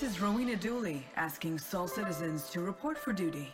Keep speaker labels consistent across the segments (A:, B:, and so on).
A: This is Rowena Dooley asking Sol citizens to report for duty.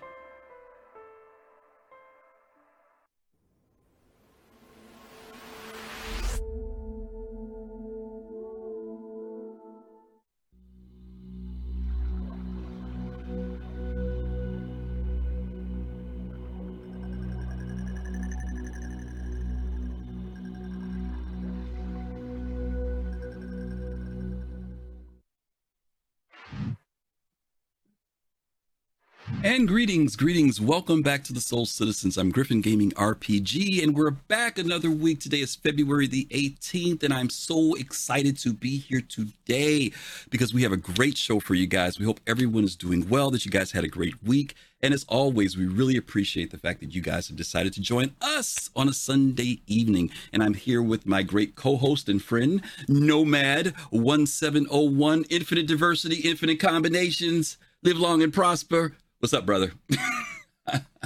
B: And greetings, greetings. Welcome back to the Sol Citizens. I'm Griffin Gaming RPG, and we're back another week. Today is February the 18th, and I'm so excited to be here today because we have a great show for you guys. We hope everyone is doing well, that you guys had a great week. And as always, we really appreciate the fact that you guys have decided to join us on a Sunday evening. And I'm here with my great co host and friend, Nomad1701, Infinite Diversity, Infinite Combinations. Live long and prosper. What's up, brother?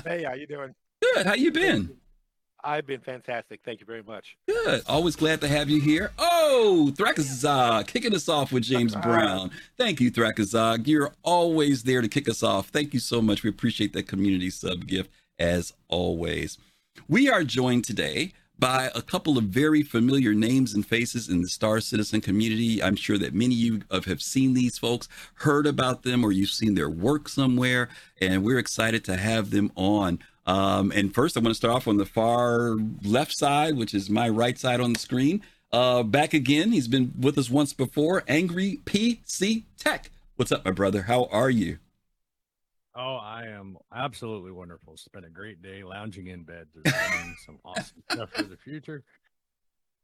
C: hey, how you doing?
B: Good. How you been?
C: I've been fantastic. Thank you very much.
B: Good. Always glad to have you here. Oh, Thrakazog kicking us off with James Brown. Thank you, Thrakazog. You're always there to kick us off. Thank you so much. We appreciate that community sub gift as always. We are joined today by a couple of very familiar names and faces in the Star Citizen community. I'm sure that many of you have seen these folks, heard about them, or you've seen their work somewhere, and we're excited to have them on. Um, and first, I want to start off on the far left side, which is my right side on the screen. Uh, back again. He's been with us once before. Angry PC Tech. What's up, my brother? How are you?
D: Oh, I am absolutely wonderful. Spent a great day lounging in bed, designing some awesome stuff for the future.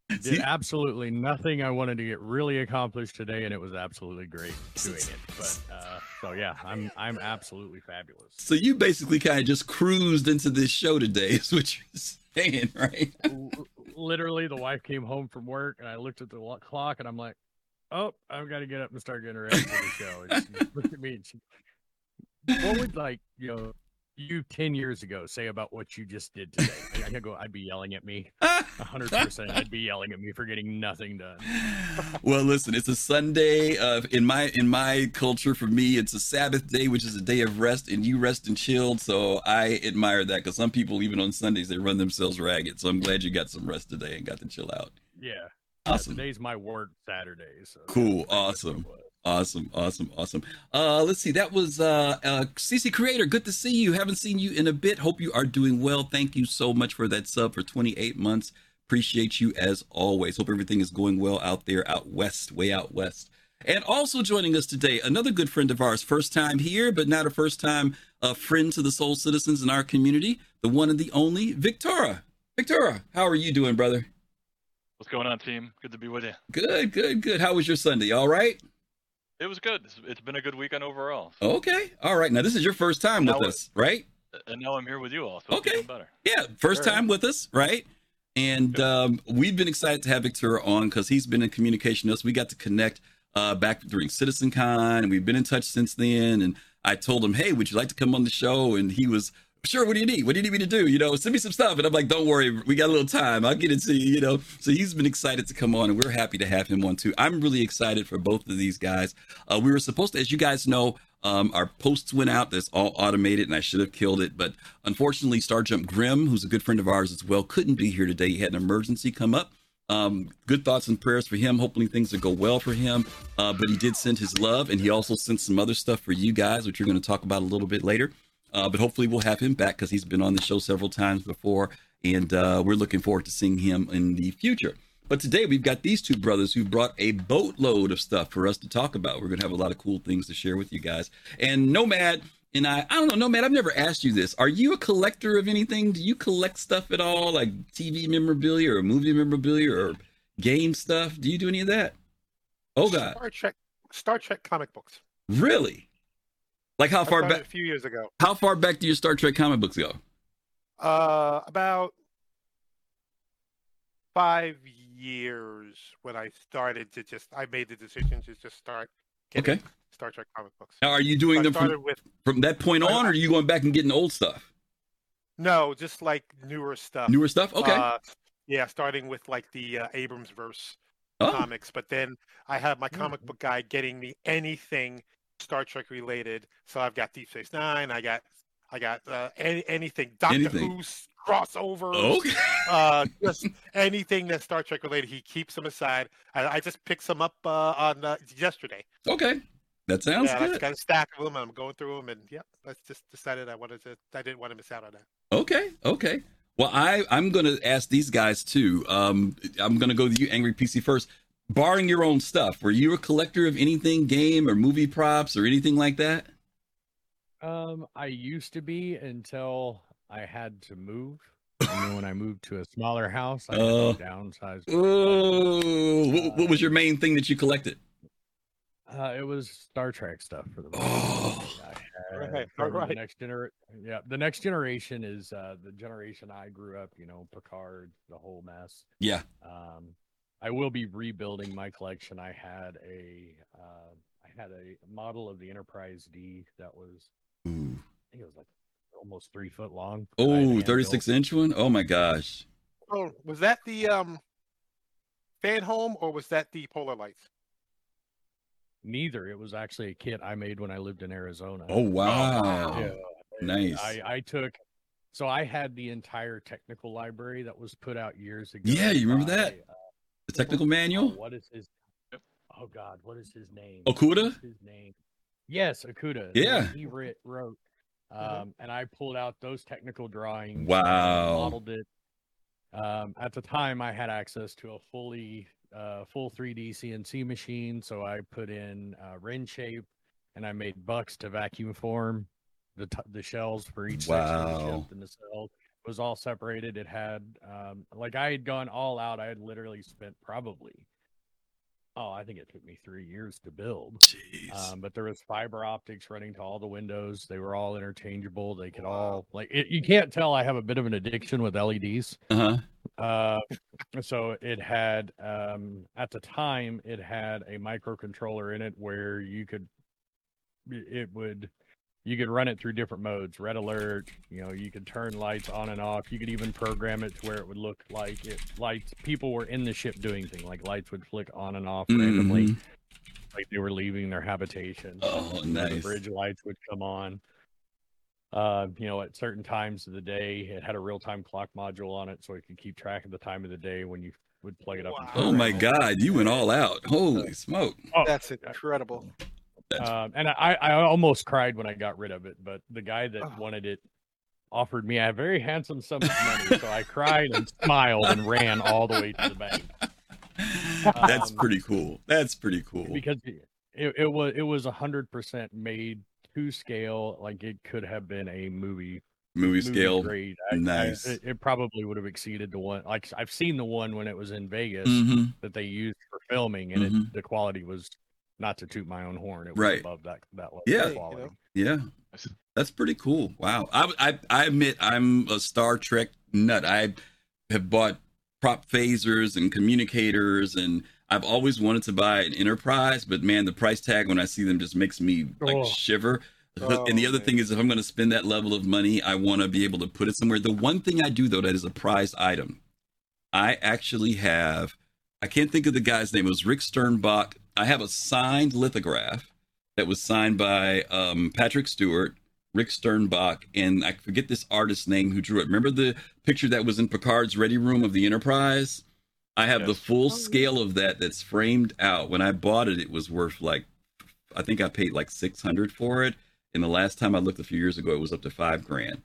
D: Did See, absolutely nothing I wanted to get really accomplished today, and it was absolutely great doing it. But uh, so yeah, I'm I'm absolutely fabulous.
B: So you basically kind of just cruised into this show today, is what you're saying, right?
D: Literally, the wife came home from work, and I looked at the clock, and I'm like, "Oh, I've got to get up and start getting ready for the show." And she looked at me, and she what would like you know you 10 years ago say about what you just did today? I, I go, I'd be yelling at me. 100%. I'd be yelling at me for getting nothing done.
B: well, listen, it's a Sunday. Uh, in my in my culture, for me, it's a Sabbath day, which is a day of rest, and you rest and chilled. So I admire that because some people, even on Sundays, they run themselves ragged. So I'm glad you got some rest today and got to chill out.
D: Yeah. Awesome. Yeah, today's my work Saturday. So
B: cool. Awesome. Awesome, awesome, awesome. Uh, let's see. That was uh, uh, CC Creator. Good to see you. Haven't seen you in a bit. Hope you are doing well. Thank you so much for that sub for 28 months. Appreciate you as always. Hope everything is going well out there, out west, way out west. And also joining us today, another good friend of ours, first time here, but not a first time uh, friend to the Sol Citizens in our community, the one and the only Victura. Victura, how are you doing, brother?
E: What's going on, team? Good to be with you.
B: Good, good, good. How was your Sunday? All right?
E: It was good. it's been a good weekend overall.
B: Okay. All right. Now this is your first time with us, right?
E: And now I'm here with you all. So okay. better.
B: Yeah. First sure. time with us, right? And um, we've been excited to have Victor on because he's been in communication with us. We got to connect uh, back during CitizenCon, and we've been in touch since then. And I told him, "Hey, would you like to come on the show?" And he was sure, what do you need? What do you need me to do? You know, send me some stuff. And I'm like, don't worry, we got a little time. I'll get it to you, you know. So he's been excited to come on, and we're happy to have him on too. I'm really excited for both of these guys. Uh, we were supposed to, as you guys know, um, our posts went out. That's all automated, and I should have killed it. But unfortunately, Star Jump Grim, who's a good friend of ours as well, couldn't be here today. He had an emergency come up. Um, good thoughts and prayers for him. Hopefully things will go well for him. Uh, but he did send his love, and he also sent some other stuff for you guys, which you're going to talk about a little bit later. Uh, but hopefully we'll have him back because he's been on the show several times before, and uh, we're looking forward to seeing him in the future. But today we've got these two brothers who brought a boatload of stuff for us to talk about. We're going to have a lot of cool things to share with you guys. And Nomad and I, I don't know, Nomad, I've never asked you this. Are you a collector of anything? Do you collect stuff at all, like TV memorabilia or movie memorabilia or game stuff? Do you do any of that? Oh God,
C: Star Trek, Star Trek comic books.
B: Really? Like how far back?
C: A few years ago.
B: How far back do your Star Trek comic books go?
C: Uh, about five years when I started to just. I made the decision to just start.
B: Okay.
C: Star Trek comic books.
B: Now, are you doing so them from, with, from that point on, or are you going back and getting old stuff?
C: No, just like newer stuff.
B: Newer stuff. Okay. Uh,
C: yeah, starting with like the uh, Abrams verse oh. comics, but then I have my comic book guy getting me anything Star Trek related. So I've got Deep Space Nine. I got I got uh, any, anything Doctor
B: Anything.
C: Who's crossovers.
B: Okay.
C: Uh, just anything that's Star Trek related, he keeps them aside. I, I just picked some up uh, on uh, yesterday.
B: Okay. That sounds
C: yeah, I
B: good.
C: got a stack of them. and I'm going through them, and yeah, I just decided I wanted to. I didn't want to miss out on that.
B: Okay. Okay. Well, I I'm gonna ask these guys too. Um, I'm gonna go to you, Angry PC first. Barring your own stuff, were you a collector of anything, game or movie props or anything like that?
D: Um, I used to be until I had to move. And then when I moved to a smaller house, I had
B: Oh.
D: to.
B: Oh, what, what was your main thing that you collected?
D: Uh, it was Star Trek stuff for the most
B: Oh.
D: part.
C: Right, alright.
D: The next gener- yeah, the next generation is uh, the generation I grew up. You know, Picard, the whole mess.
B: Yeah.
D: Um, I will be rebuilding my collection. I had a, uh, I had a model of the Enterprise D that was,
B: Ooh.
D: I think it was like almost three foot long. that
B: Oh, 36 inch one? Oh my gosh.
C: Oh, was that the um Fanhome or was that the polar lights?
D: Neither. It was actually a kit I made when I lived in Arizona.
B: Oh wow.
D: Yeah,
B: Nice.
D: I, I took so I had the entire technical library that was put out years ago.
B: Yeah, you remember
D: by,
B: that?
D: uh,
B: The technical
D: oh,
B: manual?
D: what is his? Oh God, what is his name?
B: Okuda?
D: His name? Yes, Okuda.
B: Yeah.
D: he writ, wrote, um, and I pulled out those technical drawings.
B: Wow.
D: modeled it. Um, at the time, I had access to a fully uh, full 3D CNC machine, so I put in uh, RenShape, and I made bucks to vacuum form the t- the shells for each section of the
B: Wow.
D: ship, and the cell was all separated. It had um, like I had gone all out. I had literally spent probably oh, I think it took me three years to build.
B: Jeez.
D: Um, but there was fiber optics running to all the windows. They were all interchangeable. They could all like it, you can't tell I have a bit of an addiction with LEDs.
B: uh-huh.
D: Uh, so it had um, at the time it had a microcontroller in it where you could it would you could run it through different modes red alert you know you could turn lights on and off you could even program it to where it would look like it lights people were in the ship doing things like lights would flick on and off randomly
B: Mhm.
D: like they were leaving their habitation
B: Oh,
D: you know, the
B: nice.
D: bridge lights would come on. Uh, you know, at certain times of the day, it had a real time clock module on it, so it could keep track of the time of the day when you would plug it up.
C: Wow.
B: Oh my. God, you went all out. Holy smoke.
D: Oh,
C: That's incredible.
D: Um, and I, I almost cried when I got rid of it, but the guy that
C: Oh.
D: wanted it offered me a very handsome sum of money, so I cried and smiled and ran all the way to the bank
B: That's
D: Um,
B: pretty cool. That's pretty cool.
D: because it, it was it was a hundred percent made to scale, like it could have been a movie
B: Movie scale.
D: grade. I- I-
B: Nice.
D: it, it probably would have exceeded the one. Like I've seen the one when it was in Vegas
B: hmm
D: that they used for filming, and
B: Mhm.
D: it, the quality was not to toot my own horn. It was
B: Right.
D: above that that level
B: Yeah.
D: quality.
B: Yeah. That's pretty cool. Wow. I, I I admit I'm a Star Trek nut. I have bought prop phasers and communicators and I've always wanted to buy an Enterprise, but man, the price tag when I see them just makes me like
D: Oh.
B: shiver.
C: Oh,
B: and the other
C: man.
B: thing is if I'm going to spend that level of money, I want to be able to put it somewhere. The one thing I do though that is a prized item. I actually have I can't think of the guy's name. It was Rick Sternbach. I have a signed lithograph that was signed by um, Patrick Stewart, Rick Sternbach, and I forget this artist's name who drew it. Remember the picture that was in Picard's ready room of the Enterprise? I have the full
C: Oh,
B: scale of that that's framed out. When I bought it, it was worth like, I think I paid like 600 for it. And the last time I looked a few years ago, it was up to five grand.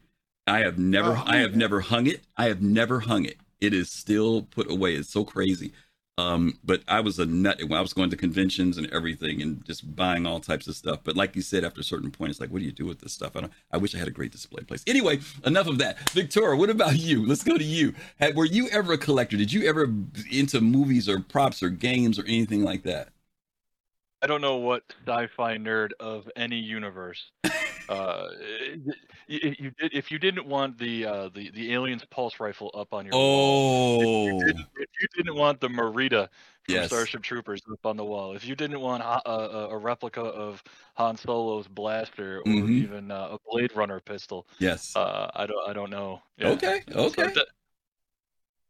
B: I have never,
C: Oh,
B: I have
C: man.
B: never hung it. I have never hung it. It is still put away. It's so crazy. Um, but I was a nut when I was going to conventions and everything and just buying all types of stuff. But like you said, after a certain point, it's like, what do you do with this stuff? I don't, I wish I had a great display place. Anyway, enough of that. Victura, what about you? Let's go to you. Had, were you ever a collector? Did you ever into movies or props or games or anything like that?
E: I don't know what sci-fi nerd of any universe. Uh, if you did, if you didn't want the uh, the the aliens pulse rifle up on your wall,
B: Oh,
E: if you didn't want the Morita from
B: Yes.
E: Starship Troopers up on the wall, if you didn't want a, a, a replica of Han Solo's blaster or
B: Mhm.
E: even uh, a Blade Runner pistol,
B: yes.
E: uh, I don't I don't know. Yeah.
B: Okay,
E: So
B: okay.
E: that-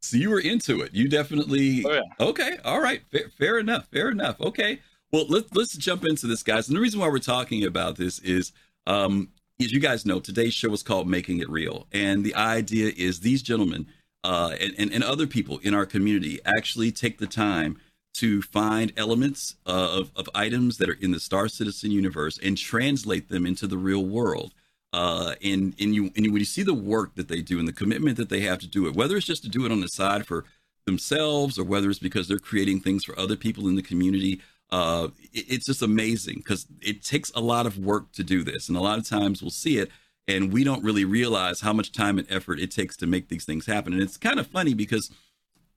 B: So you were into it. You definitely.
E: Oh, yeah.
B: Okay. All right. Fair, fair enough. Fair enough. Okay. Well, let, let's jump into this, guys. And the reason why we're talking about this is, um, as you guys know, today's show is called Making It Real. And the idea is these gentlemen uh, and, and, and other people in our community actually take the time to find elements uh, of, of items that are in the Star Citizen universe and translate them into the real world. Uh, and and you and when you see the work that they do and the commitment that they have to do it, whether it's just to do it on the side for themselves or whether it's because they're creating things for other people in the community, uh, it, it's just amazing because it takes a lot of work to do this, and a lot of times we'll see it and we don't really realize how much time and effort it takes to make these things happen. And it's kind of funny because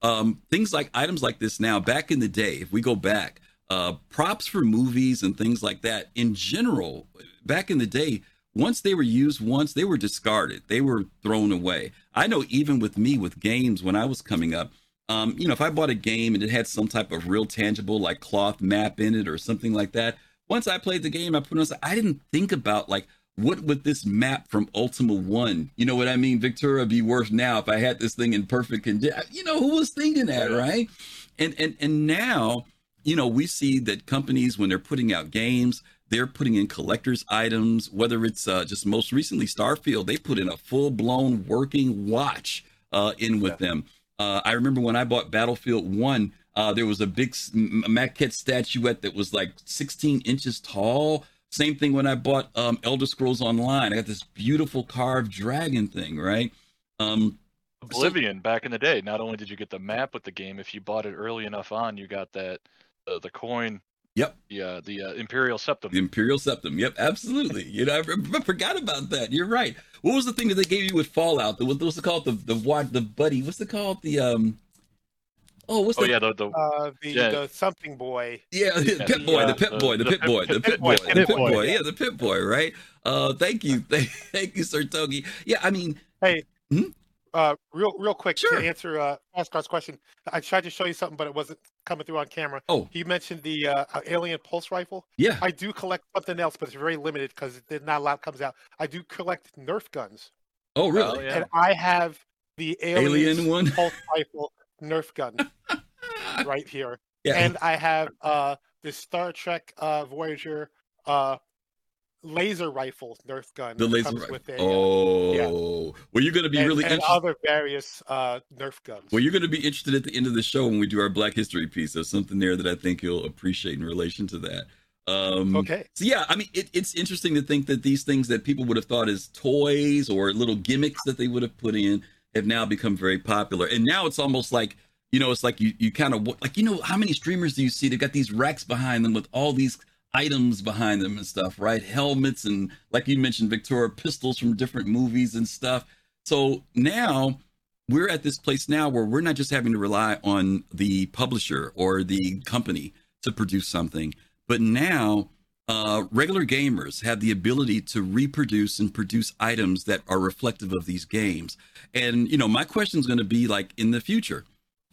B: um, things like items like this now, back in the day, if we go back, uh, props for movies and things like that in general, back in the day, once they were used once, they were discarded. They were thrown away. I know even with me with games when I was coming up, um, you know, if I bought a game and it had some type of real tangible like cloth map in it or something like that, once I played the game, I put on. I didn't think about like what would this map from Ultima One, you know what I mean, Victura, be worth now if I had this thing in perfect condition? You know, who was thinking that, right? And and and now, you know, we see that companies when they're putting out games, they're putting in collectors items. Whether it's uh, just most recently Starfield, they put in a full blown working watch uh, in with yeah. them. Uh, I remember when I bought Battlefield One. Uh, there was a big maquette statuette that was like 16 inches tall same thing when I bought um, Elder Scrolls Online. I got this beautiful carved dragon thing, right? Um,
E: Oblivion so, back in the day. Not only did you get the map with the game, if you bought it early enough on, you got that uh, the coin.
B: Yep.
E: Yeah, the uh, Imperial Septim.
B: The Imperial Septim. Yep, absolutely. you know, I, I, forgot about that. You're right. What was the thing that they gave you with Fallout? The, what's it called? The the what? The buddy. What's it called? The um. Oh, what's
E: oh,
B: the?
E: yeah, the the,
C: uh, the,
E: yeah.
C: the something boy.
B: Yeah, the yeah, Pip Boy, the Pip Boy, the Pip Boy, the Pip Boy, the Pip Boy. Yeah, the Pip Boy, right? Uh, thank you, thank, thank you, Sir Togi. Yeah, I mean,
C: hey, hmm? Uh, real real quick sure. to answer uh Askar's question. I tried to show you something, but it wasn't coming through on camera.
B: Oh,
C: he mentioned the uh, alien pulse rifle.
B: Yeah,
C: I do collect something else, but it's very limited because it did not a lot comes out. I do collect Nerf guns.
B: Oh, really? Oh,
C: yeah. And I have the alien
B: one
C: pulse rifle Nerf gun. right here.
B: Yeah.
C: And I have uh the Star Trek uh Voyager uh laser rifle Nerf gun.
B: The laser rifle. Uh, oh, yeah. well, you're going to be
C: and,
B: really
C: and
B: interested.
C: other various uh, Nerf guns.
B: Well, you're going to be interested at the end of the show when we do our Black History piece. There's something there that I think you'll appreciate in relation to that. Um,
C: okay.
B: So yeah, I mean, it, it's interesting to think that these things that people would have thought as toys or little gimmicks that they would have put in have now become very popular, and now it's almost like you know, it's like you you kind of like you know how many streamers do you see? They've got these racks behind them with all these items behind them and stuff, right? Helmets and like you mentioned, Victura, pistols from different movies and stuff. So now we're at this place now where we're not just having to rely on the publisher or the company to produce something, but now uh, regular gamers have the ability to reproduce and produce items that are reflective of these games. And you know, my question is going to be like in the future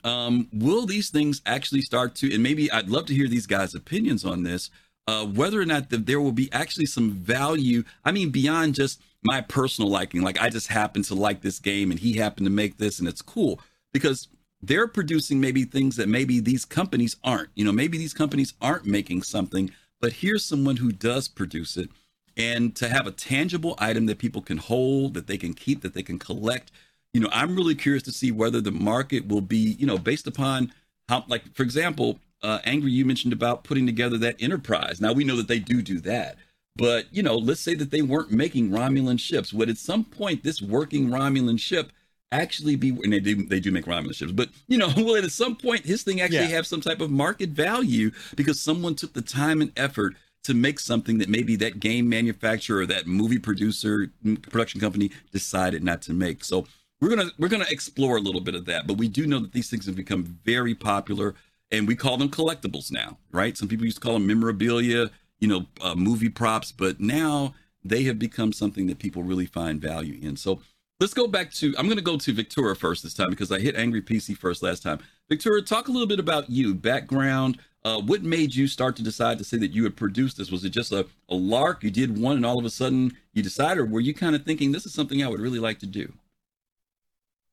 B: um, will these things actually start to, and maybe I'd love to hear these guys' opinions on this, uh, whether or not the, there will be actually some value. I mean, beyond just my personal liking, like I just happen to like this game and he happened to make this and it's cool because they're producing maybe things that maybe these companies aren't. You know, maybe these companies aren't making something, but here's someone who does produce it. And to have a tangible item that people can hold, that they can keep, that they can collect, you know, I'm really curious to see whether the market will be, you know, based upon how, like, for example, uh, Angry, you mentioned about putting together that enterprise. Now we know that they do do that, but you know, let's say that they weren't making Romulan ships. Would at some point this working Romulan ship actually be? And they do, they do make Romulan ships, but you know, will at some point his thing actually yeah. have some type of market value because someone took the time and effort to make something that maybe that game manufacturer or that movie producer production company decided not to make. So we're gonna we're gonna explore a little bit of that, but we do know that these things have become very popular, and we call them collectibles now, right? Some people used to call them memorabilia, you know, uh, movie props, but now they have become something that people really find value in. So let's go back to I'm gonna go to Victura first this time because I hit Angry PC first last time. Victura, talk a little bit about you, background. Uh, what made you start to decide to say that you would produce this? Was it just a, a lark? You did one and all of a sudden you decided, or were you kind of thinking this is something I would really like to do?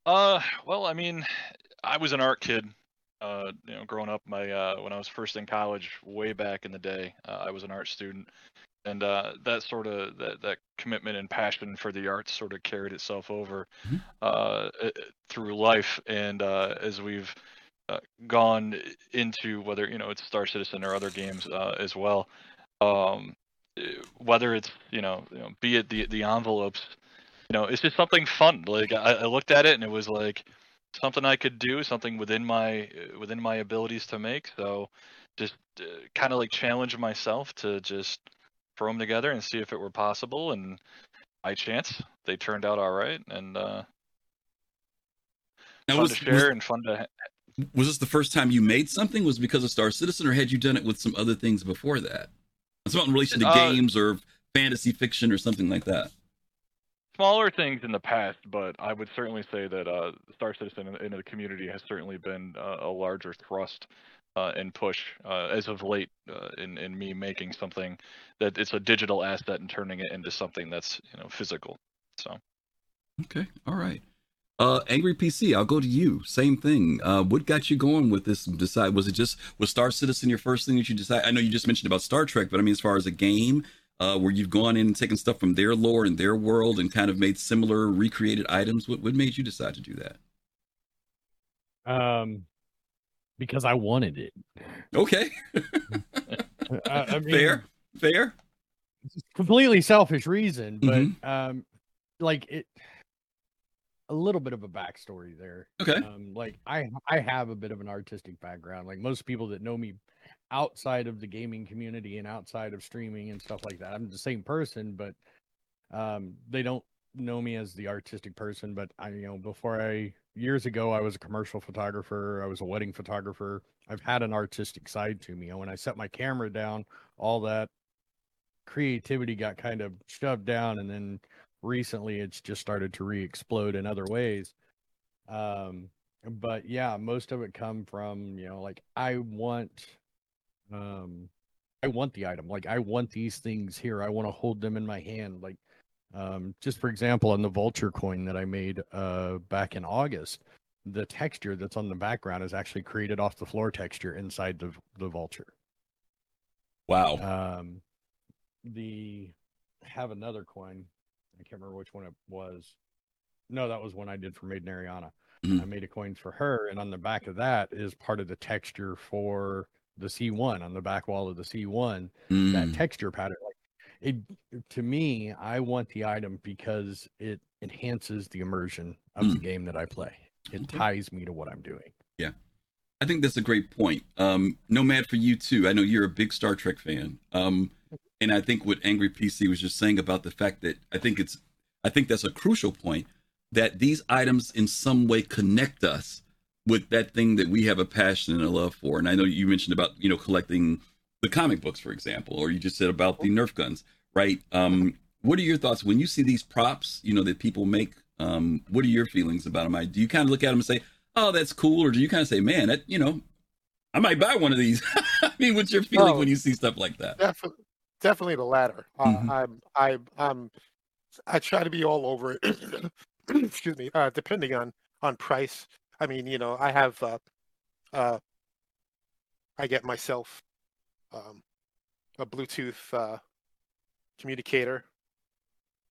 E: Uh, well, I mean, I was an art kid uh, you know, growing up, my uh, when I was first in college, way back in the day, uh, I was an art student, and uh, that sort of that that commitment and passion for the arts sort of carried itself over
B: Mhm.
E: uh, through life. And uh, as we've uh, gone into whether you know it's Star Citizen or other games uh, as well, um, whether it's you know, you know, be it the the envelopes, you know, it's just something fun. Like I, I looked at it and it was like something I could do, something within my within my abilities to make. So just uh, kind of like challenge myself to just throw them together and see if it were possible. And by chance, they turned out all right and uh,
B: Now,
E: fun
B: was,
E: to share and fun to. ha-
B: was this the first time you made something? Was it because of Star Citizen, or had you done it with some other things before that? Something in relation to
E: Uh,
B: games or fantasy fiction or something like that.
E: Smaller things in the past, but I would certainly say that uh, Star Citizen in, in the community has certainly been uh, a larger thrust uh, and push uh, as of late uh, in in me making something that it's a digital asset and turning it into something that's you know physical. So
B: Okay, all right. Uh, Angry PC, I'll go to you. Same thing. Uh, what got you going with this? Decide was it just was Star Citizen your first thing that you decided? I know you just mentioned about Star Trek, but I mean, as far as a game, uh, where you've gone in and taken stuff from their lore and their world and kind of made similar recreated items. What what made you decide to do that?
D: Um, because I wanted it.
B: Okay,
D: I, I mean,
B: fair, fair.
D: completely selfish reason, but
B: Mhm.
D: um, like it, a little bit of a backstory there.
B: Okay,
D: Um, like I, I have a bit of an artistic background. Like most people that know me outside of the gaming community and outside of streaming and stuff like that, I'm the same person, but um, they don't know me as the artistic person. But I, you know, before I years ago, I was a commercial photographer. I was a wedding photographer. I've had an artistic side to me. And when I set my camera down, all that creativity got kind of shoved down and then recently it's just started to re-explode in other ways um but yeah most of it come from you know like i want um i want the item like i want these things here i want to hold them in my hand like um just for example on the vulture coin that i made uh back in august the texture that's on the background is actually created off the floor texture inside the the vulture
B: wow.
D: um, the have another coin. I can't remember which one it was. No, that was one I did for Maiden Ariana.
B: Mhm.
D: I made a coin for her, and on the back of that is part of the texture for the C1 on the back wall of the C1. That
B: Mm,
D: texture pattern, like it to me, I want the item because it enhances the immersion of the game that I play. It
B: Okay.
D: ties me to what I'm doing. Yeah.
B: I think that's a great point. Um, Nomad for you too. I know you're a big Star Trek fan. Um, and I think what Angry PC was just saying about the fact that I think it's, I think that's a crucial point that these items in some way connect us with that thing that we have a passion and a love for. And I know you mentioned about, you know, collecting the comic books, for example, or you just said about the Nerf guns, right? Um, what are your thoughts when you see these props, you know, that people make? Um, what are your feelings about them? I, do you kind of look at them and say, oh, that's cool? Or do you kind of say, man, that, you know, I might buy one of these? I mean, what's your feeling
C: Oh.
B: when you see stuff like that?
C: Definitely, definitely the latter. Uh,
B: Mhm.
C: I'm, I'm, I'm, I try to be all over it. Excuse me. Uh, depending on on price. I mean, you know, I have, uh, uh, I get myself um, a Bluetooth uh, communicator.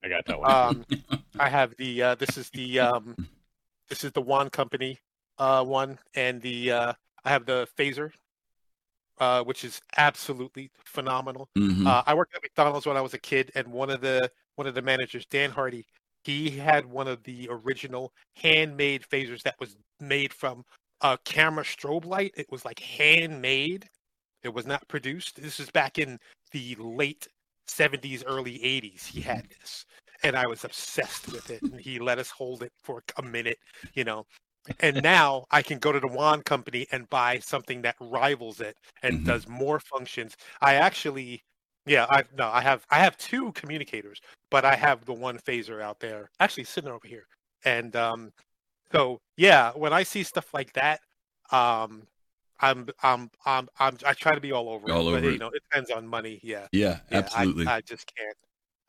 D: I got that one.
C: Um, I have the. Uh, this is the. Um, this is the Wand Company uh, one, and the. Uh, I have the Phaser, uh, which is absolutely phenomenal.
B: Mhm.
C: Uh, I worked at McDonald's when I was a kid, and one of the one of the managers, Dan Hardy, he had one of the original handmade phasers that was made from a camera strobe light. It was like handmade. It was not produced. This is back in the late 70s, early 80s. He had this, and I was obsessed with it. And he let us hold it for a minute, you know. And now I can go to the Wand Company and buy something that rivals it and
B: Mhm.
C: does more functions. I actually, yeah, I no, I have I have two communicators, but I have the one phaser out there actually sitting over here. And um, so yeah, when I see stuff like that, um, I'm I'm I'm, I'm I try to be all over
B: All
C: it, but
B: over
C: you know it depends on money. Yeah,
B: Yeah,
C: yeah
B: absolutely.
C: I, I just can't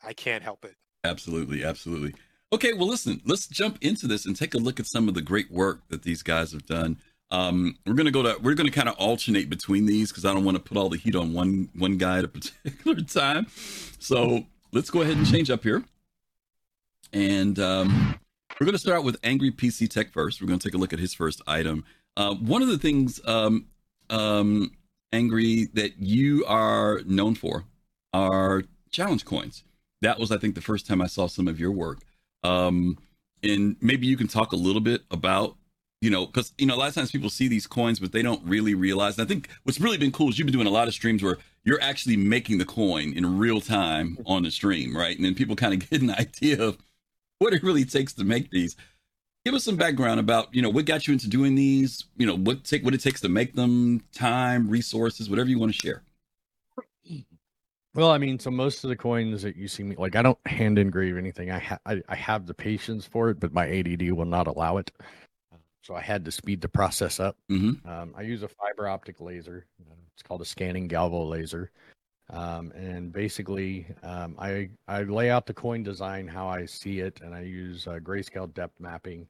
C: I can't help it.
B: Absolutely, absolutely. Okay, well, listen, let's jump into this and take a look at some of the great work that these guys have done. Um, we're gonna go to we're gonna kind of alternate between these because I don't want to put all the heat on one one guy at a particular time. So let's go ahead and change up here. And um, we're gonna start with Angry PC Tech first. We're gonna take a look at his first item. Uh, one of the things, um, um, Angry, that you are known for are challenge coins. That was, I think, the first time I saw some of your work. Um, and maybe you can talk a little bit about you know, because you know, a lot of times people see these coins, but they don't really realize. And I think what's really been cool is you've been doing a lot of streams where you're actually making the coin in real time on the stream, right? And then people kind of get an idea of what it really takes to make these. Give us some background about, you know, what got you into doing these, you know, what take what it takes to make them, time, resources, whatever you want to share.
D: Well, I mean, so most of the coins that you see me like, I don't hand engrave anything. I ha- I, I have the patience for it, but my ADD will not allow it so I had to speed the process up.
B: Mm-hmm.
D: Um, I use a fiber optic laser. It's called a scanning galvo laser. Um, and basically, um, I I lay out the coin design how I see it, and I use uh, grayscale depth mapping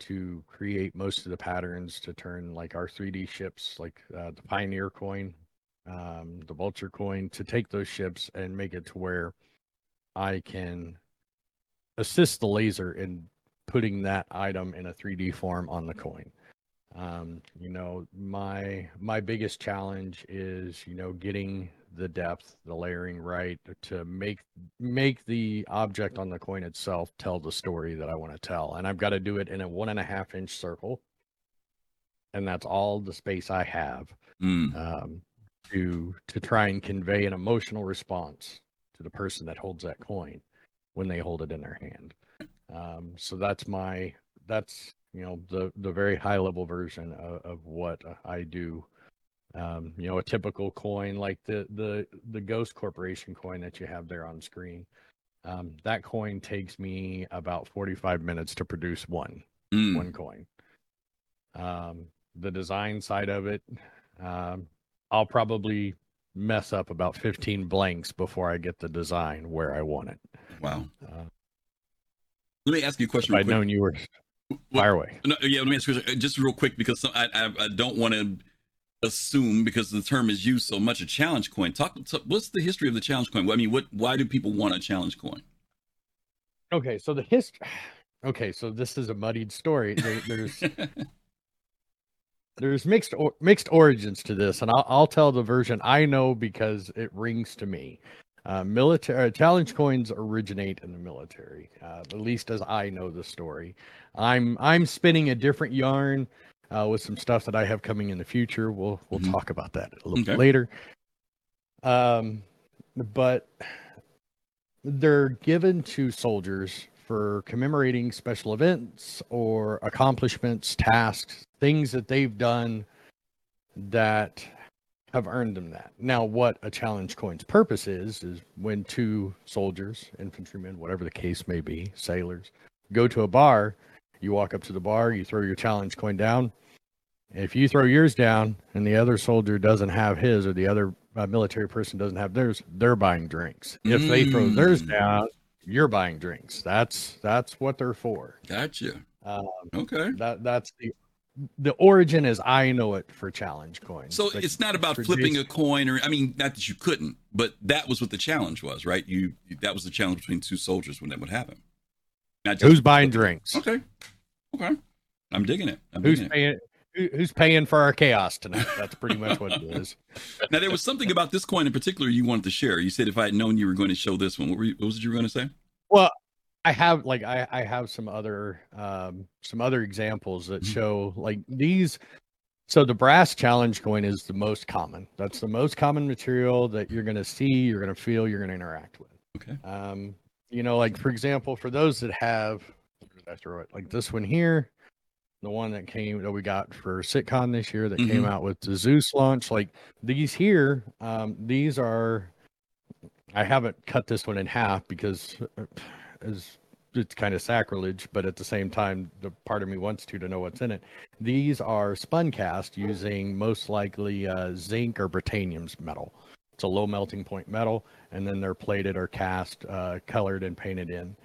D: to create most of the patterns to turn like our 3D ships, like uh, the Pioneer coin, um, the Vulture coin, to take those ships and make it to where I can assist the laser in putting that item in a 3D form on the coin. Um, you know, my my biggest challenge is you know getting the depth, the layering right to make make the object on the coin itself tell the story that I want to tell, and I've got to do it in a one and a half inch circle, and that's all the space I have
B: Mm.
D: um, to to try and convey an emotional response to the person that holds that coin when they hold it in their hand. Um, so that's my that's you know the the very high level version of, of what I do. Um, you know, a typical coin like the the the Ghost Corporation coin that you have there on screen. Um, that coin takes me about 45 minutes to produce one
B: Mm.
D: one coin. Um, the design side of it, um, I'll probably mess up about 15 blanks before I get the design where I want it.
B: Wow.
D: Uh,
B: Let me ask you a question.
D: I'd known you were fire away.
B: No, yeah, let me ask you a question, uh, just real quick because some- I, I, I don't want to assume because the term is used so much a challenge coin. Talk. t- what's the history of the challenge coin? I mean, what? Why do people want a challenge coin?
D: Okay, so the history. Okay, so this is a muddied story. There, there's there's mixed or, mixed origins to this, and I'll, I'll tell the version I know because it rings to me. Uh, military uh, challenge coins originate in the military, uh, at least as I know the story. I'm I'm spinning a different yarn uh, with some stuff that I have coming in the future. We'll we'll
B: Mhm.
D: talk about that a little
B: Okay.
D: bit later. Um, but they're given to soldiers for commemorating special events or accomplishments, tasks, things that they've done that have earned them that. Now, what a challenge coin's purpose is, is when two soldiers, infantrymen, whatever the case may be, sailors, go to a bar, you walk up to the bar, you throw your challenge coin down. If you throw yours down and the other soldier doesn't have his or the other uh, military person doesn't have theirs, they're buying drinks. If they throw theirs
B: Mm.
D: down, you're buying drinks. That's that's what they're for.
B: Gotcha.
D: Um,
B: Okay.
D: that that's the the origin is I know it for challenge coins.
B: So
D: The
B: it's not about flipping a coin, or I mean, not that you couldn't, but that was what the challenge was, right? You that was the challenge between two soldiers when that would happen. Not just
D: who's buying drinks.
B: Okay. Okay. I'm digging it. I'm
D: Who's
B: digging
D: paying? Who, who's paying for our chaos tonight? That's pretty much what it is.
B: Now there was something about this coin in particular you wanted to share. You said if I had known you were going to show this one, what, were you, what was it you were going to say?
D: Well, I have like I, I have some other um some other examples that
B: Mhm.
D: show like these so the brass challenge coin is the most common. That's the most common material that you're gonna see, you're gonna feel, you're gonna interact with.
B: Okay.
D: Um, you know, like for example, for those that have I throw it? Like this one here, the one that came that we got for CitCon this year that came
B: Mhm.
D: out with the Zeus launch. Like these here, um, these are I haven't cut this one in half because uh, as it's kind of sacrilege, but at the same time, the part of me wants to to know what's in it. These are spun cast using most likely uh, zinc or Britannium's metal. It's a low melting point metal, and then they're plated or cast, uh, colored, and painted in.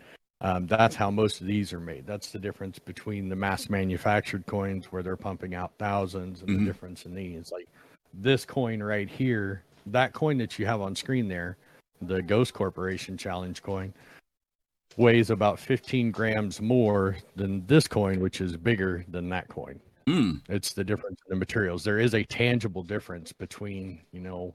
D: Um, that's how most of these are made. That's the difference between the mass manufactured coins where they're pumping out thousands and
B: Mhm.
D: the difference in these. Like this coin right here, that coin that you have on screen there, the Ghost Corporation Challenge coin, weighs about 15 grams more than this coin, which is bigger than that coin.
B: Mm,
D: It's the difference in the materials. There is a tangible difference between, you know,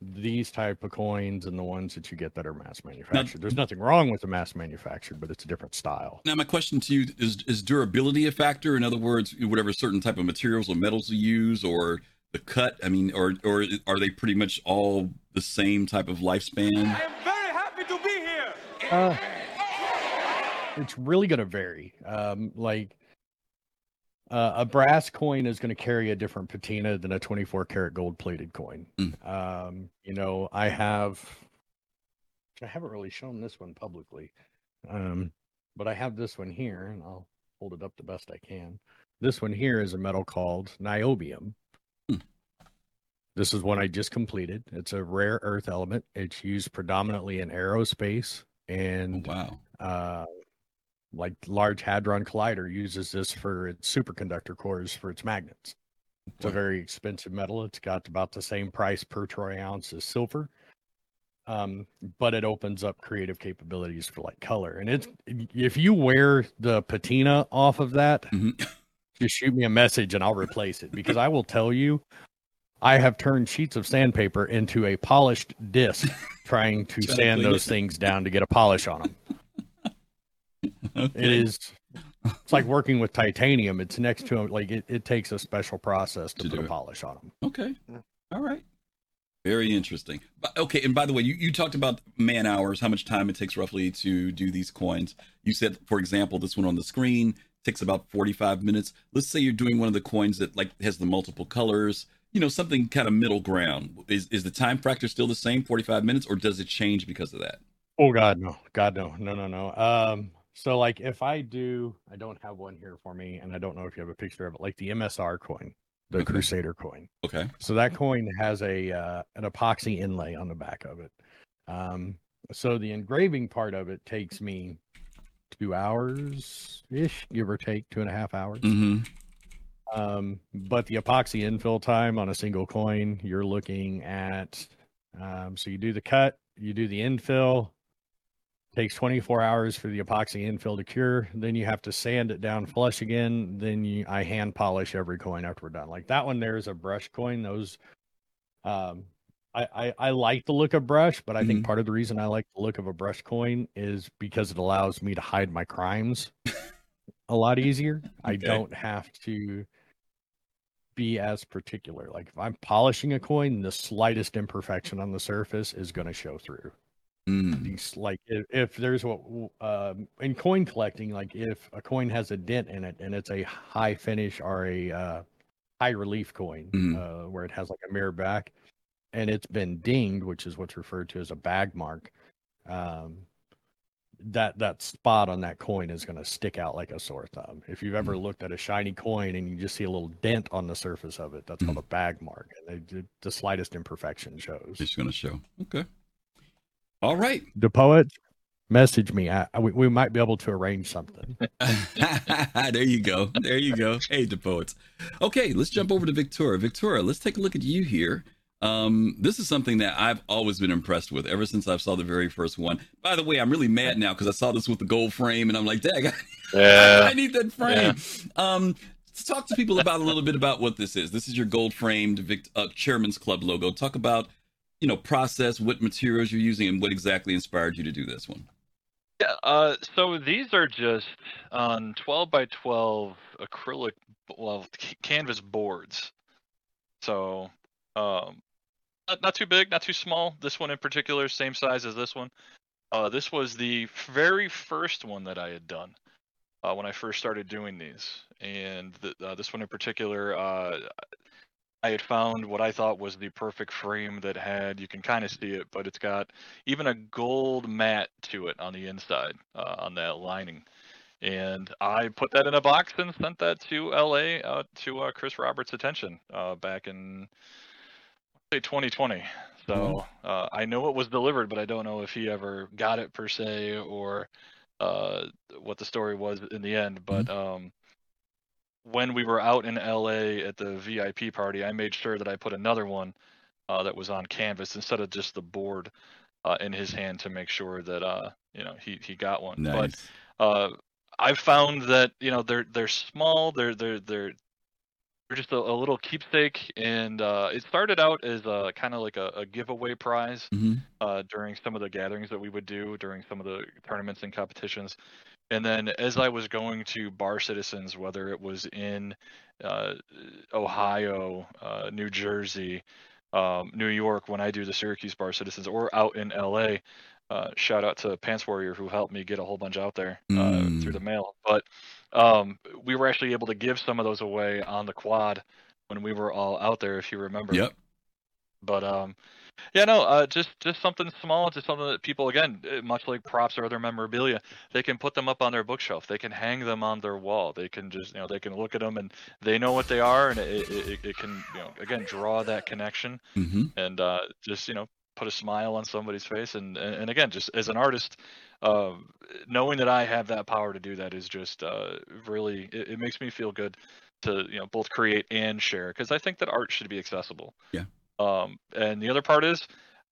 D: these type of coins and the ones that you get that are mass manufactured. There's nothing wrong with the mass manufactured, but it's a different style.
B: Now, my question to you is: Is durability a factor? In other words, whatever certain type of materials or metals you use, or the cut. I mean, or or are they pretty much all the same type of lifespan? I am very happy to be here.
D: Uh, it's really going to vary. Um, like uh, a brass coin is going to carry a different patina than a 24 karat gold plated coin.
B: Mm.
D: Um, you know, I have, I haven't really shown this one publicly, um, but I have this one here, and I'll hold it up the best I can. This one here is a metal called niobium.
B: Hmm.
D: This is one I just completed. It's a rare earth element. It's used predominantly in aerospace
B: Oh,
D: and
B: wow.
D: uh, like Large Hadron Collider uses this for its superconductor cores for its magnets. It's a very expensive metal. It's got about the same price per troy ounce as silver. Um, but it opens up creative capabilities for like color. And it's if you wear the patina off of that,
B: Mhm.
D: just shoot me a message and I'll replace it because I will tell you I have turned sheets of sandpaper into a polished disc trying to sand those things down to get a polish on them. It
B: Okay.
D: is. It's like working with titanium. It's next to like it, it takes a special process to,
B: To
D: put a
B: it.
D: polish on them.
B: Okay. All right. Very interesting. But, okay, and by the way, you, you talked about man hours, how much time it takes roughly to do these coins. You said, for example, this one on the screen takes about 45 minutes. Let's say you're doing one of the coins that like has the multiple colors, you know, something kind of middle ground. Is is the time factor still the same, 45 minutes, or does it change because of that?
D: Oh God, no, God, no, no, no, no. Um, so like if I do, I don't have one here for me, and I don't know if you have a picture of it, like the MSR coin, the
B: Okay.
D: Crusader coin.
B: Okay.
D: So that coin has a uh, an epoxy inlay on the back of it. Um, so the engraving part of it takes me two hours ish, give or take two and a half hours.
B: Mm-hmm.
D: Um, but the epoxy infill time on a single coin, you're looking at um, so you do the cut, you do the infill, takes 24 hours for the epoxy infill to cure. Then you have to sand it down flush again. Then you, I hand polish every coin after we're done. Like that one, there is a brush coin. Those, um, I, I, I like the look of brush, but I
B: Mhm.
D: think part of the reason I like the look of a brush coin is because it allows me to hide my crimes a lot easier. I don't have to be as particular. Like if I'm polishing a coin, the slightest imperfection on the surface is going to show through.
B: Mm.
D: These like if, if there's what um, in coin collecting, like if a coin has a dent in it and it's a high finish or a uh, high relief coin
B: Mhm.
D: uh, where it has like a mirror back and it's been dinged, which is what's referred to as a bag mark. Um, that that spot on that coin is going to stick out like a sore thumb. If you've ever looked at a shiny coin and you just see a little dent on the surface of it, that's called a bag mark. And they, the slightest imperfection shows.
B: It's going to show. Okay. All right.
D: The poet, message me. I, I- we, we might be able to arrange something.
B: there you go. There you go. Hey, the poets. Okay, let's jump over to Victura. Victura, let's take a look at you here. Um, this is something that I've always been impressed with ever since I saw the very first one. By the way, I'm really mad now because I saw this with the gold frame and I'm like, dang, I
E: Yeah.
B: need that frame. Um, let's talk to people about a little bit about what this is. This is your gold framed Vic- uh, Chairman's Club logo. Talk about, you know, process, what materials you're using, and what exactly inspired you to do this one.
E: Yeah, uh, so these are just on 12 by 12 acrylic, well, canvas boards. So, um, not, not too big, not too small. This one in particular, same size as this one. Uh, this was the very first one that I had done uh, when I first started doing these, and uh, this one in particular, uh, I had found what I thought was the perfect frame that had you can kind of see it, but it's got even a gold mat to it on the inside uh, on that lining. And I put that in a box and sent that to LA uh, to uh, Chris Roberts' attention uh, back in say 2020. So uh, I know it was delivered, but I don't know if he ever got it per se or uh, what the story was in the end, but um, when we were out in LA at the VIP party, I made sure that I put another one uh, that was on canvas instead of just the board uh, in his hand to make sure that uh, you know he he got one.
B: Nice.
E: But uh, I've found that you know they're they're small, they're they're they're they're just a, a little keepsake, and uh, it started out as a kind of like a, a giveaway prize
B: hmm
E: uh, during some of the gatherings that we would do during some of the tournaments and competitions. And then as I was going to bar citizens, whether it was in uh, Ohio, uh, New Jersey, um, New York, when I do the Syracuse bar citizens, or out in LA, uh, shout out to Pants Warrior who helped me get a whole bunch out there uh,
B: Mm.
E: through the mail. But um, we were actually able to give some of those away on the quad when we were all out there, if you remember.
B: Yep.
E: But um, yeah, no, uh, just just something small, just something that people, again, uh, much like props or other memorabilia, they can put them up on their bookshelf. They can hang them on their wall. They can just, you know, they can look at them and they know what they are, and it, it, it- can, you know, again, draw that connection
B: hmm
E: and uh, just, you know, put a smile on somebody's face. And and, and again, just as an artist, uh, knowing that I have that power to do that is just uh, really, it, it makes me feel good to, you know, both create and share because I think that art should be accessible.
B: Yeah.
E: Um, and the other part is,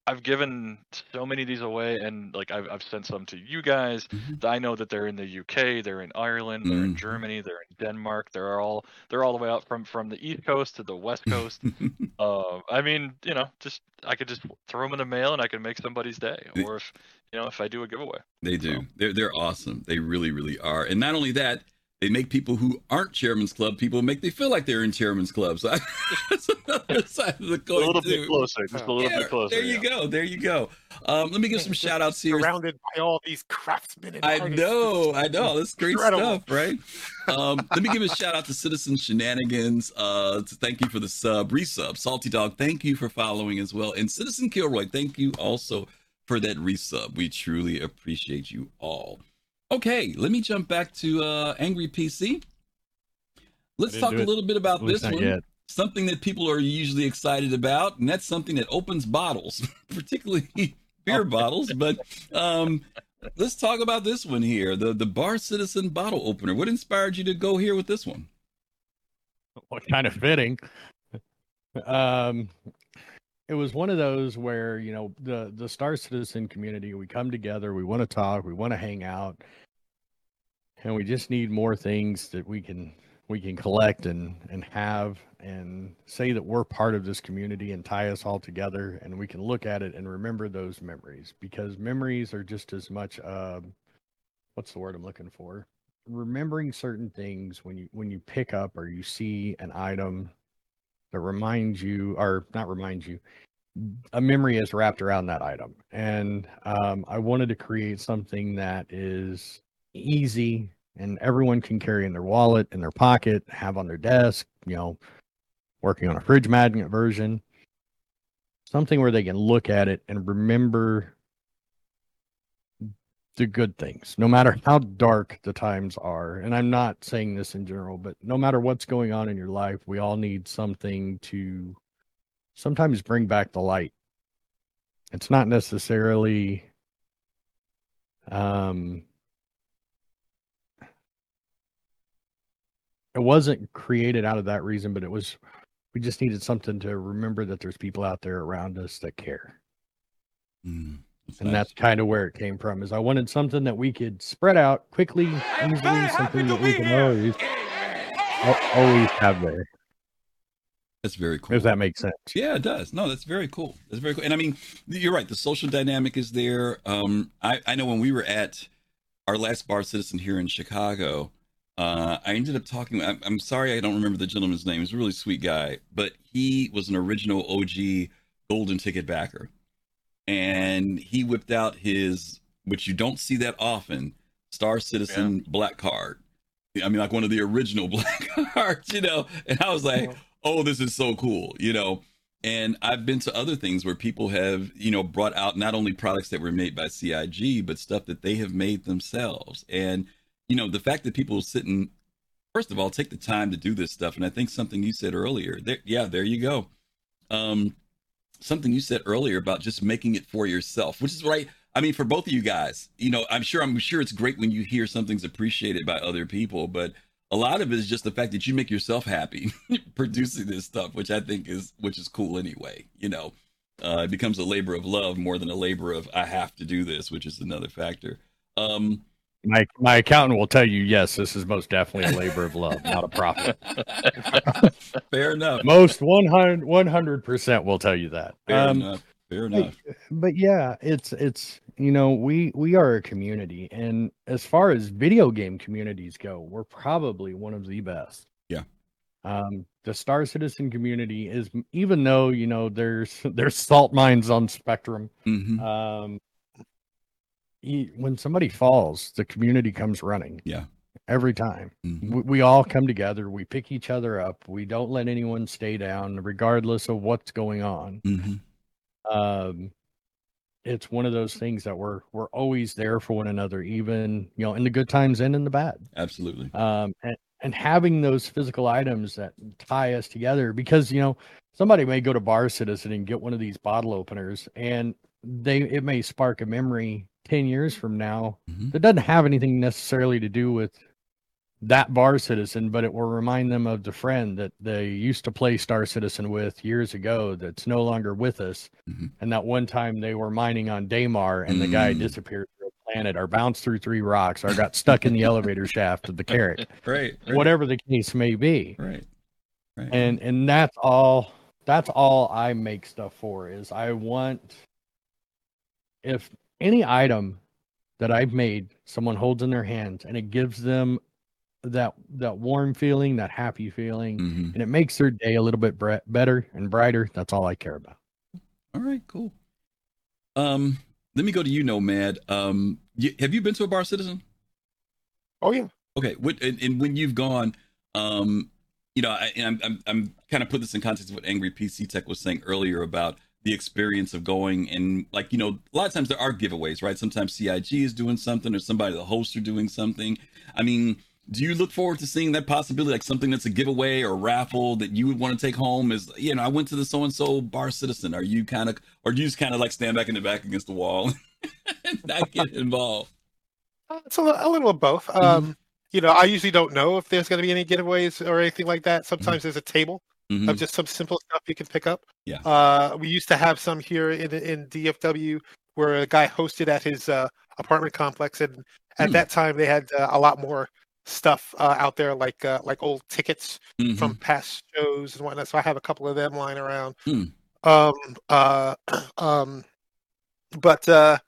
E: I've given so many of these away, and like I've I've sent some to you guys.
B: Mhm.
E: I know that they're in the UK, they're in Ireland, they're in
B: Mhm.
E: Germany, they're in Denmark. They're all they're all the way out from from the East Coast to the West Coast. uh, I mean, you know, just I could just throw them in the mail, and I could make somebody's day. Or if you know, if I do a giveaway.
B: They do.
E: So-
B: They're they're awesome. They really really are. And not only that, they make people who aren't Chairman's Club people make they feel like they're in Chairman's Club. So that's another side of the
E: A little
B: too.
E: bit closer, just a little
B: Yeah,
E: bit closer.
B: there you
E: yeah.
B: go. There you go. Um, let me give some shout outs here.
C: Surrounded by all these craftsmen and
B: I
C: artists.
B: know, I know. That's great
C: Incredible.
B: stuff, right? Um, let me give a shout out to Citizen Shenanigans. Uh, to thank you for the sub, resub. Salty Dog, thank you for following as well. And Citizen Kilroy, thank you also for that resub. We truly appreciate you all. Okay, let me jump back to uh, Angry PC. Let's talk a little bit about this one
D: yet.
B: something that people are usually excited about, and that's something that opens bottles, particularly beer bottles. But um, let's talk about this one here the the Bar Citizen bottle opener. What inspired you to go here with this one?
D: what kind of fitting um it was one of those where you know the the star citizen community we come together we want to talk we want to hang out and we just need more things that we can we can collect and and have and say that we're part of this community and tie us all together and we can look at it and remember those memories because memories are just as much um what's the word i'm looking for? Remembering certain things when you when you pick up or you see an item that reminds you or not reminds you a memory is wrapped around that item. And um, i wanted to create something that is easy and everyone can carry in their wallet in their pocket have on their desk you know working on a fridge magnet version. Something where they can look at it and remember the good things, no matter how dark the times are. And I'm not saying this in general, but no matter what's going on in your life, we all need something to sometimes bring back the light. It's not necessarily um it wasn't created out of that reason, but it was we just needed something to remember that there's people out there around us that care
B: Mm,
D: and
B: nice.
D: that's kind of where it came from is i wanted something that we could spread out quickly easily something that we can always always have there
B: that's very cool.
D: if that makes sense
B: Yeah, it does. No, that's very cool. That's very cool. And I mean, you're right. The social dynamic is there. Um, I, I know when we were at our last bar citizen here in Chicago, uh, I ended up talking. I'm, I'm sorry, I don't remember the gentleman's name. He's a really sweet guy, but he was an original OG golden ticket backer, and he whipped out his, which you don't see that often, Star Citizen black card. I mean, like one of the original black cards, you know. And I was like, oh, this is so cool, you know. And I've been to other things where people have, you know, brought out not only products that were made by CIG, but stuff that they have made themselves. And, you know, the fact that people sit and, first of all, take the time to do this stuff. And I think something you said earlier, there, yeah, there you go. Um, something you said earlier about just making it for yourself, which is I, I mean, for both of you guys, you know, I'm sure I'm sure it's great when you hear something's appreciated by other people, but a lot of it is just the fact that you make yourself happy producing this stuff, which I think is which is cool anyway. You know, uh, it becomes a labor of love more than a labor of I have to do this, which is another factor. Um,
D: my my accountant will tell you yes, this is most definitely a labor of love, not a profit.
B: Fair enough.
D: Most 100 percent will tell you that.
B: Fair
D: Um,
B: enough. Fair enough.
D: but yeah, it's it's you know we we are a community, and as far as video game communities go, we're probably one of the best.
B: Yeah.
D: Um, the Star Citizen community is even though you know there's there's salt mines on Spectrum.
B: hmm
D: Um, when somebody falls, the community comes running.
B: Yeah.
D: Every time.
B: Hmm
D: we, we all come together, we pick each other up, we don't let anyone stay down, regardless of what's going on.
B: Hmm
D: um it's one of those things that we're we're always there for one another even you know in the good times and in the bad.
B: Absolutely.
D: um and, and having those physical items that tie us together because you know somebody may go to bar citizen and get one of these bottle openers and they it may spark a memory 10 years from now
B: Mhm.
D: that doesn't have anything necessarily to do with that bar citizen but it will remind them of the friend that they used to play star citizen with years ago that's no longer with us
B: Mhm.
D: and that one time they were mining on Daymar and the guy
B: Mm.
D: disappeared through a planet or bounced through three rocks or got stuck in the elevator shaft of the Carrack
B: Right. right,
D: whatever the case may be
B: Right. Right.
D: and and that's all that's all i make stuff for is i want if any item that i've made someone holds in their hands and it gives them that that warm feeling that happy feeling
B: Mhm.
D: and it makes their day a little bit bre- better and brighter that's all i care about
B: All right. Cool. Um, let me go to you, Nomad. Um, you, have you been to a bar citizen?
C: Oh yeah.
B: Okay. What and, and when you've gone, um, you know, I, and I'm I'm I'm kind of put this in context of what Angry PC Tech was saying earlier about the experience of going and like you know a lot of times there are giveaways, right? Sometimes CIG is doing something or somebody the hosts are doing something. I mean. Do you look forward to seeing that possibility, like something that's a giveaway or raffle that you would want to take home? Is you know, I went to the so and so bar citizen. Are you kind of, or do you just kind of like stand back in the back against the wall and not get involved?
C: Uh, It's a, a little of both.
B: Mm-hmm.
C: Um, you know, I usually don't know if there's going to be any giveaways or anything like that. Sometimes there's a table
B: Mhm.
C: of just some simple stuff you can pick up.
B: Yeah.
C: Uh, we used to have some here in in DFW where a guy hosted at his uh, apartment complex, and at
B: Hmm.
C: that time they had uh, a lot more stuff uh, out there, like uh, like old tickets
B: Mhm.
C: from past shows and whatnot. So I have a couple of them lying around.
B: Hmm.
C: Um, uh, um, but uh,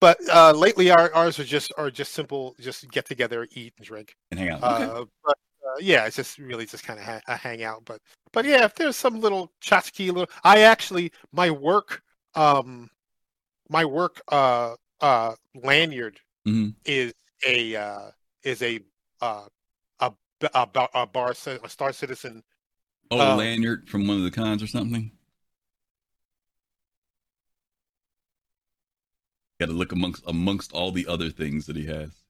C: but uh, lately our ours are just are just simple, just get together, eat and drink.
B: and hang out. Okay.
C: Uh, but uh, yeah, it's just really just kind of ha- a hangout. But but yeah, if there's some little tchotchke, little, I actually my work, um, my work, uh, uh, lanyard
B: Mhm.
C: is a uh, is a uh, a a, bar- a bar a star citizen.
B: Oh,
C: Uh,
B: lanyard from one of the cons or something. Got to look amongst amongst all the other things that he has.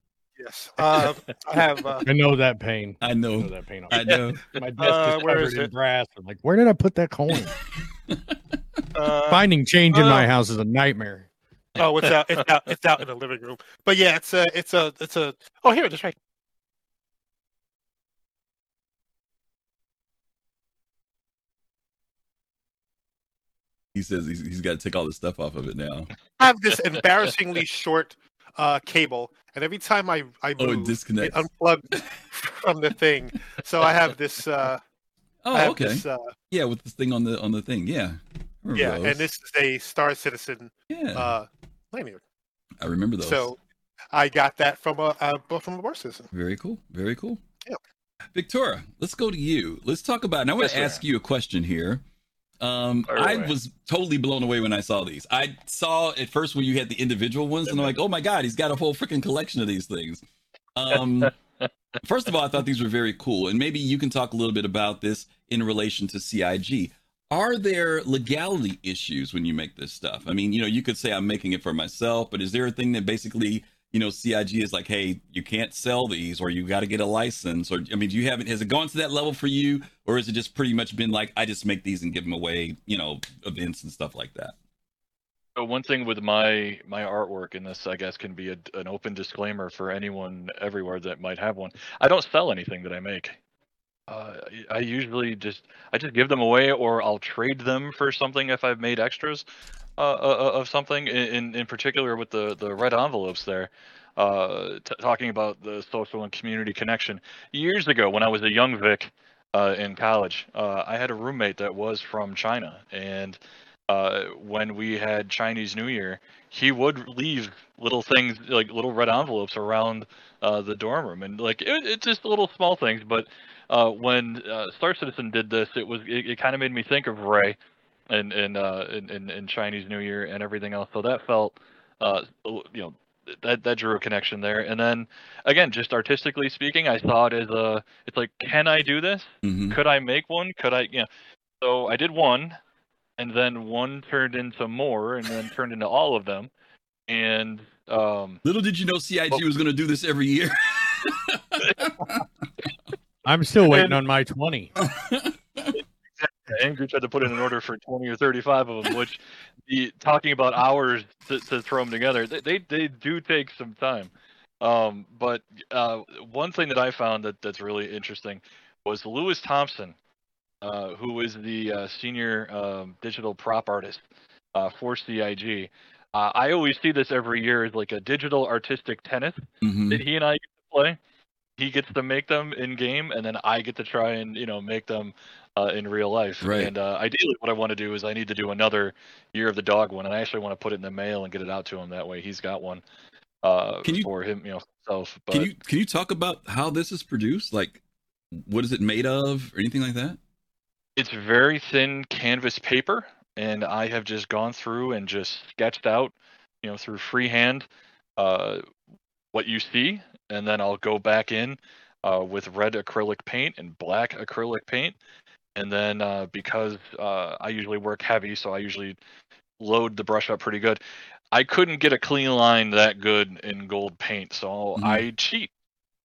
C: Yes, uh, I have. Uh,
D: i know that pain
B: I
D: I know
B: know.
D: that pain
B: I know.
D: my desk
C: Uh,
D: is
C: where
D: covered
C: is
D: in
C: it?
D: brass i'm like where did i put that coin
C: uh,
D: finding change in my
C: uh,
D: house is a nightmare
C: oh, it's out. It's out. It's out in the living room. But yeah, it's a. It's a. It's a. Oh, here it is. Right.
B: He says he's, he's got to take all the stuff off of it now.
C: I have this embarrassingly short uh, cable, and every time I I
B: Oh, it
C: move, it
B: disconnects.
C: unplugged from the thing. So I have this. Uh,
B: Oh,
C: have
B: okay.
C: This, uh,
B: Yeah, with this thing on the on the thing. Yeah.
C: Yeah,
B: those.
C: and this is a Star Citizen
B: Yeah,
C: uh, lanyard.
B: I remember those.
C: So I got that from a uh, from a bar citizen.
B: Very cool. Very cool.
C: Yep.
B: Victoria, let's go to you. Let's talk about. And I want
E: Yes,
B: to ask you a question here. Um, I was totally blown away when I saw these. I saw at first when you had the individual ones, and I'm like, oh my god, he's got a whole freaking collection of these things. Um, first of all, I thought these were very cool, and maybe you can talk a little bit about this in relation to CIG. Are there legality issues when you make this stuff? I mean, you know, you could say I'm making it for myself, but is there a thing that basically, you know, CIG is like, hey, you can't sell these, or you got to get a license, or I mean, do you have it? Has it gone to that level for you, or has it just pretty much been like, I just make these and give them away, you know, events and stuff like that?
E: So one thing with my my artwork, and this I guess can be a, an open disclaimer for anyone everywhere that might have one. I don't sell anything that I make. Uh, I usually just I just give them away, or I'll trade them for something if I've made extras uh, uh, uh of something. In in particular with the the red envelopes there, uh, t- talking about the social and community connection. Years ago, when I was a young Vic uh, in college, uh, I had a roommate that was from China, and uh, when we had Chinese New Year, he would leave little things like little red envelopes around the dorm room, and like it, it's just little small things. But when Star Citizen did this, it was it, it kind of made me think of Ray, and and, uh, and and and Chinese New Year and everything else. So that felt, uh, you know, that that drew a connection there. And then again, just artistically speaking, I saw it as a it's like, can I do this?
B: Mm-hmm.
E: Could I make one? Could I? Yeah. So I did one, and then one turned into more, and then turned into all of them. And um,
B: little did you know CIG well, was going to do this every year.
D: I'm still waiting and, on my twenty.
E: Angry tried to put in an order for 20 or 35 of them, which the talking about hours to, to throw them together, they, they, they do take some time. Um, but uh, one thing that I found that that's really interesting was Lewis Thompson uh, who is the uh, senior um, digital prop artist uh, for CIG. Uh, I always see this every year as like a digital artistic tennis mm-hmm. that he and I get to play. He gets to make them in game, and then I get to try and you know make them uh, in real life.
B: Right.
E: And ideally, what I want to do is I need to do another year of the dog one, and I actually want to put it in the mail and get it out to him. That way, he's got one. can you, for him, you know, himself.
B: But, can you can you talk about how this is produced? Like, what is it made of, or anything like that?
E: It's very thin canvas paper, and I have just gone through and just sketched out, you know, through freehand, uh, what you see, and then I'll go back in uh, with red acrylic paint and black acrylic paint, and then uh, because uh, I usually work heavy, so I usually load the brush up pretty good. I couldn't get a clean line that good in gold paint, so mm-hmm. I cheat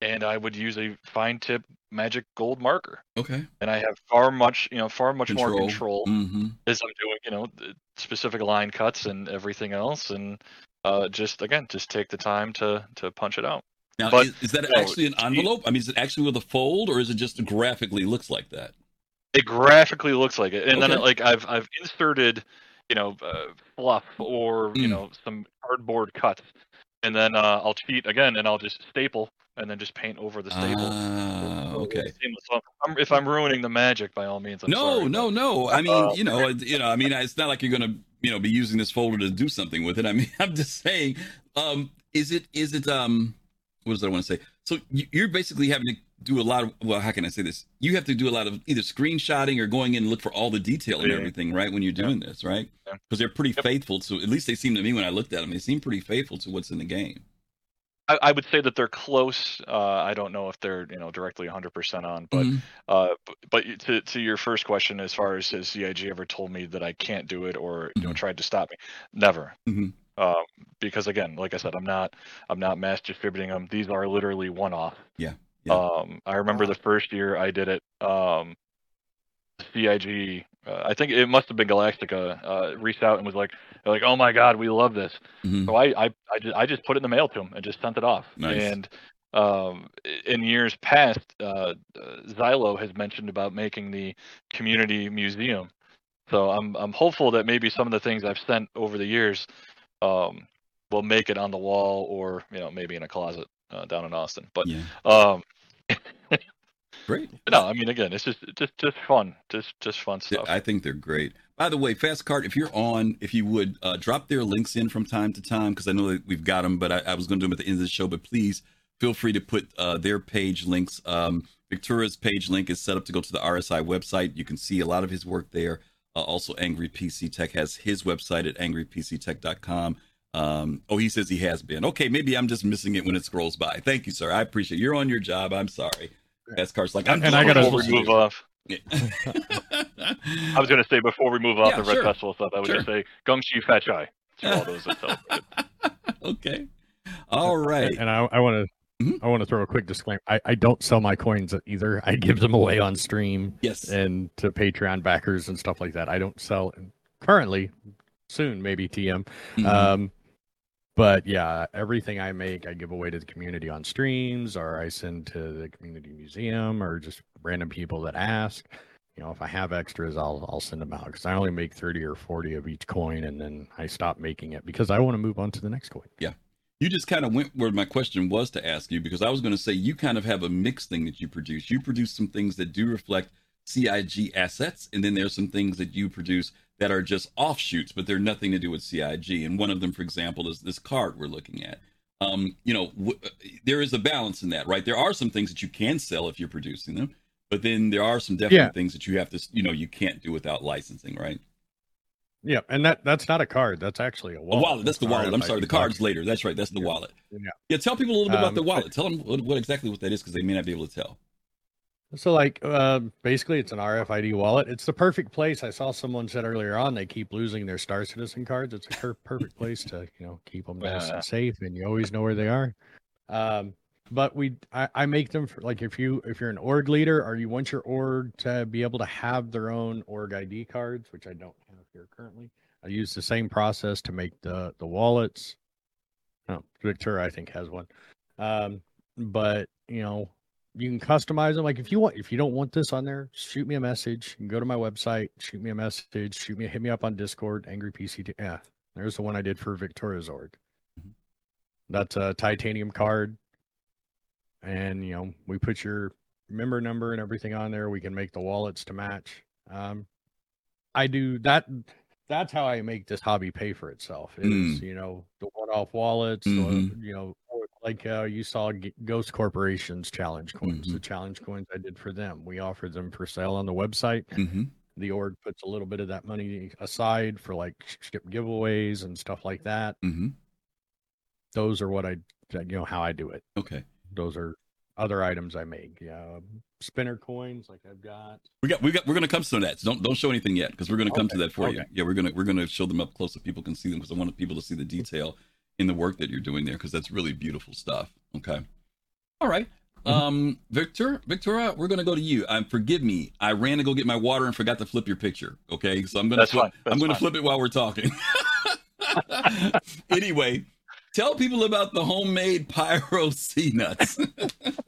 E: and I would use a fine tip magic gold marker.
B: Okay.
E: And I have far much, you know, far much control. more control
B: mm-hmm.
E: as I'm doing, you know, specific line cuts and everything else, and uh, just again, just take the time to to punch it out.
B: Now, but, is, is that actually know, an envelope? I mean, is it actually with a fold, or is it just graphically looks like that?
E: It graphically looks like it, and okay. then it, like I've I've inserted, you know, uh, fluff or you mm. know some cardboard cuts, and then uh, I'll cheat again, and I'll just staple and then just paint over the staple.
B: Ah, okay.
E: If I'm ruining the magic, by all means, I'm
B: no,
E: sorry,
B: no, no. I mean, uh, you know, you know, I mean, it's not like you're gonna, you know, be using this folder to do something with it. I mean, I'm just saying, um, is it, is it, um, what does I want to say? So you're basically having to do a lot of, well, how can I say this? You have to do a lot of either screenshotting or going in and look for all the detail and everything, right? When you're doing yeah. this, right? Because yeah. they're pretty yep. faithful to, at least they seem to me when I looked at them, they seem pretty faithful to what's in the game.
E: I, I would say that they're close. Uh, I don't know if they're you know directly 100% on, but mm-hmm. uh, but to to your first question, as far as has CIG ever told me that I can't do it or mm-hmm. you know mm-hmm. tried to stop me? Never.
B: Mm-hmm.
E: Uh, because again, like I said, I'm not I'm not mass distributing them. These are literally one off.
B: Yeah. Yeah.
E: Um, I remember the first year I did it. Um, CIG uh, I think it must have been Galactica uh, reached out and was like, like, oh my god, we love this. Mm-hmm. So I, I, I just, I just put it in the mail to him and just sent it off.
B: Nice.
E: And um, in years past, uh, Zyloh has mentioned about making the community museum. So I'm, I'm hopeful that maybe some of the things I've sent over the years um, will make it on the wall or you know maybe in a closet uh, down in Austin. But
B: yeah.
E: um,
B: Great.
E: No, I mean, again, it's just just just fun, just just fun stuff.
B: I think they're great. By the way, Fast Cart, if you're on, if you would uh, drop their links in from time to time, because I know that we've got them, but I, I was going to do them at the end of the show. But please feel free to put uh, their page links. Um, Victura's page link is set up to go to the RSI website. You can see a lot of his work there. Uh, also, Angry PC Tech has his website at angrypctech.com. Um, oh, he says he has been. Okay, maybe I'm just missing it when it scrolls by. Thank you, sir. I appreciate it. You're on your job. I'm sorry. Fast car's like, I'm
E: and I gotta move off. I was gonna say before we move off yeah, the Red sure. Festival stuff, I would sure. just say Gungshi Fat Chai all those
B: okay. All right.
D: And I, I want to mm-hmm. I want to throw a quick disclaimer. I, I don't sell my coins either. I give them away on stream.
B: Yes.
D: And to Patreon backers and stuff like that. I don't sell currently soon, maybe TM.
B: Mhm.
D: Um, but yeah, everything I make, I give away to the community on streams, or I send to the community museum, or just random people that ask. You know, if I have extras, I'll I'll send them out because I only make thirty or forty of each coin, and then I stop making it because I want to move on to the next coin.
B: Yeah, you just kind of went where my question was to ask you because I was going to say you kind of have a mixed thing that you produce. You produce some things that do reflect CIG assets, and then there's some things that you produce that are just offshoots, but they're nothing to do with CIG. And one of them, for example, is this card we're looking at. Um, you know, w- there is a balance in that, right? There are some things that you can sell if you're producing them, but then there are some definite
D: Yeah.
B: things that you have to, you know, you can't do without licensing, right?
D: Yeah, and that that's not a card. That's actually a
B: A
D: wallet.
B: wallet. That's the wallet. I'm sorry. The
D: card.
B: card's later. That's right. That's the
D: Yeah.
B: wallet.
D: Yeah.
B: Yeah. Tell people a little bit about
D: Um,
B: the wallet. Tell them what, what exactly what that is because they may not be able to tell.
D: So like uh, basically it's an RFID wallet. It's the perfect place. I saw someone said earlier on they keep losing their Star Citizen cards. It's a per- perfect place to you know keep them nice
E: Yeah.
D: and safe, and you always know where they are. Um, but we I, I make them for like if you if you're an org leader or you want your org to be able to have their own org ID cards, which I don't have here currently. I use the same process to make the the wallets. Oh, Victor I think has one. Um, but you know you can customize them. Like if you want, if you don't want this on there, shoot me a message. You can go to my website, shoot me a message, shoot me, hit me up on Discord, Angry PC. Yeah, there's the one I did for Victoria's org.
B: Mhm.
D: That's a titanium card, and you know we put your member number and everything on there. We can make the wallets to match. Um, I do that. That's how I make this hobby pay for itself. Is
B: Mm.
D: you know the one-off wallets, or,
B: Mhm.
D: you know, like uh, you saw G- Ghost Corporation's challenge coins.
B: Mm-hmm.
D: The challenge coins I did for them, we offered them for sale on the website.
B: Mm-hmm.
D: The org puts a little bit of that money aside for like skip giveaways and stuff like that.
B: Mm-hmm.
D: Those are what I, you know, how I do it.
B: Okay.
D: Those are other items I make. Yeah, spinner coins like I've got.
B: We got we got we're gonna come to that. So don't don't show anything yet because we're gonna come to that for you. Yeah, we're gonna we're gonna show them up close so people can see them because I want people to see the detail in the work that you're doing there because that's really beautiful stuff. Okay. All right.
D: Mm-hmm.
B: Um, Victor, Victoria, we're gonna go to you. Um, forgive me. I ran to go get my water and forgot to flip your picture. Okay, so I'm gonna
E: That's
B: flip,
E: fine. That's
B: I'm gonna
E: fine.
B: flip it while we're talking. anyway, tell people about the homemade pyro sea nuts.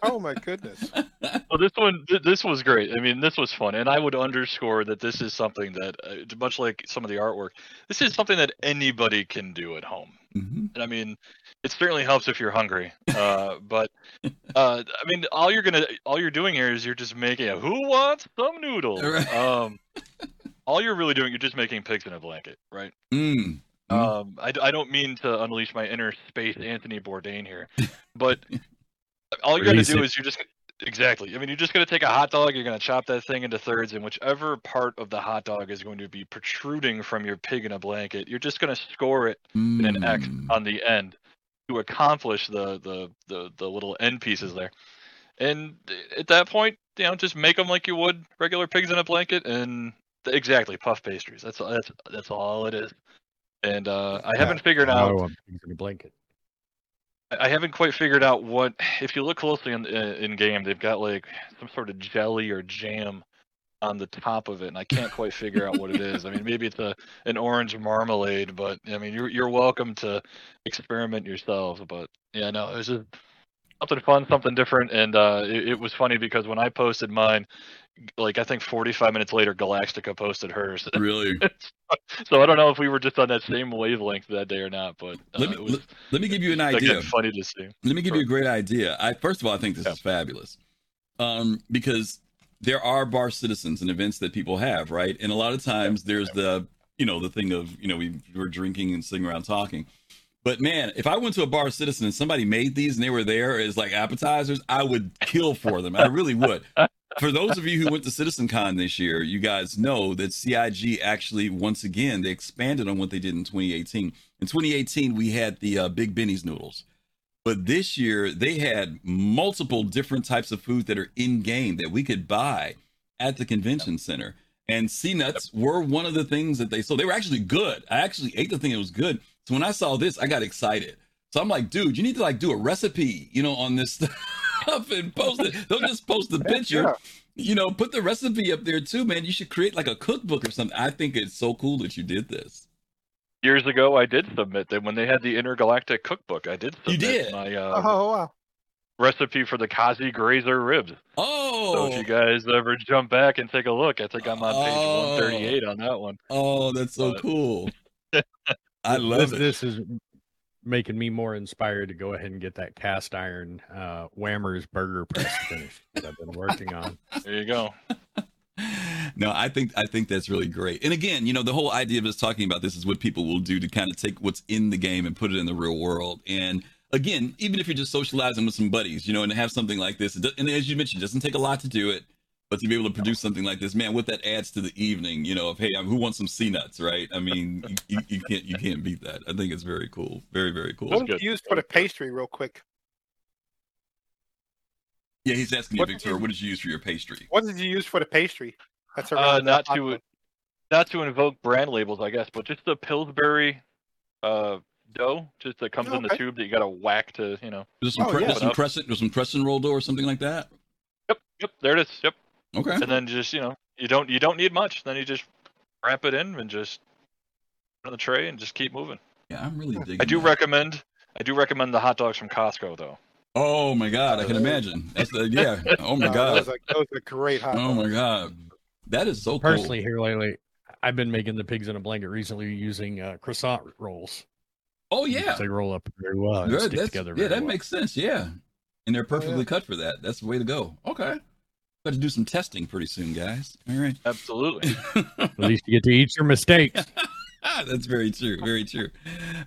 C: Oh my goodness.
E: Well, this one, th- this was great. I mean, this was fun, and I would underscore that this is something that, uh, much like some of the artwork, this is something that anybody can do at home.
B: hmm
E: And I mean, it certainly helps if you're hungry. Uh, but uh, I mean, all you're gonna, all you're doing here is you're just making a who wants some noodles.
B: Right.
E: Um, all you're really doing, you're just making pigs in a blanket, right?
B: Mm. Mhm.
E: Um, I, I don't mean to unleash my inner space Anthony Bourdain here, but all you're gonna do is you're just exactly. I mean, you're just gonna take a hot dog, you're gonna chop that thing into thirds, and whichever part of the hot dog is going to be protruding from your pig in a blanket, you're just gonna score it in an X
B: Mm.
E: on the end to accomplish the the the, the little end pieces there. And at that point, you know, just make them like you would regular pigs in a blanket, and exactly puff pastries. That's that's that's all it is. And uh, I haven't figured out.
D: I want pigs in a blanket.
E: I haven't quite figured out what. If you look closely in in game, they've got like some sort of jelly or jam on the top of it, and I can't quite figure out what it is. I mean, maybe it's a an orange marmalade, but I mean, you're you're welcome to experiment yourself. But yeah, no, it was just something fun, something different, and uh, it, it was funny because when I posted mine, like I think 45 minutes later, Galactica posted hers.
B: Really?
E: so I don't know if we were just on that same wavelength that day or not, but uh,
B: Let me
E: was
B: let, let me give you an idea.
E: again funny to see.
B: Let me give you a great idea. I first of all, I think this
E: Yeah.
B: is fabulous, um, because there are bar citizens and events that people have, right? And a lot of times there's the you know the thing of you know we were drinking and sitting around talking. But man, if I went to a bar citizen and somebody made these and they were there as like appetizers, I would kill for them. I really would. For those of you who went to CitizenCon this year, you guys know that CIG actually once again they expanded on what they did in 2018. In 2018, we had the uh, Big Benny's noodles. But this year, they had multiple different types of food that are in game that we could buy at the convention center. And sea nuts were one of the things that they sold. They were actually good. I actually ate the thing; it was good. So when I saw this, I got excited. So I'm like, dude, you need to like do a recipe, you know, on this stuff and post it. Don't just post the picture.
C: yeah.
B: You know, put the recipe up there too, man. You should create like a cookbook or something. I think it's so cool that you did this.
E: years ago I did submit that when they had the intergalactic cookbook. I did
B: You
E: submit
B: did?
E: my uh,
C: Oh wow.
E: recipe for the Kazi Grazer ribs.
B: Oh,
E: So if you guys ever jump back and take a look, I think I'm on page
B: Oh.
E: 138 on that one.
B: oh, that's so
E: But-
B: cool. I
D: this,
B: love it.
D: this is making me more inspired to go ahead and get that cast iron uh, Whammers burger press finished that I've been working on.
E: There you go.
B: no, I think I think that's really great. And again, you know, the whole idea of us talking about this is what people will do to kind of take what's in the game and put it in the real world. And again, even if you're just socializing with some buddies, you know, and to have something like this, and as you mentioned, it doesn't take a lot to do it. But to be able to produce something like this, man, what that adds to the evening, you know, of hey, um, who wants some sea nuts, right? I mean, you, you, you can't you can't beat that. I think it's very cool, very very cool.
C: What
E: good.
C: did you use for the pastry, real quick?
B: Yeah, he's asking you,
C: What did
B: Victor, what did you use for your pastry?
C: What did you use for the pastry? That's
E: Uh, not to
C: hot
E: not to invoke brand labels, I guess, but just the Pillsbury uh, dough, just that comes in the tube that you got to whack to, you know.
B: Was there some,
C: Oh,
B: cre-
C: yeah.
B: was some crescent, was some crescent roll dough or something like that?
E: Yep, yep, there it is. Yep.
B: Okay.
E: And then just, you know, you don't you don't need much. Then you just wrap it in and just put it on the tray and just keep moving.
B: Yeah, I'm really digging.
E: I do
B: that.
E: recommend I do recommend the hot dogs from Costco though.
B: Oh my god, I can imagine. That's the yeah. Oh my
C: Uh,
B: god.
C: Those are, those are great hot
B: Oh my god. That is so cool.
D: Personally, here lately, I've been making the pigs in a blanket recently using uh, croissant rolls.
B: Oh
D: because
B: yeah.
D: they roll up very well and
B: Good,
D: stick
B: that's-
D: together.
B: yeah, that
D: well.
B: makes sense. Yeah. And they're perfectly
C: Oh, yeah.
B: cut for that. That's the way to go. Okay. Got to do some testing pretty soon, guys. All right.
E: Absolutely.
D: At least you get to eat your mistakes.
B: That's very true. Very true.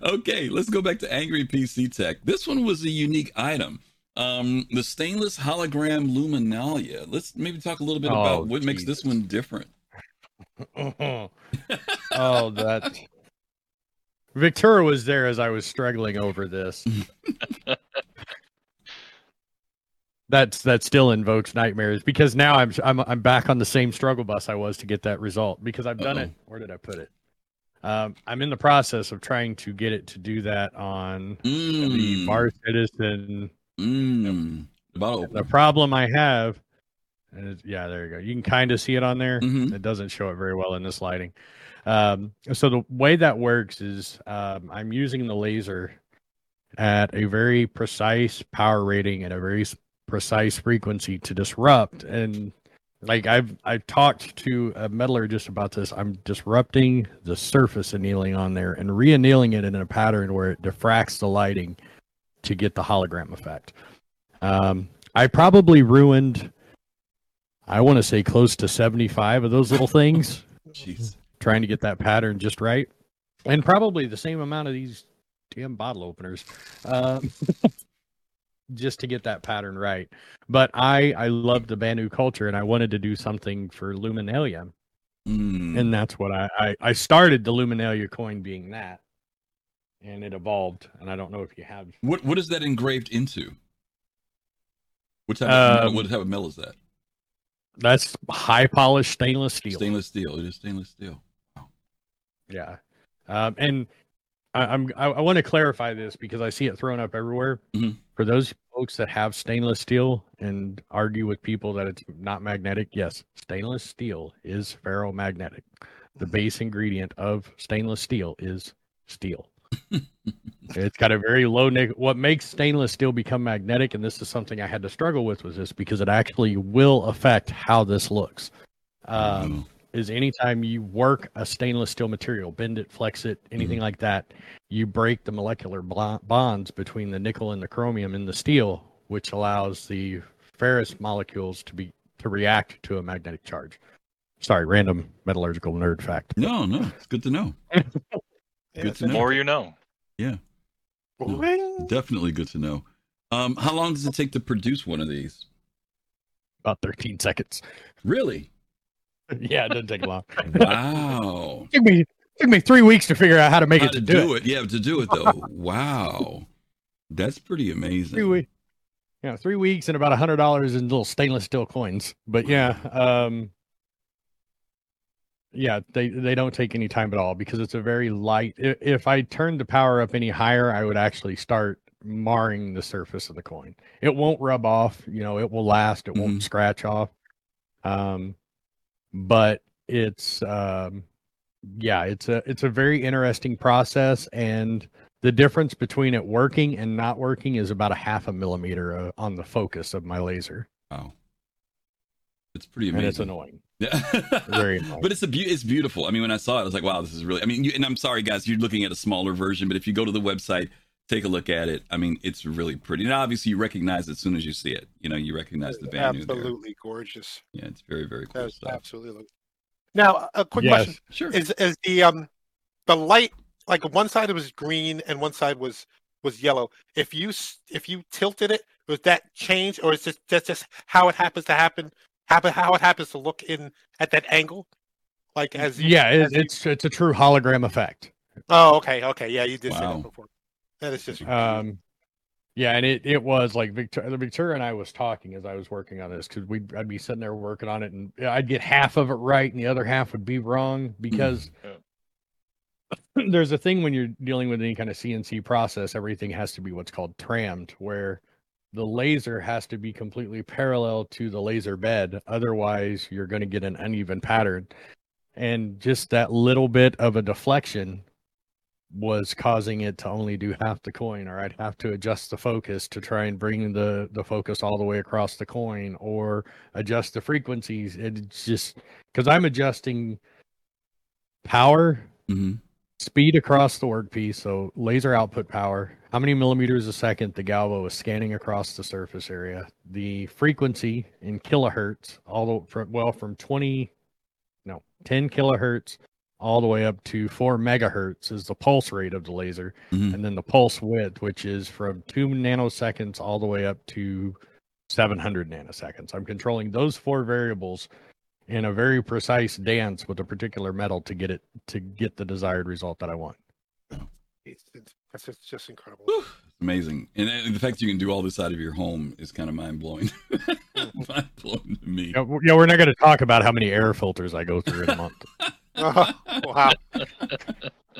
B: Okay, let's go back to Angry PC Tech. This one was a unique item. Um, the stainless hologram luminalia. Let's maybe talk a little bit
D: Oh,
B: about what makes this one different.
D: oh, that. Victoria was there as I was struggling over this. That's that still invokes nightmares because now I'm I'm I'm back on the same struggle bus I was to get that result because I've done it.
B: Uh-oh.
D: Where did I put it? Um, I'm in the process of trying to get it to do that on the
B: Mm,
D: Bar Citizen.
B: mm. The
D: The problem I have, is, yeah, there you go. You can kind of see it on there.
B: Mhm.
D: It doesn't show it very well in this lighting. Um, so the way that works is um, I'm using the laser at a very precise power rating and a very precise frequency to disrupt. And like I've I've talked to a metallurgist about this. I'm disrupting the surface annealing on there and re-annealing it in a pattern where it diffracts the lighting to get the hologram effect. Um, I probably ruined, I want to say close to 75 of those little things
B: Jeez.
D: trying to get that pattern just right. And probably the same amount of these damn bottle openers um, just to get that pattern right. But I, I love the Banu culture and I wanted to do something for Luminalia.
B: Mm.
D: And that's what I, I, I started the Luminalia coin being that. And it evolved. And I don't know if you have
B: What what is that engraved into? What type, of
D: Um,
B: what type of metal is that?
D: that's high polished stainless steel.
B: Stainless steel. It is stainless steel.
D: Yeah, um, and I, I'm I, I want to clarify this because I see it thrown up everywhere.
B: Mhm.
D: For those folks that have stainless steel and argue with people that it's not magnetic, yes, stainless steel is ferromagnetic. The base ingredient of stainless steel is steel. it's got a very low nickel. What makes stainless steel become magnetic, and this is something I had to struggle with, was this because it actually will affect how this looks. Um, is anytime you work a stainless steel material, bend it, flex it, anything like that, you break the molecular bonds between the nickel and the chromium in the steel, which allows the ferrous molecules to be to react to a magnetic charge. Sorry, random metallurgical nerd fact.
B: no, no. It's good to know.
C: Yeah,
B: Good to know.
E: More you know.
C: Boing.
B: Definitely good to know. Um, how long does it take to produce one of these?
D: About 13 seconds.
B: Really?
D: yeah, it doesn't take long.
B: Wow.
D: took me took me three weeks to figure out how to make
B: How
D: it
B: to
D: to do, it.
B: it. Yeah, to do it though. wow. That's pretty amazing.
D: Three weeks. Yeah, three weeks and about a hundred dollars in little stainless steel coins. But yeah, um, yeah, they they don't take any time at all because it's a very light. If I turned the power up any higher, I would actually start marring the surface of the coin. It won't rub off. You know, it will last. It won't scratch off. Um, but it's um, yeah, it's a it's a very interesting process, and the difference between it working and not working is about a half a millimeter uh, on the focus of my laser,
B: Wow. It's pretty
D: and it's annoying.
B: Yeah.
D: Very annoying.
B: but it's a be- it's beautiful. I mean, when I saw it, I was like, wow, this is really. I mean, you, and I'm sorry, guys, you're looking at a smaller version, but if you go to the website, take a look at it. I mean, it's really pretty. And obviously, you recognize it as soon as you see it. You know, you recognize the Banu there.
C: Absolutely gorgeous.
B: Yeah, it's very very cool
C: That's
B: stuff.
C: absolutely. Now, a quick
D: Yes.
C: question:
B: Sure.
C: is is the um the light like one side was green and one side was was yellow? If you if you tilted it, was that change, or is just that's just how it happens to happen? Happen how it happens to look in at that angle, like as you,
D: yeah, it,
C: as you-
D: it's it's a true hologram effect.
C: oh okay okay yeah you did say that before. That is just
D: Um, yeah, and it it was like Victor, Victoria and I was talking as I was working on this because we I'd be sitting there working on it, and I'd get half of it right, and the other half would be wrong because there's a thing when you're dealing with any kind of CNC process, everything has to be what's called trammed, where the laser has to be completely parallel to the laser bed, otherwise you're going to get an uneven pattern, and just that little bit of a deflection was causing it to only do half the coin or I'd have to adjust the focus to try and bring the the focus all the way across the coin or adjust the frequencies. It's just cuz I'm adjusting power
B: hmm
D: speed across the workpiece so laser output power. How many millimeters a second the galvo is scanning across the surface area? The frequency in kilohertz all the from well from 20 no 10 kilohertz all the way up to 4 megahertz is the pulse rate of the laser
B: Mhm.
D: and then the pulse width which is from 2 nanoseconds all the way up to 700 nanoseconds i'm controlling those four variables in a very precise dance with a particular metal to get it to get the desired result that i want
C: it's, it's, that's just, just incredible.
B: Whew, amazing, and, and the fact you can do all this out of your home is kind of mind blowing. mind blowing to me.
D: yeah, w- yeah we're not going to talk about how many air filters i go through in a month
C: Oh, wow.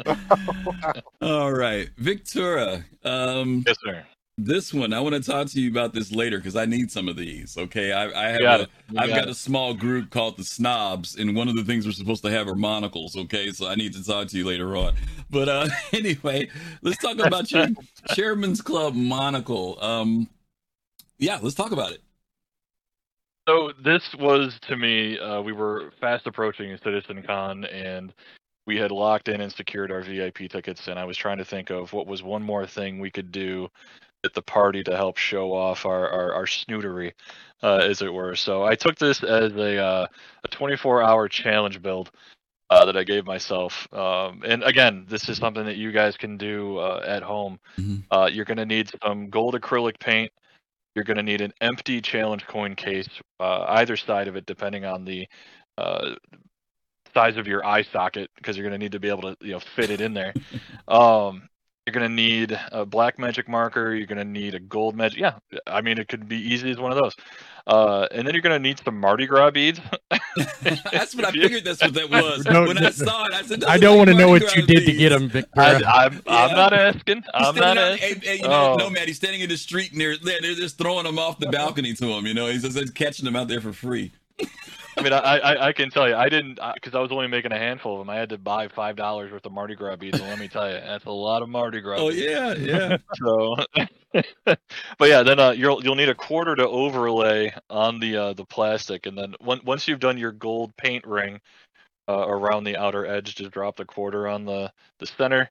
B: All right, Victura. Um,
E: Yes, sir.
B: this one I want to talk to you about this later because I need some of these. Okay, I, I have
E: You got
B: a,
E: it. You
B: I've
E: got
B: got a small group called the Snobs, and one of the things we're supposed to have are monocles. Okay, so I need to talk to you later on. But uh, anyway, let's talk about your Chairman's Club monocle. Um, yeah, let's talk about it.
E: So this was to me, uh, we were fast approaching Citizen Con, and we had locked in and secured our VIP tickets. And I was trying to think of what was one more thing we could do at the party to help show off our our, our snootery, uh, as it were. So I took this as a uh, a 24-hour challenge build. Uh, that I gave myself, um, and again, this is something that you guys can do uh, at home.
B: Mhm.
E: Uh, you're going to need some gold acrylic paint, you're going to need an empty challenge coin case, uh, either side of it, depending on the uh, size of your eye socket, because you're going to need to be able to you know fit it in there. um, you're going to need a black magic marker. You're going to need a gold magic. Yeah, I mean it could be easy as one of those. Uh, and then you're going to need some Mardi Gras beads.
B: that's what I figured. That's what that was.
D: Don't-
B: when I saw it, I said,
D: i don't want to know
B: Mardi
D: what you
B: Gras
D: did to get
B: beads."
D: them
E: I,
D: victoria
E: I'm, I'm
B: Yeah.
E: not asking.
B: He's
E: I'm not
B: out-
E: asking.
B: hey, hey, you know,
E: Oh.
B: no, man, he's standing in the street and they're, they're they're just throwing them off the balcony to him. You know, he's just catching them out there for free.
E: I mean, I, I, I can tell you, I didn't because I was only making a handful of them. I had to buy five dollars worth of Mardi Gras beads, and let me tell you, that's a lot of Mardi Gras.
B: Oh
E: beads.
B: yeah, yeah.
E: So, but yeah, then uh, you'll you'll need a quarter to overlay on the uh, the plastic, and then on- once you've done your gold paint ring uh, around the outer edge, just drop the quarter on the the center,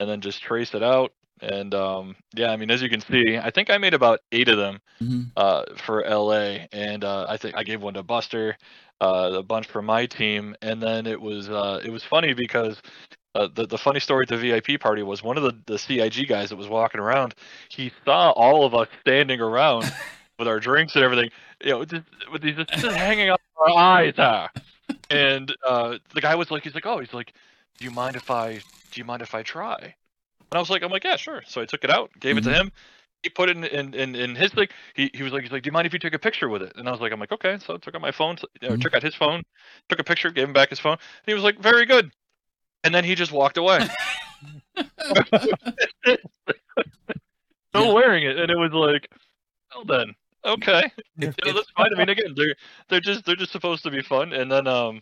E: and then just trace it out. And um, yeah, I mean, as you can see, I think I made about eight of them
B: Mhm.
E: uh, for LA, and uh, I think I gave one to Buster, uh, a bunch for my team, and then it was uh, it was funny because uh, the the funny story at the VIP party was one of the the CIG guys that was walking around, he saw all of us standing around with our drinks and everything, you know, just, with these just hanging out our eyes, ah. and uh, the guy was like, he's like, oh, he's like, do you mind if I do you mind if I try? And I was like, I'm like, yeah, sure. So I took it out, gave it to
B: Mhm.
E: him. He put it in, in, in, in his thing. He, he was like, he's like, do you mind if you took a picture with it? And I was like, I'm like, okay. So I took out my phone, you know,
B: Mhm.
E: took out his phone, took a picture, gave him back his phone. And he was like, very good. And then he just walked away, still
B: Yeah.
E: wearing it. And it was like, well then, okay, you know, that's fine. I mean, again, they're they're just they're just supposed to be fun. And then um,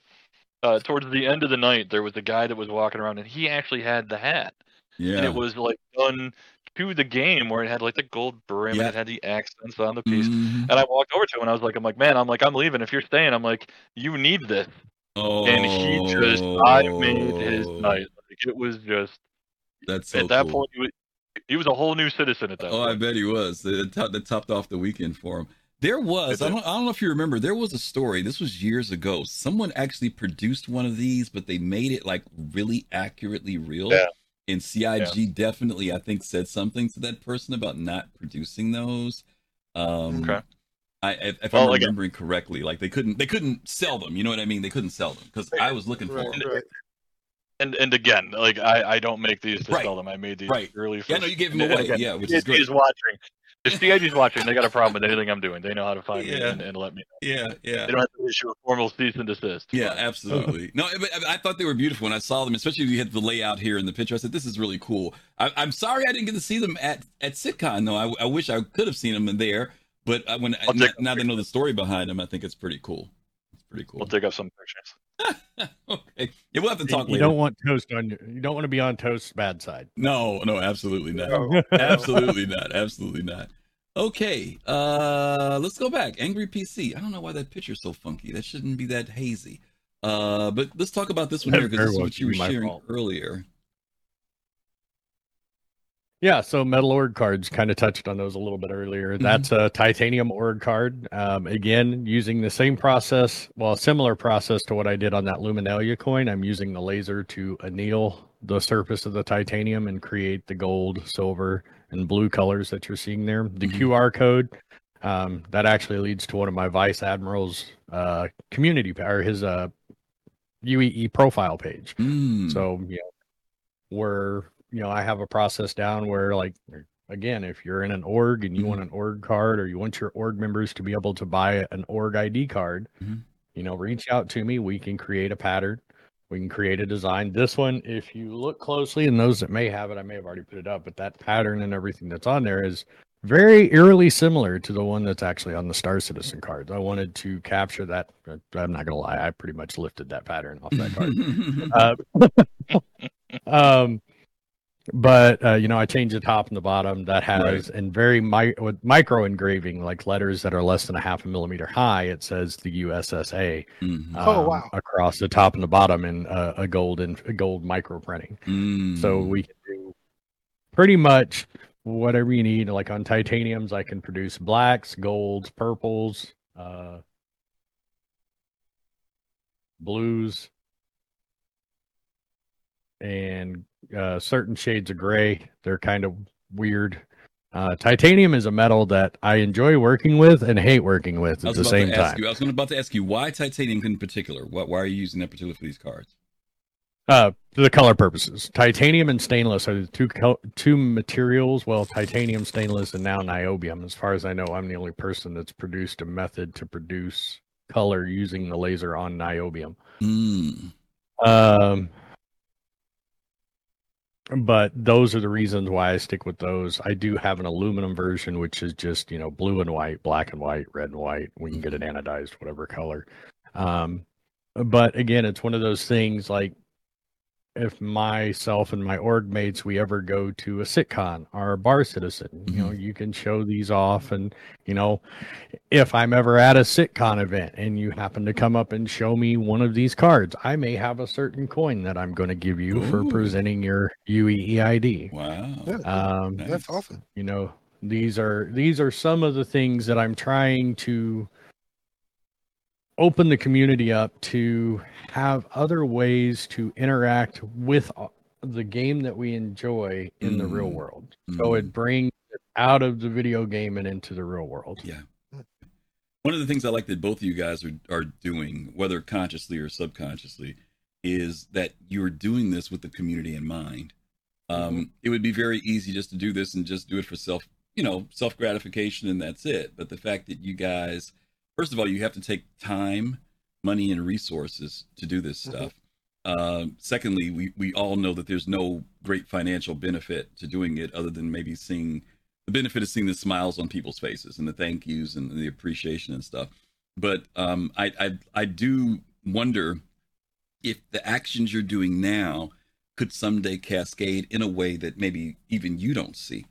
E: uh, towards the end of the night, there was a guy that was walking around, and he actually had the hat,
B: Yeah.
E: and it was like done to the game where it had like the gold brim
B: Yeah.
E: and it had the accents on the piece.
B: Mhm.
E: And I walked over to him and I was like, I'm like, man, I'm like, I'm leaving. If you're staying, I'm like, you need this.
B: Oh,
E: And he just, I made his night. Like, it was just
B: That's so
E: at that
B: cool.
E: point, he was, he was a whole new citizen at that
B: Oh, I bet he was. That top, topped off the weekend for him. There was. I don't. I don't know if you remember. There was a story. This was years ago. Someone actually produced one of these, but they made it like really accurately real.
E: Yeah.
B: And CIG definitely, I think, said something to that person about not producing those. Um,
E: Okay.
B: I, if, if
E: Well,
B: I'm
E: again-
B: remembering correctly, like they couldn't, they couldn't sell them. You know what I mean? They couldn't sell them because I was looking for them.
C: right.
E: And and again, like I, I don't make these to
B: Right.
E: sell them. I made these
B: Right.
E: purely for
B: Yeah, no, you gave them
E: and
B: away.
E: again,
B: Yeah, which is
E: CIG
B: great.
E: watching. If CIG is watching, they got a problem with anything I'm doing. They know how to find me
B: Yeah.
E: and, and let me know.
B: Yeah, yeah.
E: They don't have to issue a formal cease and desist.
B: Yeah,
E: But-
B: absolutely. No, but I I thought they were beautiful when I saw them, especially when you had the layout here in the picture. I said, "This is really cool." I, I'm sorry I didn't get to see them at at CitCon though. I, I wish I could have seen them there. But I- when now, now they know the story behind them, I think it's pretty cool. It's pretty cool.
E: We'll take up some pictures.
B: okay, yeah, we'll have to talk
D: you
B: later.
D: don't want toast on your, you don't want to be on toast's bad side.
B: No, no, absolutely not.
C: No.
B: absolutely not. Absolutely not. Okay, uh, let's go back. Angry PC. I don't know why that picture's so funky. That shouldn't be that hazy. Uh, but let's talk about this one
D: That
B: here because this is what you were
D: could be my
B: sharing
D: fault.
B: earlier.
D: Yeah, so metal org cards kind of touched on those a little bit earlier.
B: Mm-hmm.
D: That's a titanium org card. Um, again, using the same process, well, a similar process to what I did on that Luminalia coin. I'm using the laser to anneal the surface of the titanium and create the gold, silver, and blue colors that you're seeing there. The
B: Mhm.
D: QR code um, that actually leads to one of my vice admirals' uh, community or his uh, UEE profile page.
B: Mm.
D: So, know, where, you know, I have a process down where, like, again, if you're in an org and you
B: Mhm.
D: want an org card or you want your org members to be able to buy an org ID card,
B: Mhm.
D: you know, reach out to me. We can create a pattern. We can create a design. This one, if you look closely, and those that may have it, I may have already put it up, but that pattern and everything that's on there is very eerily similar to the one that's actually on the Star Citizen cards. I wanted to capture that. I'm not gonna lie, I pretty much lifted that pattern off that card. Uh, um, but uh, you know, I changed the top and the bottom. That has in very mi- with micro engraving, like letters that are less than a half a millimeter high. It says the USSA
B: Mhm.
C: Oh,
D: um,
C: wow.
D: across the top and the bottom in uh, a gold and a gold micro printing.
B: Mm.
D: So we can do pretty much whatever you need. Like on titaniums, I can produce blacks, golds, purples, uh, blues, and uh, certain shades of gray. They're kind of weird. Uh, titanium is a metal that I enjoy working with and hate working with at the same time.
B: you. I was about to ask you why titanium in particular. Why, why are you using that particular for these cards?
D: Uh, for the color purposes, titanium and stainless are the two two materials. Well, titanium, stainless, and now niobium. As far as I know, I'm the only person that's produced a method to produce color using the laser on niobium.
B: Mm.
D: Um, but those are the reasons why I stick with those. I do have an aluminum version, which is just you know blue and white, black and white, red and white. We can get it anodized, whatever color. Um, but again, it's one of those things like if myself and my org mates we ever go to a CitCon or a bar citizen you know you can show these off and you know if i'm ever at a CitCon event and you happen to come up and show me one of these cards i may have a certain coin that i'm going to give you for presenting your ueeid
B: Wow.
C: Yeah.
D: um
C: That's awesome.
D: you know these are these are some of the things that i'm trying to open the community up to have other ways to interact with the game that we enjoy in the real
B: Mm.
D: world so
B: Mm.
D: it brings it out of the video game and into the real world
B: Yeah. One of the things I like that both of you guys are, are doing, whether consciously or subconsciously, is that you're doing this with the community in mind. Um, It would be very easy just to do this and just do it for self, you know, self gratification and that's it. But the fact that you guys, first of all, you have to take time, money, and resources to do this
C: Mhm.
B: stuff. Um, secondly, we, we all know that there's no great financial benefit to doing it other than maybe seeing the benefit of seeing the smiles on people's faces and the thank yous and the appreciation and stuff. But um, I, I I do wonder if the actions you're doing now could someday cascade in a way that maybe even you don't see.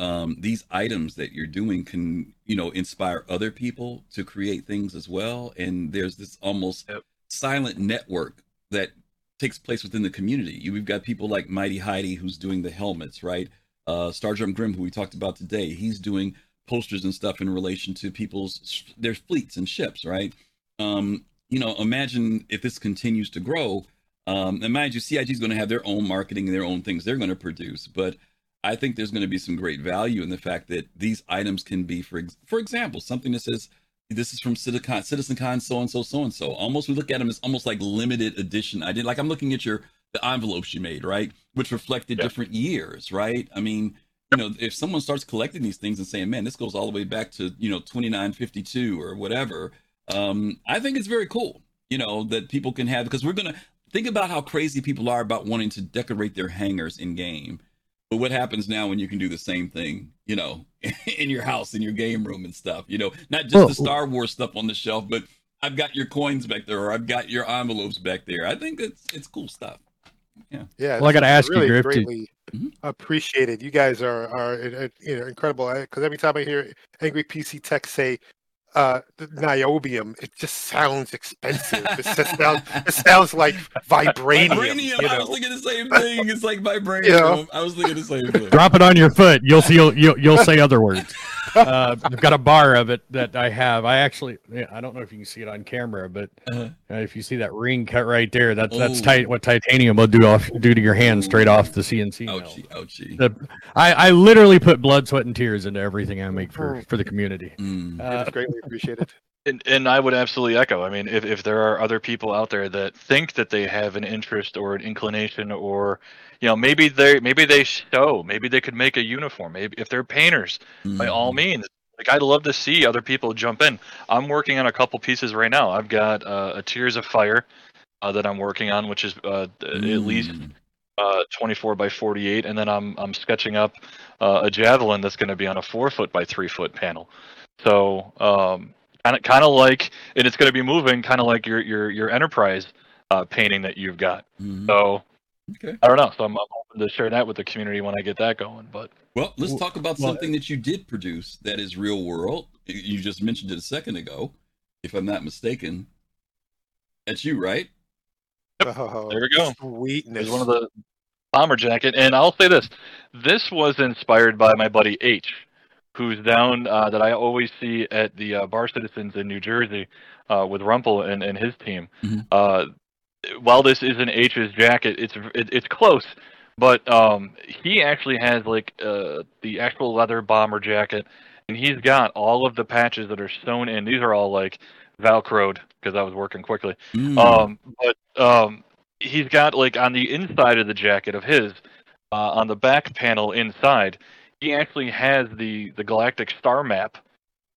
B: Um, these items that you're doing can, you know, inspire other people to create things as well. And there's this almost
E: Yep.
B: silent network that takes place within the community. You, we've got people like Mighty Heidi who's doing the helmets, right? Uh, Starjump Grim, who we talked about today, he's doing posters and stuff in relation to people's their fleets and ships, right? Um, you know, imagine if this continues to grow. Um, and mind you, CIG is going to have their own marketing and their own things they're going to produce, but I think there's going to be some great value in the fact that these items can be, for ex- for example, something that says this is from Citizen Citizen Con so and so so and so. Almost we look at them as almost like limited edition. I did like I'm looking at your the envelopes you made, right, which reflected
E: Yeah.
B: different years, right? I mean, you know, if someone starts collecting these things and saying, "Man, this goes all the way back to you know 2952 or whatever," um, I think it's very cool. You know that people can have because we're gonna think about how crazy people are about wanting to decorate their hangers in game. But what happens now when you can do the same thing, you know, in your house, in your game room and stuff, you know, not just
D: Well-
B: the Star Wars stuff on the shelf, but I've got your coins back there or I've got your envelopes back there. I think it's it's cool stuff.
C: Yeah. Yeah.
D: Well, I gotta
C: this is
D: ask you,
C: really
D: Griff, to-
C: greatly
B: Mhm.
C: appreciated. You guys are are uh, you know incredible. Because every time I hear Angry PC Tech say uh niobium, it just sounds expensive. it just sounds it sounds like vibranium.
B: Vibranium.
C: you
B: I was thinking the same thing. It's like vibranium.
C: Yeah.
B: I was thinking the same thing.
D: Drop it on your foot. You'll see. You'll you'll, you'll say other words. Uh, I've got a bar of it that I have. I actually. I don't know if you can see it on camera, but
B: Uh-huh.
D: uh, if you see that ring cut right there, that's that's
B: Oh.
D: tight. What titanium will do off do to your hand straight off the CNC. mill.
B: Ouchie, ouchie.
D: The, I, I literally put blood, sweat, and tears into everything I make for, for the community.
B: Mm.
D: Uh,
C: it's greatly appreciated.
E: And, and I would absolutely echo. I mean, if, if there are other people out there that think that they have an interest or an inclination, or you know, maybe they maybe they show, maybe they could make a uniform. Maybe if they're painters, by all
B: Mhm.
E: means. Like I'd love to see other people jump in. I'm working on a couple pieces right now. I've got uh, a Tears of Fire uh, that I'm working on, which is uh, at least
B: Mm.
E: uh, 24 by 48, and then I'm I'm sketching up uh, a javelin that's going to be on a four foot by three foot panel. So um, kind of kind of like, and it's going to be moving, kind of like your your your enterprise uh, painting that you've got.
B: Mhm.
E: So
B: Okay.
E: I don't know. So I'm, I'm hoping to share that with the community when I get that going. But
B: Well, let's talk about
D: well-
B: something that you did produce that is real world. You- You just mentioned it a second ago, if I'm not mistaken. That's you, right?
C: Oh,
E: There we go.
C: Sweetness.
E: there's one of the bomber jacket, and I'll say this: this was inspired by my buddy H, who's down uh, that I always see at the uh, Bar Citizens in New Jersey uh, with Rumpel and, and his team.
B: Mhm.
E: While this isn't H's jacket, it's it, it's close, but um, he actually has like uh, the actual leather bomber jacket, and he's got all of the patches that are sewn in. These are all like Velcroed because I was working quickly.
B: Mm.
E: Um, but um, he's got like on the inside of the jacket of his, uh, on the back panel inside, he actually has the the galactic star map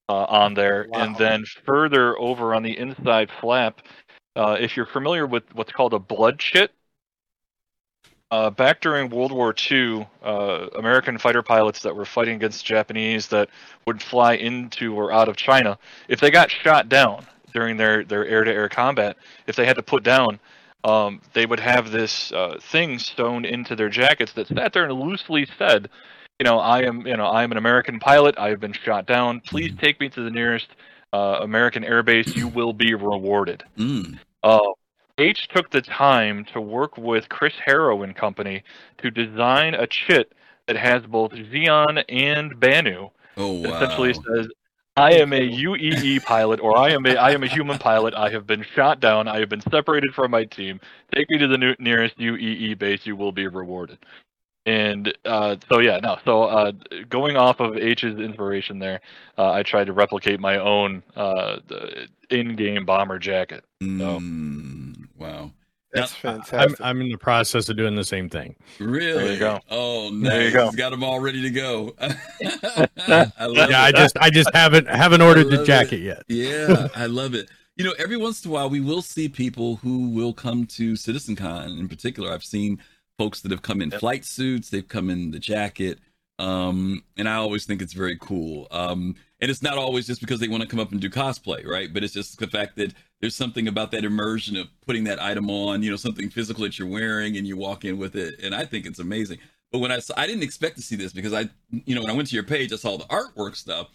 E: uh, on there, and then further over on the inside flap, uh, if you're familiar with what's called a blood chit. Uh, back during World War II, uh, American fighter pilots that were fighting against Japanese that would fly into or out of China, if they got shot down during their, their air-to-air combat, if they had to put down, um, they would have this uh, thing sewn into their jackets that sat there and loosely said, you know, I am, you know, I am an American pilot. I have been shot down. Please take me to the nearest uh, American air base. You will be rewarded.
B: Mm.
E: Uh, H took the time to work with Chris Harrow and company to design a chit that has both Xi'an and Banu.
B: Oh wow.
E: essentially says, "I am a UEE pilot, or I am a I am a human pilot. I have been shot down. I have been separated from my team. Take me to the new, nearest UEE base. You will be rewarded." And uh, so yeah, no. So uh, going off of H's inspiration there, uh, I tried to replicate my own uh, the in-game bomber jacket.
B: Mm. Wow.
C: That's
B: Now,
D: I'm,
C: fantastic.
D: I'm in the process of doing the same thing.
B: Really?
E: you go.
B: Oh, nice.
E: There you go.
B: He's got them all ready to go. I love
D: Yeah, I just I just haven't haven't ordered the jacket
B: it.
D: yet.
B: Yeah, I love it. You know, every once in a while we will see people who will come to CitizenCon in particular. I've seen folks that have come in
E: Yep.
B: flight suits, they've come in the jacket. Um, and I always think it's very cool. Um, and it's not always just because they want to come up and do cosplay, right? But it's just the fact that there's something about that immersion of putting that item on, you know, something physical that you're wearing, and you walk in with it, and I think it's amazing. But when I saw, I didn't expect to see this because I, you know, when I went to your page, I saw the artwork stuff.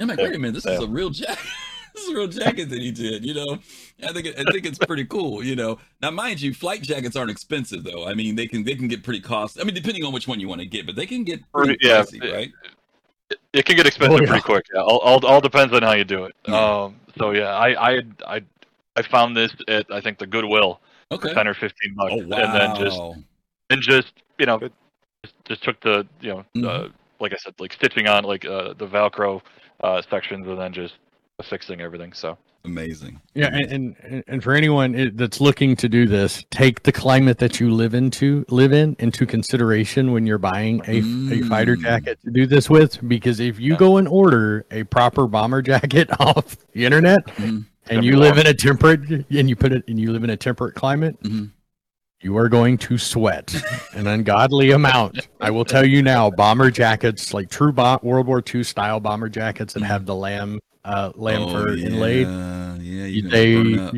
B: I'm like, wait a minute, this is a real jacket. this is a real jacket that he did. You know, I think it, I think it's pretty cool. You know, now mind you, flight jackets aren't expensive though. I mean, they can they can get pretty cost. I mean, depending on which one you want to get, but they can get pretty
E: Pretty- yeah,
B: pricey,
E: it-
B: right?
E: It, it can get expensive
D: Oh, yeah.
E: pretty quick. Yeah, all, all all depends on how you do it.
B: Yeah.
E: Um, so yeah, I I I I found this at I think the Goodwill,
B: Okay.
E: ten or fifteen bucks,
B: Oh wow.
E: and then just and just you know just, just took the you know
B: Mhm.
E: uh, like I said like stitching on like uh, the Velcro uh, sections and then just affixing everything. So
B: Amazing.
D: Yeah, and and, and for anyone that's looking to do this, take the climate that you live into live in into consideration when you're buying a, a fighter
B: Mm.
D: jacket to do this with. Because if you
E: Yeah.
D: go and order a proper bomber jacket off the internet,
B: Mhm.
D: and you
E: be
D: live
E: warm.
D: in a temperate and you put it and you live in a temperate climate,
B: Mhm.
D: you are going to sweat an ungodly amount. I will tell you now, bomber jackets like true bo- World War II style bomber jackets that have the lamb uh, lamb
B: Oh,
D: fur
B: yeah.
D: inlaid.
B: Yeah,
D: You,
B: you're
D: they,
B: burn up.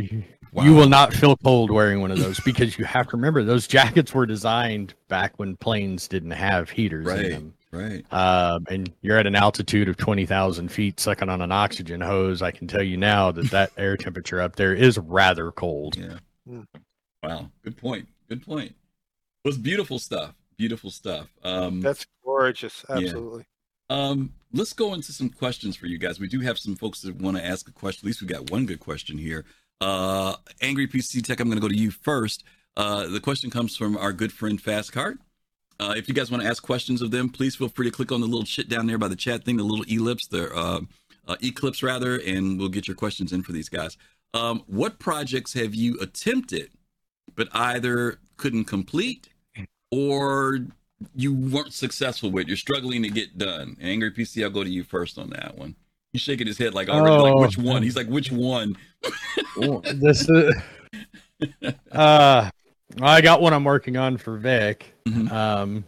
D: you will not feel cold wearing one of those because you have to remember those jackets were designed back when planes didn't have heaters in
B: Right.
D: them.
B: Right.
D: Um, and you're at an altitude of 20,000 feet sucking on an oxygen hose. I can tell you now that that air temperature up there is rather cold.
B: Yeah.
C: Mm.
B: Wow. Good point. Good point. It was beautiful stuff. Beautiful stuff. Um,
C: That's gorgeous. Absolutely.
B: Um, let's go into some questions for you guys. We do have some folks that want to ask a question. At least we got one good question here. Uh, Angry PC Tech, I'm going to go to you first. Uh, the question comes from our good friend Fast Card. Uh, if you guys want to ask questions of them, please feel free to click on the little shit down there by the chat thing, the little ellipse, the uh, uh, eclipse rather, and we'll get your questions in for these guys. Um, what projects have you attempted but either couldn't complete or you weren't successful with? You're struggling to get done. Angry PC, I'll go to you first on that one. He's shaking his head like already, like
D: Oh.
B: which one? He's like, which one?
D: This is, uh, I got one I'm working on for Vic.
B: Mhm.
D: Um,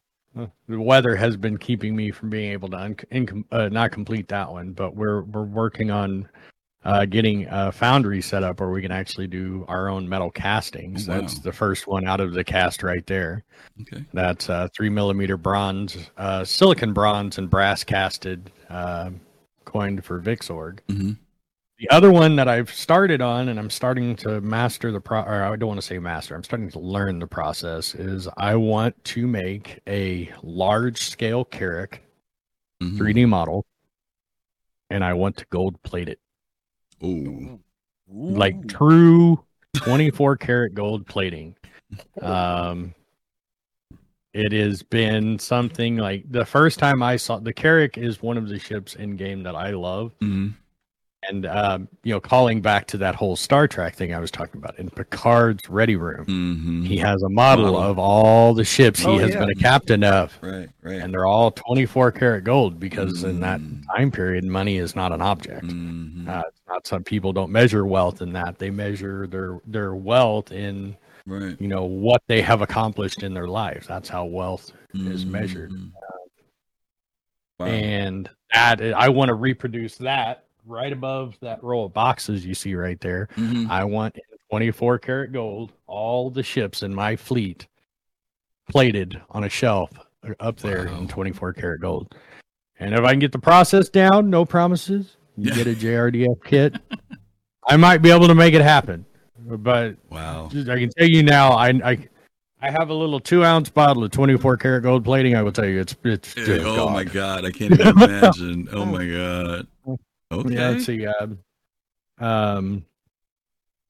D: the weather has been keeping me from being able to un- uh, not complete that one, but we're we're working on uh, getting a foundry set up where we can actually do our own metal castings.
B: Oh, wow.
D: That's the first one out of the cast right there.
B: Okay.
D: That's uh, three millimeter bronze, uh, silicon bronze, and brass casted, uh, coined for Vixorg.
B: hmm
D: The other one that I've started on and I'm starting to master the pro or I don't want to say master, I'm starting to learn the process is I want to make a large scale Carrack
B: hmm
D: 3D model and I want to gold plate it.
B: Oh,
D: Like true 24 karat gold plating. Um it has been something like the first time I saw the Carrack is one of the ships in game that I love.
B: hmm
D: and um, you know, calling back to that whole Star Trek thing I was talking about in Picard's ready room,
B: hmm
D: he has a model of all the ships he
B: Oh,
D: has
B: yeah.
D: been a captain of,
B: Right. Right.
D: and they're all 24 karat gold because in that
B: Mm.
D: time period, money is not an object.
B: Mhm.
D: Uh, not some people don't measure wealth in that; they measure their their wealth in
B: right.
D: you know what they have accomplished in their life. That's how wealth is measured.
B: Mhm. Wow.
D: and that I want to reproduce that right above that row of boxes you see right there.
B: Mhm.
D: I want 24 karat gold all the ships in my fleet plated on a shelf up there
B: Wow.
D: in 24 karat gold. And if I can get the process down, no promises. You get a JRDF kit. I might be able to make it happen. But
B: Wow.
D: I can tell you now, I I, I have a little two ounce bottle of 24 karat gold plating. I will tell you, it's it's just
B: oh my
D: God.
B: god, I can't even imagine. Oh my god. Okay.
D: Yeah, let's see. Um, um,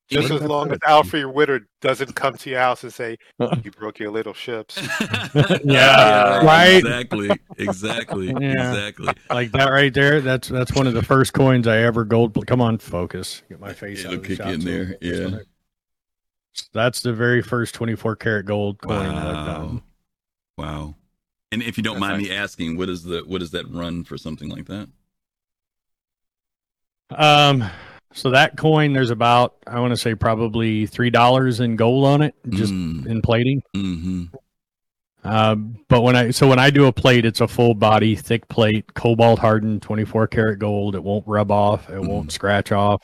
C: Just as long as
D: it?
C: Alfred Witter doesn't come to your house and say, You broke your little ships.
D: Yeah, right?
B: Exactly. Exactly.
D: Yeah.
B: Exactly.
D: like that right there. That's that's one of the first coins I ever gold. Come on, focus. Get my face
B: It'll
D: out of the
B: kick in there,
D: focus
B: yeah.
D: That's the very first 24 karat gold coin that I've
B: Wow.
D: done.
B: Wow. And if you don't
C: That's
B: mind me asking, what is the what does that run for something like that?
D: Um, so that coin, there's about I want to say probably three dollars in gold on it, just
B: Mm,
D: in plating.
B: mhm.
D: Um, but when I so when I do a plate, it's a full body, thick plate, cobalt hardened, 24 karat gold. It won't rub off. It won't scratch off.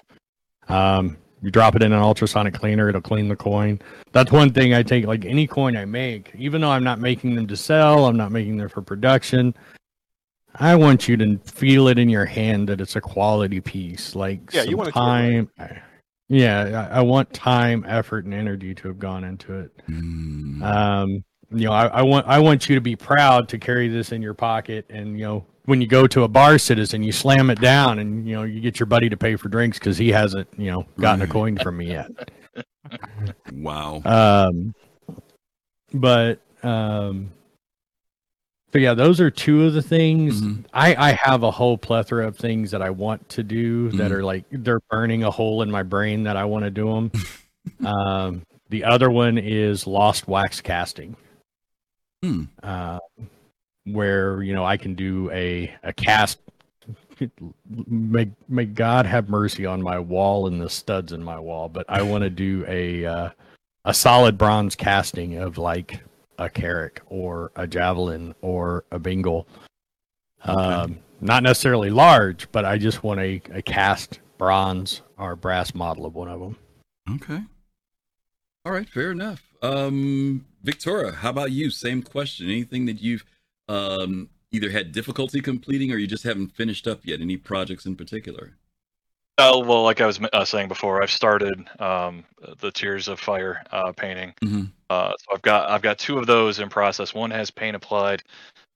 D: Um, you drop it in an ultrasonic cleaner, it'll clean the coin. That's one thing I take. Like any coin I make, even though I'm not making them to sell, I'm not making them for production. I want you to feel it in your hand that it's a quality piece. Like
C: Yeah, you
D: some
C: want it right.
D: time. Yeah, I, I want time, effort, and energy to have gone into it.
B: Mm.
D: Um, you know, I, I want I want you to be proud to carry this in your pocket, and you know, when you go to a bar, citizen, you slam it down, and you know, you get your buddy to pay for drinks because he hasn't, you know, gotten
B: Right.
D: a coin from me yet.
B: wow.
D: Um, but um, but yeah, those are two of the things.
B: Mhm.
D: I I have a whole plethora of things that I want to do that
B: Mhm.
D: are like they're burning a hole in my brain that I want to do them. um, the other one is lost wax casting.
B: Hmm.
D: Uh, where you know I can do a a cast. May may God have mercy on my wall and the studs in my wall, but I want to do a uh, a solid bronze casting of like a Carrack or a javelin or a Bengal. Um, not necessarily large, but I just want a, a cast bronze or brass model of one of them.
B: Okay. All right, fair enough. Um, Victura, how about you? Same question. Anything that you've um, either had difficulty completing or you just haven't finished up yet? Any projects in particular?
E: Uh, well, like I was uh, saying before, I've started um, the Tears of Fire uh, painting.
B: Mhm.
E: Uh, so I've got I've got two of those in process. One has paint applied.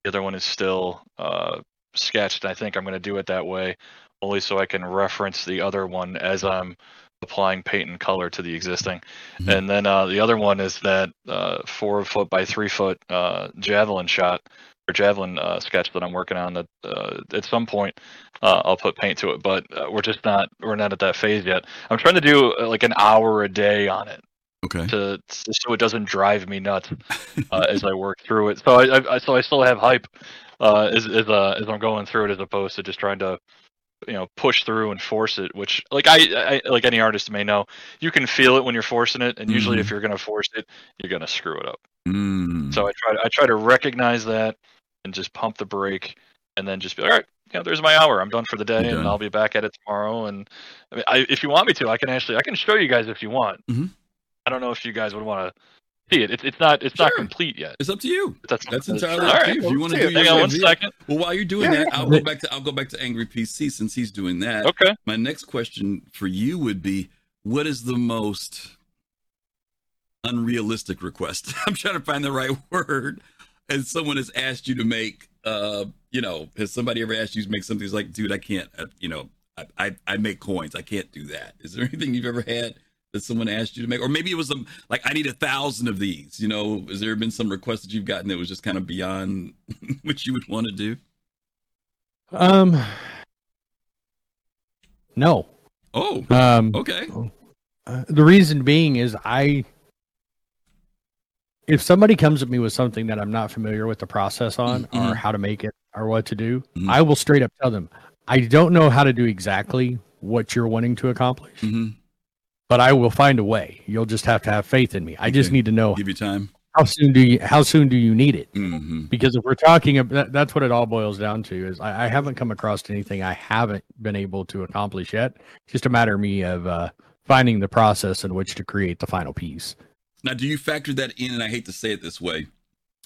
E: The other one is still uh, sketched. I think I'm going to do it that way, only so I can reference the other one as I'm applying paint and color to the existing.
B: Mhm.
E: And then uh, the other one is that uh, four foot by three foot uh, javelin shot or javelin uh, sketch that I'm working on. That uh, at some point uh, I'll put paint to it, but uh, we're just not we're not at that phase yet. I'm trying to do uh, like an hour a day on it
B: Okay.
E: to so it doesn't drive me nuts uh, as I work through it. So I, I so I still have hype uh, as as, uh, as I'm going through it, as opposed to just trying to you know push through and force it. Which like I, I like any artist may know, you can feel it when you're forcing it, and usually if you're gonna force it, you're gonna screw it up.
B: Mm.
E: So I try I try to recognize that and just pump the brake, and then just be like, all right. You know, there's my hour. I'm done for the day, and. I'll be back at it tomorrow. And I mean, I, if you want me to, I can actually I can show you guys if you want.
B: Mhm.
E: I don't know if you guys would want to see it. It's it's not it's not complete yet.
B: it's up to you.
E: That's
B: That's
E: that's-
B: entirely
E: all
B: up to you. If you want to do
C: it.
B: your
E: Hang on one
B: review-
E: second.
B: Well, while you're doing
C: Yeah,
B: that, I'll go back to I'll go back to Angry PC since he's doing that.
E: Okay.
B: My next question for you would be, what is the most unrealistic request? I'm trying to find the right word. And someone has asked you to make, uh, you know, has somebody ever asked you to make something that's like, dude, I can't, uh, you know, I, I, I make coins. I can't do that. Is there anything you've ever had that someone asked you to make? Or maybe it was some, like, I need a thousand of these, you know, has there been some request that you've gotten that was just kind of beyond what you would want to do?
D: Um, no.
B: Oh,
D: Um,
B: okay.
D: Uh, the reason being is I if somebody comes at me with something that I'm not familiar with the process on
B: Mhm.
D: or how to make it or what to do,
B: Mhm.
D: I will straight up tell them, I don't know how to do exactly what you're wanting to accomplish,
B: hmm
D: but I will find a way. You'll just have to have faith in me. I just need to know
B: Give you time.
D: how soon do you how soon do you need it?
B: hmm
D: Because if we're talking about that's what it all boils down to is I, I haven't come across anything I haven't been able to accomplish yet. It's just a matter of me of uh, finding the process in which to create the final piece.
B: Now, do you factor that in? And I hate to say it this way.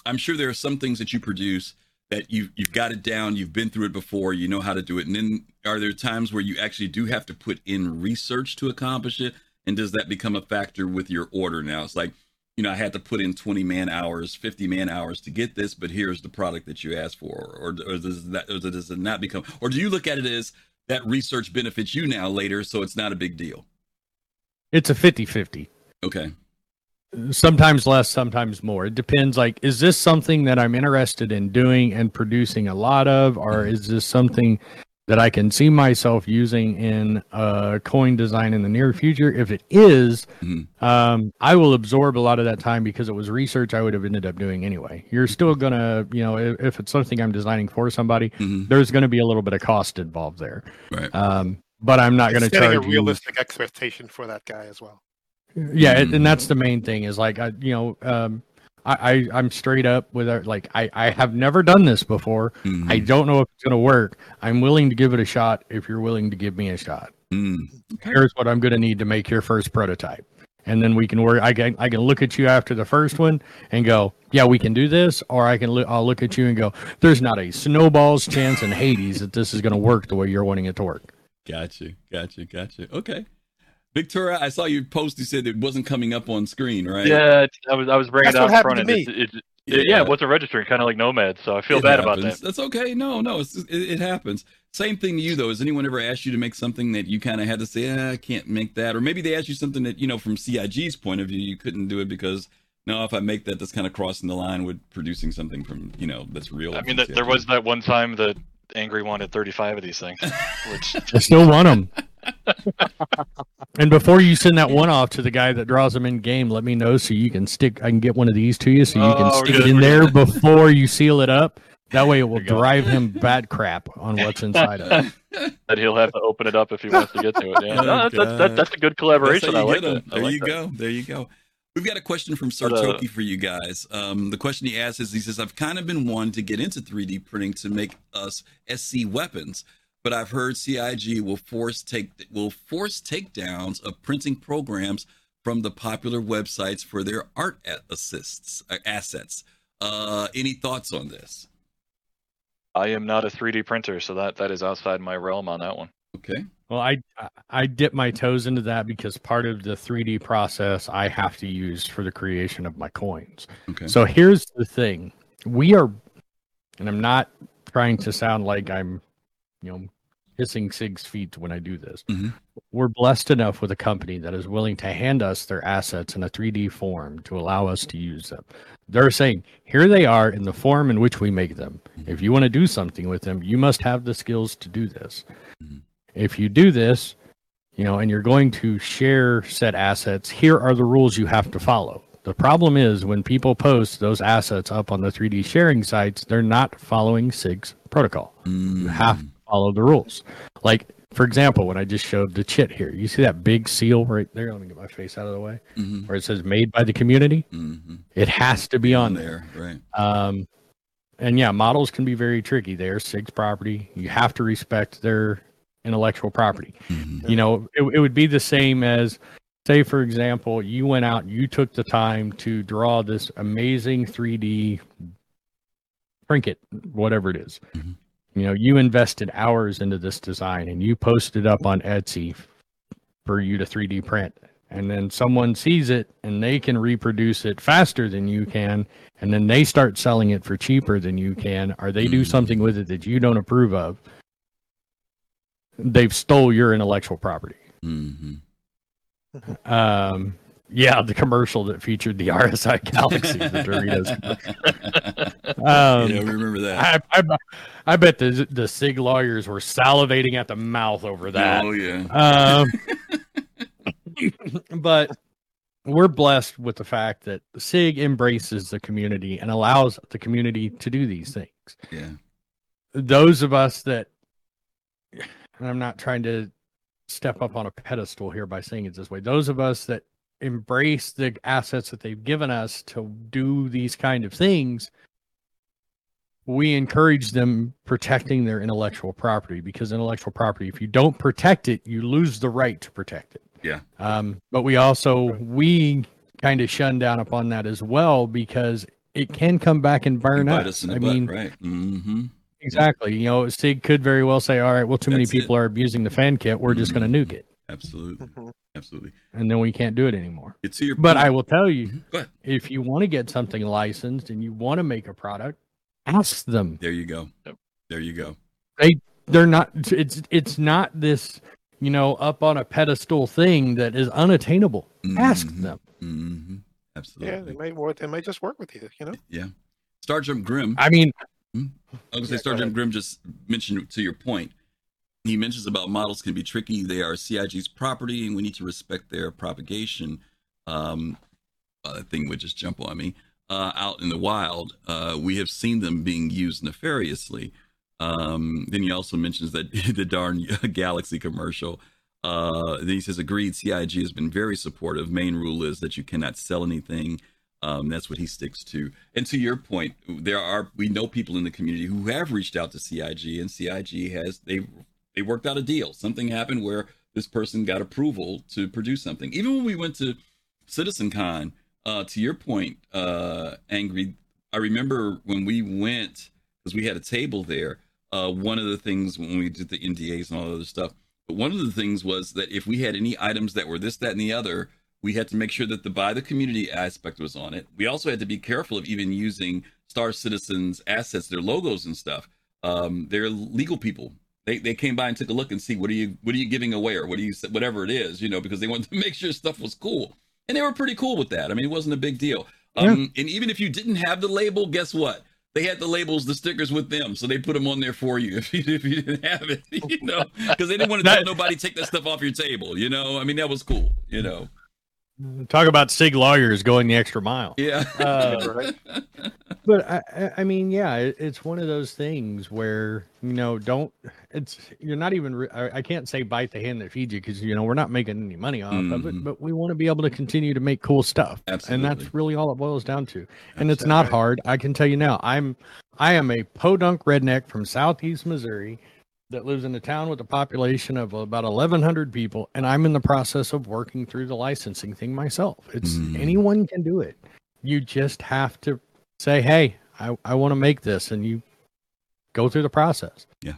B: I'm sure there are some things that you produce that you you've got it down, you've been through it before, you know how to do it. And then are there times where you actually do have to put in research to accomplish it? And does that become a factor with your order now? It's like, you know, I had to put in 20 man hours, 50 man hours to get this, but here's the product that you asked for. Or, or does that or does it not become or do you look at it as that research benefits you now later, so it's not a big deal?
D: It's a 50 50.
B: Okay.
D: Sometimes less, sometimes more. It depends. Like, is this something that I'm interested in doing and producing a lot of, or mm-hmm. is this something that I can see myself using in uh, coin design in the near future? If it is,
B: Mhm.
D: um, I will absorb a lot of that time because it was research I would have ended up doing anyway. You're still gonna, you know, if, if it's something I'm designing for somebody,
B: hmm
D: there's going to be a little bit of cost involved there.
B: Right.
D: Um, but I'm not going to
C: setting
D: charge
C: a
D: you-
C: realistic expectation for that guy as well.
D: yeah, it-
B: Mhm.
D: and that's the main thing is like I, you know, um, I, I I'm straight up with our, like I I have never done this before.
B: Mhm.
D: I don't know if it's gonna work. I'm willing to give it a shot if you're willing to give me a shot.
B: Mm.
D: Here's what I'm gonna need to make your first prototype, and then we can work. I can I can look at you after the first one and go, yeah, we can do this, or I can look. I'll look at you and go, there's not a snowball's chance in Hades that this is gonna work the way you're wanting it to work.
B: Gotcha, gotcha, gotcha. Okay. Victura, I saw your post. You said it wasn't coming up on screen, right?
E: Yeah, I was I was bringing
C: That's
E: it
C: what
E: out front, and
C: to
E: it, it, it, yeah, it wasn't registering, kind of like Nomad. So I feel
B: It
E: bad about
B: happens.
E: that.
B: That's okay. No, no, it's, it, it happens. Same thing to you though. Has anyone ever asked you to make something that you kind of had to say, eh, I can't make that, or maybe they asked you something that you know from CIG's point of view you couldn't do it because no, if I make that, that's kind of crossing the line with producing something from you know that's real.
E: I mean, th- there was that one time that Angry wanted 35 of these things, which
D: I still want them. And before you send that one off to the guy that draws them in game, let me know so you can stick. I can get one of these to you so you can
E: Oh,
D: stick
E: good,
D: it in there
E: good.
D: before you seal it up. That way, it will
E: There you go.
D: drive him bad crap on what's inside of it.
E: that he'll have to open it up if he wants to get to it. Yeah,
B: Oh,
E: No, that's, that's, that, that's a good collaboration.
B: how
E: I
B: you
E: like
B: get 'em.
E: that.
B: There
E: like
B: you
E: that.
B: go. There you go. We've got a question from Sir
E: But, uh,
B: for you guys. Um, the question he asks is, he says, I've kind of been wanting to get into 3D printing to make us SC weapons, but I've heard CIG will force take will force takedowns of printing programs from the popular websites for their art a- assists uh, assets. Uh, any thoughts on this?
E: I am not a 3D printer, so that that is outside my realm on that one.
B: Okay.
D: Well, I I- I dip my toes into that because part of the 3D process I have to use for the creation of my coins.
B: Okay.
D: So here's the thing: we are, and I'm not trying to sound like I'm, you know, kissing CIG's feet when I do this.
B: Mhm.
D: We're blessed enough with a company that is willing to hand us their assets in a 3D form to allow us to use them. They're saying, here they are in the form in which we make them. If you want to do something with them, you must have the skills to do this.
B: Mhm.
D: If you do this, you know, and you're going to share said assets, here are the rules you have to follow. The problem is when people post those assets up on the 3D sharing sites, they're not following CIG's protocol. You have to follow the rules. Like, for example, when I just showed the chit here, you see that big seal right there? Let me get my face out of the way
B: Mm-hmm.
D: where it says made by the community.
B: Mm-hmm.
D: It has to be on there.
B: there, right?
D: Um, and yeah, models can be very tricky. They're CIG's property. You have to respect their intellectual property.
B: Mhm.
D: You know, it, it would be the same as, say, for example, you went out, you took the time to draw this amazing 3D trinket, whatever it is.
B: Mhm.
D: You know, you invested hours into this design and you posted up on Etsy for you to 3D print. And then someone sees it and they can reproduce it faster than you can. And then they start selling it for cheaper than you can, or they do something with it that you don't approve of. They've stole your intellectual property.
B: Mhm.
D: Um, yeah, the commercial that featured the RSI Galaxy, the Doritos. Um,
B: yeah, we remember that.
D: I, I, I bet the the CIG lawyers were salivating at the mouth over that.
B: Oh yeah.
D: Um, but we're blessed with the fact that CIG embraces the community and allows the community to do these things.
B: Yeah.
D: Those of us that, and I'm not trying to step up on a pedestal here by saying it this way, those of us that embrace the assets that they've given us to do these kind of things we encourage them protecting their intellectual property because intellectual property if you don't protect it you lose the right to protect it
B: Yeah.
D: um, but we also we kind of shun down upon that as well because it can come back and burn
B: Bite
D: us
B: us in the
D: i
B: butt,
D: mean
B: right? Mm-hmm.
D: exactly you know CIG could very well say all right well too many
B: That's it.
D: people are abusing the fan kit we're just going to nuke it
B: Absolutely.
C: Mhm.
B: Absolutely.
D: and then we can't do it anymore
B: It's to your
D: but i will tell you. If you want to get something licensed and you want to make a product ask them
B: There you go. There you go.
D: They they're not it's it's not this you know up on a pedestal thing that is unattainable ask
B: Mhm.
D: them
B: Mm-hmm.
C: Yeah,
B: Absolutely.
C: they might work. They might just work with you. You know.
B: Yeah. Star Jump Grim.
D: i mean
B: I was gonna say
C: Yeah,
B: Star Jump. Grim just mentioned to your point. He mentions about models can be tricky. They are CIG's property, and we need to respect their propagation. Um, uh, thing would just jump on me. Uh, out in the wild, uh, we have seen them being used nefariously. Um, then he also mentions that the darn Galaxy commercial. Uh, then he says, agreed, CIG has been very supportive. Main rule is that you cannot sell anything Um, that's what he sticks to. And to your point, there are we know people in the community who have reached out to CIG, and CIG has they they worked out a deal. Something happened where this person got approval to produce something. Even when we went to CitizenCon, uh, to your point, uh, Angry, I remember when we went because we had a table there. Uh, one of the things when we did the NDAs and all other stuff, but one of the things was that if we had any items that were this, that, and the other, we had to make sure that the by the community aspect was on it. We also had to be careful of even using Star Citizens assets, their logos and stuff. Um, they're legal people. They, they came by and took a look and see what are you what are you giving away or what do you whatever it is you know because they wanted to make sure stuff was cool and they were pretty cool with that. I mean it wasn't a big deal. Um, And even if you didn't have the label, guess what? They had the labels, the stickers with them, so they put them on there for you if you, if you didn't have it, you know, because they didn't want to tell nobody take that stuff off your table, you know. I mean that was cool, you know.
D: Talk about CIG lawyers going the extra mile.
B: Yeah.
D: Uh,
C: Right.
D: but I, I- I mean, yeah, it, it's one of those things where you know, don't. It's you're not even. Re- I, I can't say bite the hand that feeds you because you know we're not making any money off of
B: Mhm.
D: it, but we want to be able to continue to make cool stuff, and that's really all it boils down to. And it's
B: Absolutely.
D: not hard. I can tell you now. I'm, I am a podunk redneck from southeast Missouri that lives in a town with a population of about 1,100 people, and I'm in the process of working through the licensing thing myself. It's
B: Mm.
D: anyone can do it. You just have to say, "Hey, I, I want to make this," and you go through the process.
B: Yeah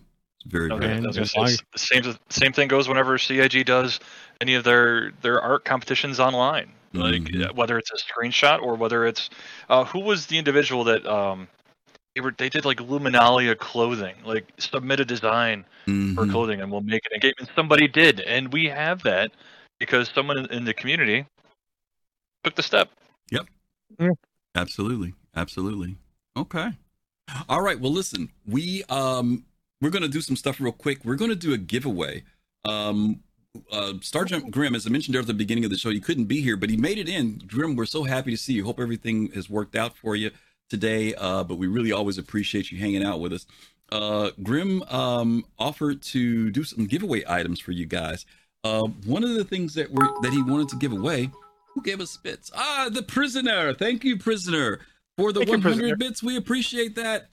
B: very,
E: I was
B: very
D: And
E: was gonna
D: as
E: say,
D: long
E: it's the same same thing goes whenever CIG does any of their their art competitions online. Like
B: Mhm.
E: uh, whether it's a screenshot or whether it's uh, who was the individual that um they were they did like Luminalia clothing, like submit a design for
B: Mhm.
E: clothing and we'll make it a game. And somebody did, and we have that because someone in, in the community took the step. Yep.
B: Absolutely. Absolutely. Okay. All right. Well, listen, we um we're gonna do some stuff real quick. We're gonna do a giveaway. Um uh Starjump Grim, as I mentioned there at the beginning of the show, you couldn't be here, but he made it in. Grim, we're so happy to see you. Hope everything has worked out for you today. Uh, but we really always appreciate you hanging out with us. Uh Grim um offered to do some giveaway items for you guys. Uh one of the things that we're that he wanted to give away who gave us bits? Ah, the prisoner. Thank you, prisoner, for the
C: Thank
B: 100
C: prisoner.
B: bits. We appreciate that.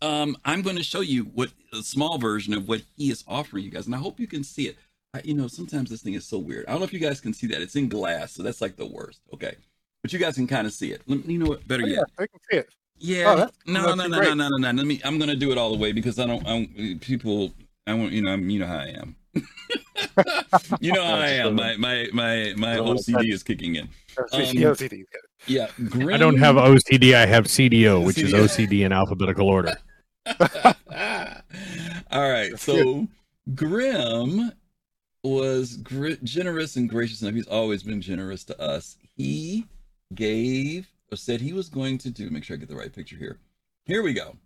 B: Um, I'm going to show you what a small version of what he is offering you guys, and I hope you can see it. I, you know, sometimes this thing is so weird. I don't know if you guys can see that. It's in glass, so that's like the worst. Okay, but you guys can kind of see it. Let me- You know what? Better
C: Oh,
B: yet,
C: yeah, I can see it.
B: yeah.
C: Oh, that's-
B: no,
C: that's
B: no, no, no,
C: great.
B: no, no, no. Let me. I'm gonna do it all the way because I don't. I don't people. I want you know. I'm. You know how I am. you know how I am. My my my my
C: Well,
B: OCD is kicking in. Um,
C: OCD.
B: Yeah.
D: I don't have OCD. I have CDO, which is OCD in alphabetical order.
B: All right. So Grim was gr- generous and gracious enough. He's always been generous to us. He gave or said he was going to do. Make sure I get the right picture here. Here we go.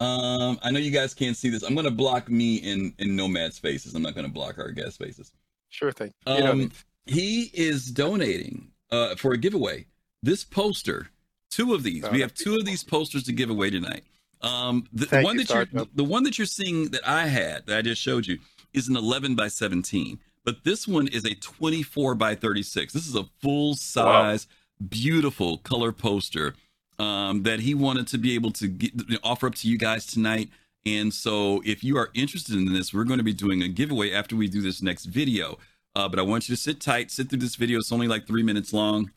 B: Um, I know you guys can't see this. I'm going to block me in in Nomad's faces. I'm not going to block our guest faces.
C: Sure thing. You know,
B: Um, he is donating uh, for a giveaway. This poster, two of these.
C: Oh,
B: we have two of these posters to give away tonight. Um, the, the one
C: you,
B: that you're the one that you're seeing that I had that I just showed you is an 11 by 17, but this one is a 24 by 36. This is a full size, beautiful color poster um, that he wanted to be able to get, offer up to you guys tonight. And so, if you are interested in this, we're going to be doing a giveaway after we do this next video. Uh, but I want you to sit tight, sit through this video. It's only like three minutes long.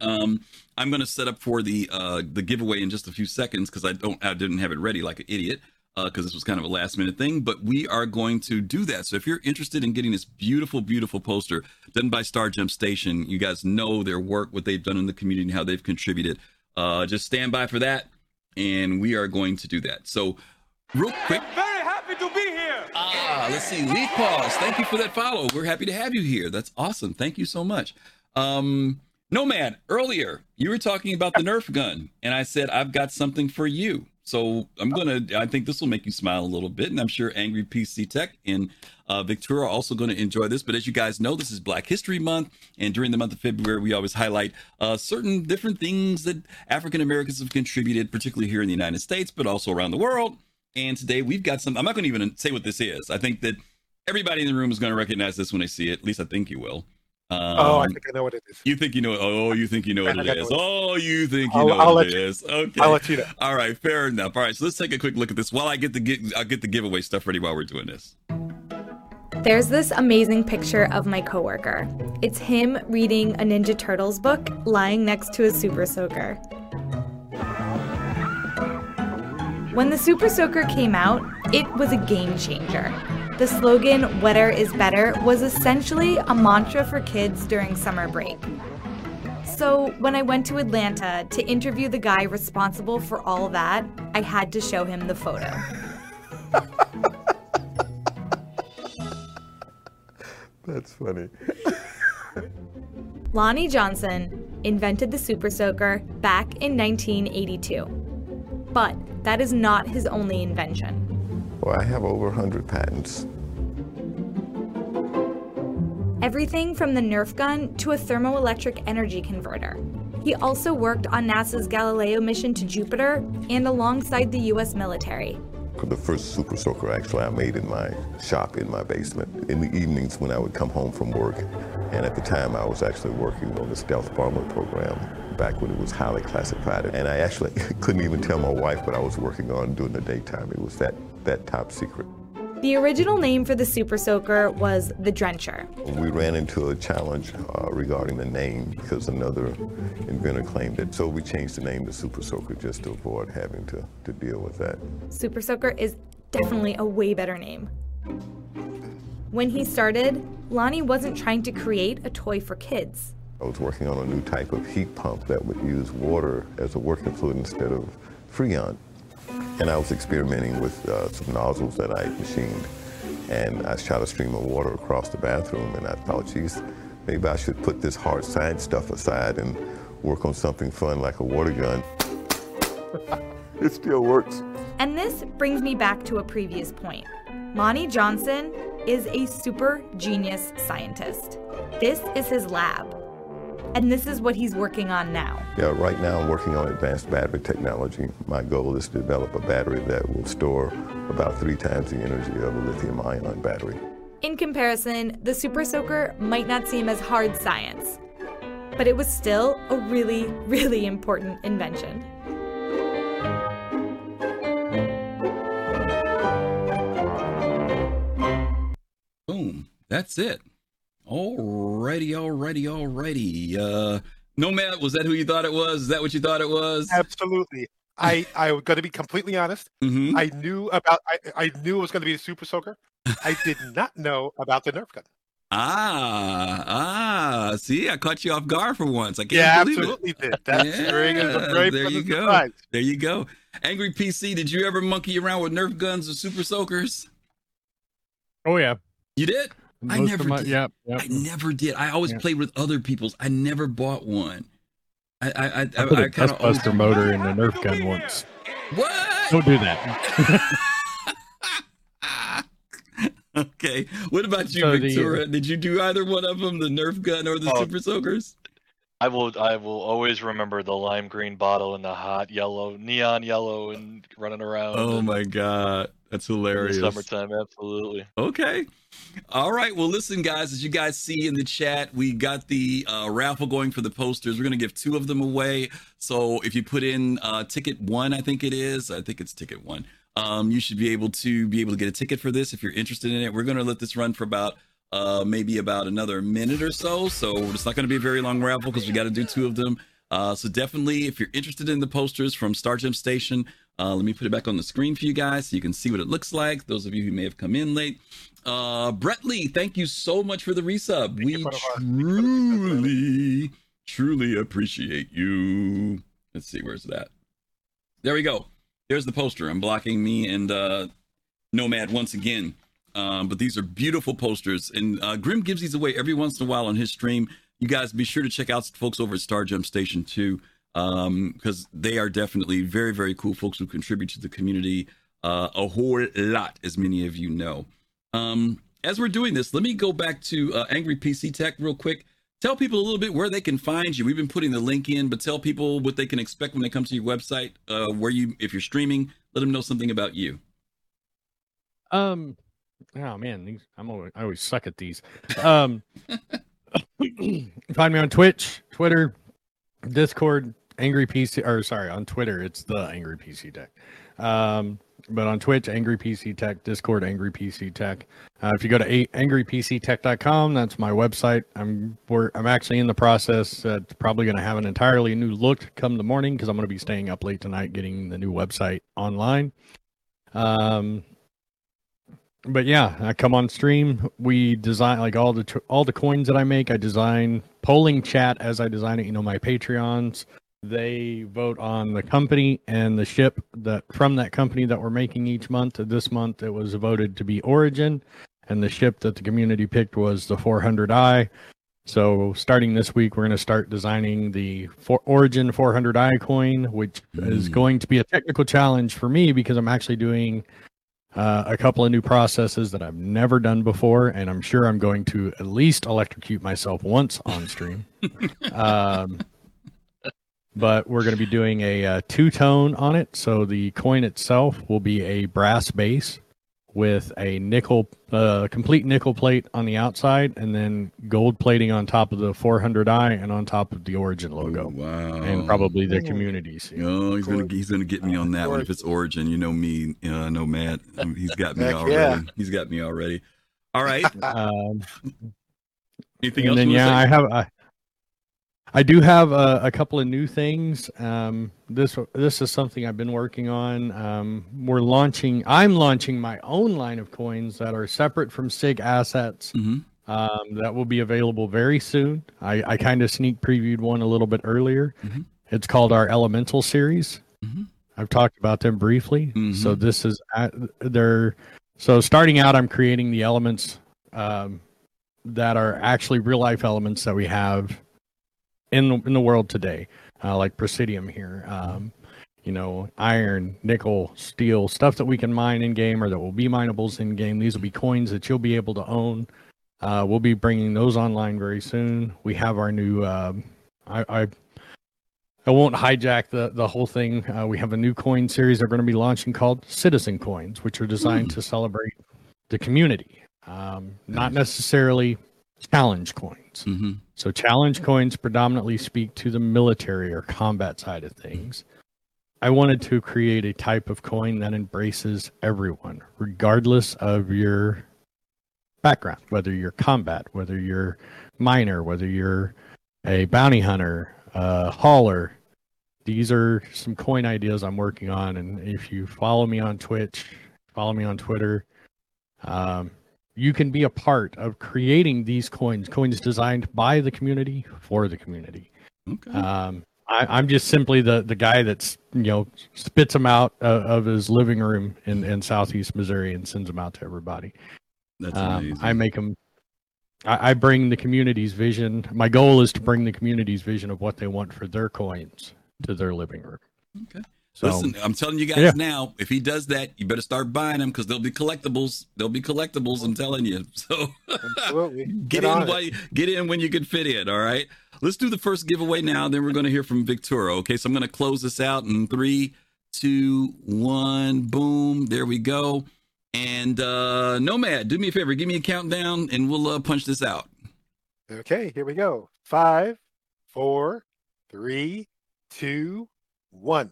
B: Um, I'm going to set up for the uh, the giveaway in just a few seconds because I don't I didn't have it ready like an idiot because this was kind of a last minute thing. But we are going to do that. So if you're interested in getting this beautiful, beautiful poster done by Star Jump Station, you guys know their work, what they've done in the community, and how they've contributed. Uh, just stand by for that, and we are going to do that. So real quick.
F: Very happy to be here.
B: Ah, let's see. Leaf Paws, thank you for that follow. We're happy to have you here. That's awesome. Thank you so much. Um, Nomad, earlier you were talking about the Nerf gun, and I said I've got something for you. So I'm gonna. I think this will make you smile a little bit, and I'm sure Angry PC Tech and uh, Victura are also going to enjoy this. But as you guys know, this is Black History Month, and during the month of February, we always highlight uh, certain different things that African Americans have contributed, particularly here in the United States, but also around the world. And today we've got some. I'm not going to even say what this is. I think that everybody in the room is going to recognize this when they see it. At least I think you will. Um,
C: oh, I think I know what it is.
B: you think you know? Oh, you think you know what
C: I
B: it
C: think I
B: is?
C: know
B: Oh, you think you
C: I'll-
B: know
C: I'll
B: what it
C: you-
B: is? Okay.
C: I'll let you know.
B: All right, fair enough. All right, so let's take a quick look at this while I get the get I'll get the giveaway stuff ready while we're doing this.
F: There's this amazing picture of my coworker. It's him reading a Ninja Turtles book lying next to a Super Soaker. When the Super Soaker came out, it was a game changer. The slogan, Wetter is Better, was essentially a mantra for kids during summer break. So, when I went to Atlanta to interview the guy responsible for all that, I had to show him the photo.
G: That's funny.
F: Lonnie Johnson invented the Super Soaker back in 1982. But that is not his only invention.
G: Well, I have over 100 patents.
F: Everything from the Nerf gun to a thermoelectric energy converter. He also worked on NASA's Galileo mission to Jupiter and alongside the US military.
G: The first Super Soaker actually I made in my shop in my basement in the evenings when I would come home from work. And at the time I was actually working on the stealth bomber program back when it was highly classified. And I actually couldn't even tell my wife what I was working on during the daytime. It was that, that top secret.
F: The original name for the Super Soaker was the Drencher.
G: We ran into a challenge uh, regarding the name because another inventor claimed it. So we changed the name to Super Soaker just to avoid having to, to deal with that.
F: Super Soaker is definitely a way better name. When he started, Lonnie wasn't trying to create a toy for kids.
G: I was working on a new type of heat pump that would use water as a working fluid instead of Freon. And I was experimenting with uh, some nozzles that I machined. And I shot a stream of water across the bathroom, and I thought, geez, maybe I should put this hard science stuff aside and work on something fun like a water gun. it still works.
F: And this brings me back to a previous point. Lonnie Johnson is a super genius scientist. This is his lab. And this is what he's working on now.
G: Yeah, right now I'm working on advanced battery technology. My goal is to develop a battery that will store about three times the energy of a lithium ion battery.
F: In comparison, the Super Soaker might not seem as hard science, but it was still a really, really important invention.
B: Boom. That's it. Alrighty, alrighty, alrighty. Uh Nomad, was that who you thought it was? Is that what you thought it was?
C: Absolutely. I I was going to be completely honest.
B: Mm-hmm.
C: I knew about I, I knew it was going to be the Super Soaker. I did not know about the Nerf gun.
B: Ah, ah. See, I caught you off guard for once. I can't
C: Yeah,
B: believe it.
C: absolutely did. That's very, it was
B: Yeah,
C: very
B: there you go.
C: surprise.
B: There you go. Angry PC, did you ever monkey around with Nerf guns or super soakers?
D: Oh yeah.
B: You did? I never
D: my,
B: did.
D: Yep. Yep.
B: I never did. I always
D: Yeah.
B: played with other people's. I never bought one. I I I,
D: I put
B: I,
D: a
B: kind of
D: dustbuster motor in the Nerf gun once.
B: What?
D: Don't do that.
B: okay. What about you,
D: So the-
B: Victura? Did you do either one of them, the Nerf gun or the
E: Oh.
B: super soakers?
E: I will I will always remember the lime green bottle and the hot yellow, neon yellow, and running around.
B: Oh my god, that's hilarious.
E: summertime, absolutely.
B: Okay. All right. Well, listen, guys, as you guys see in the chat, we got the uh, raffle going for the posters. We're going to give two of them away. So if you put in uh, ticket one, I think it is, I think it's ticket one, um, you should be able to be able to get a ticket for this if you're interested in it. We're going to let this run for about uh, maybe about another minute or so. So it's not going to be a very long raffle because we got to do two of them. Uh, so definitely, if you're interested in the posters from Star Gem Station, uh, let me put it back on the screen for you guys so you can see what it looks like. Those of you who may have come in late. Uh, Brett Lee, thank you so much for the resub. we
C: you for the- thank you for the resub, Brett
B: truly, truly appreciate you. Let's see, where's that? There we go. There's the poster. I'm blocking me and uh, Nomad once again. Um, but these are beautiful posters, and uh, Grim gives these away every once in a while on his stream. You guys be sure to check out folks over at Star Gem Station too, because they are definitely very, very cool folks who contribute to the community uh, a whole lot, as many of you know. Um, as we're doing this, let me go back to uh, Angry PC Tech real quick. Tell people a little bit where they can find you. We've been putting the link in, but tell people what they can expect when they come to your website. Uh, where you, if you're streaming, let them know something about you.
D: Um, oh man, these I'm always, I always suck at these. Um, Find me on Twitch, Twitter, Discord, Angry PC, or sorry, on Twitter, it's the Angry PC Tech. Um, but on Twitch, Angry PC Tech, Discord, Angry PC Tech. Uh, if you go to angrypctech.com, that's my website. I'm we're, I'm actually in the process. Uh, it's probably going to have an entirely new look come the morning because I'm going to be staying up late tonight getting the new website online. Um, but yeah, I come on stream. We design like all the tr- all the coins that I make. I design polling chat as I design it. You know, my Patreons they vote on the company and the ship that from that company that we're making each month. This month it was voted to be Origin, and the ship that the community picked was the 400i. So starting this week, we're going to start designing the for Origin 400i coin, which is
B: Mm.
D: going to be a technical challenge for me because I'm actually doing uh, a couple of new processes that I've never done before, and I'm sure I'm going to at least electrocute myself once on stream. um, but we're going to be doing a, uh two tone on it. So the coin itself will be a brass base with a nickel, uh, complete nickel plate on the outside, and then gold plating on top of the 400i and on top of the Origin logo,
B: Oh, wow.
D: and probably the community seal.
B: Oh, he's gonna he's gonna get me on that one if it's Origin. You know me, uh, no Matt. Um, He's got me already.
C: yeah.
B: He's got me already. All right.
D: Um,
B: Anything
D: and
B: else?
D: then yeah,
B: say?
D: I have I, I do have a, a couple of new things. Um, this this is something I've been working on. Um, we're launching. I'm launching my own line of coins that are separate from CIG assets.
B: Mhm.
D: Um, that will be available very soon. I, I kind of sneak previewed one a little bit earlier.
B: Mhm.
D: It's called our Elemental series.
B: Mhm.
D: I've talked about them briefly. So
B: Mhm.
D: this is at, they're so starting out. I'm creating the elements um, that are actually real life elements that we have in the, in the world today, uh, like Presidium here. Um, you know, iron, nickel, steel, stuff that we can mine in game or that will be minables in game. These will be coins that you'll be able to own. Uh, we'll be bringing those online very soon. We have our new. Um, I, I I won't hijack the the whole thing. Uh, we have a new coin series they're going to be launching called Citizen Coins, which are designed to celebrate the community, um, not necessarily challenge coins.
B: Mhm.
D: So challenge coins predominantly speak to the military or combat side of things. I wanted to create a type of coin that embraces everyone, regardless of your background, whether you're combat, whether you're miner, whether you're a bounty hunter, a hauler. These are some coin ideas I'm working on, and if you follow me on Twitch, follow me on Twitter, um, you can be a part of creating these coins, coins designed by the community for the community.
B: Okay.
D: Um, I, I'm just simply the, the guy that's you know spits them out uh, of his living room in, in Southeast Missouri and sends them out to everybody.
B: That's
D: Um,
B: amazing.
D: I make them. I, I bring the community's vision. My goal is to bring the community's vision of what they want for their coins to their living room.
B: Okay.
D: So,
B: Listen, I'm telling you guys
D: Yeah.
B: now, if he does that, you better start buying them because they'll be collectibles. They'll be collectibles. I'm telling you. So
C: Absolutely.
B: get in while you, get in when you can fit in. All right. Let's do the first giveaway now. Then we're going to hear from Victura. Okay. So I'm going to close this out in three, two, one. Boom. There we go. And uh Nomad, do me a favor. Give me a countdown, and we'll uh, punch this out.
C: Okay, here we go. Five, four, three, two, one.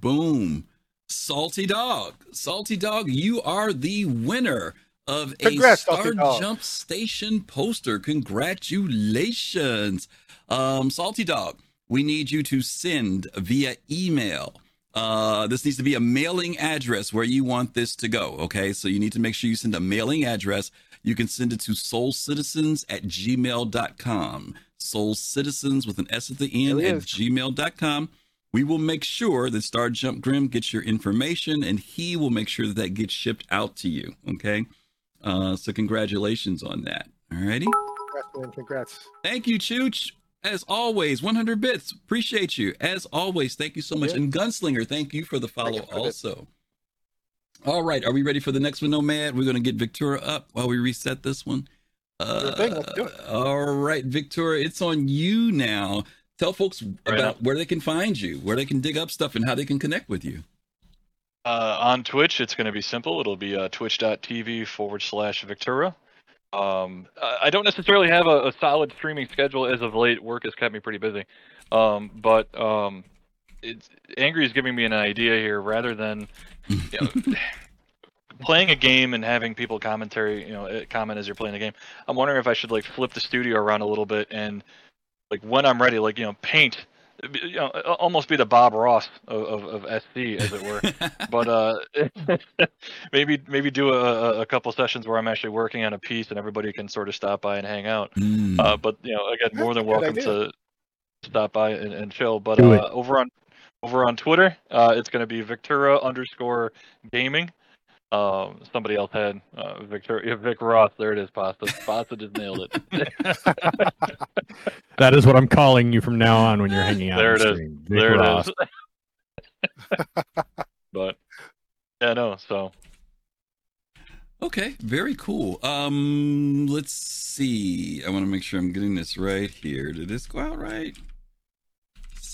B: Boom. Salty Dog. Salty Dog, you are the winner of a
C: Congrats,
B: Star Jump Station poster. Congratulations. Um, Salty Dog, we need you to send via email. Uh, this needs to be a mailing address where you want this to go. Okay. So you need to make sure you send a mailing address. You can send it to solcitizens at gmail.com. Sol Citizens with an S at the end at gmail.com. We will make sure that Star Jump Grim gets your information and he will make sure that that gets shipped out to you. Okay. Uh, so congratulations on that. All righty.
C: Congrats, man. Congrats.
B: Thank you, Chooch. As always, 100 bits. Appreciate you. As always, thank you so much.
C: Yeah.
B: And Gunslinger, thank you for the follow
C: for
B: also. All right. Are we ready for the next one, Nomad? We're going to get Victura up while we reset this one. Uh,
C: thing, let's do it.
B: All right, Victura, it's on you now. Tell folks
E: Right
B: about where they can find you, where they can dig up stuff, and how they can connect with you.
E: Uh, on Twitch, it's going to be simple. It'll be uh, twitch.tv forward slash Victura. Um, I don't necessarily have a, a, solid streaming schedule as of late. Work has kept me pretty busy. Um, but um, Angry is giving me an idea here rather than you know, playing a game and having people commentary, you know, eh, comment as you're playing the game. I'm wondering if I should like flip the studio around a little bit and like when I'm ready, like you know, paint you know, almost be the Bob Ross of, of, of SC, as it were. but uh, maybe maybe do a, a couple sessions where I'm actually working on a piece and everybody can sort of stop by and hang out. Mm. Uh, but you know, again, more than welcome to stop by and, and chill. But uh, over on over on Twitter, uh, it's going to be Victura underscore gaming. Um, somebody else had uh, Victor Vic Ross. There it is, Pasta. Pasta just nailed it.
D: that is what I'm calling you from now on when you're hanging out.
E: There
D: it
E: is. there Ross. it is. but yeah, no. So
B: okay, very cool. Um, let's see. I want to make sure I'm getting this right here. Did this go out right?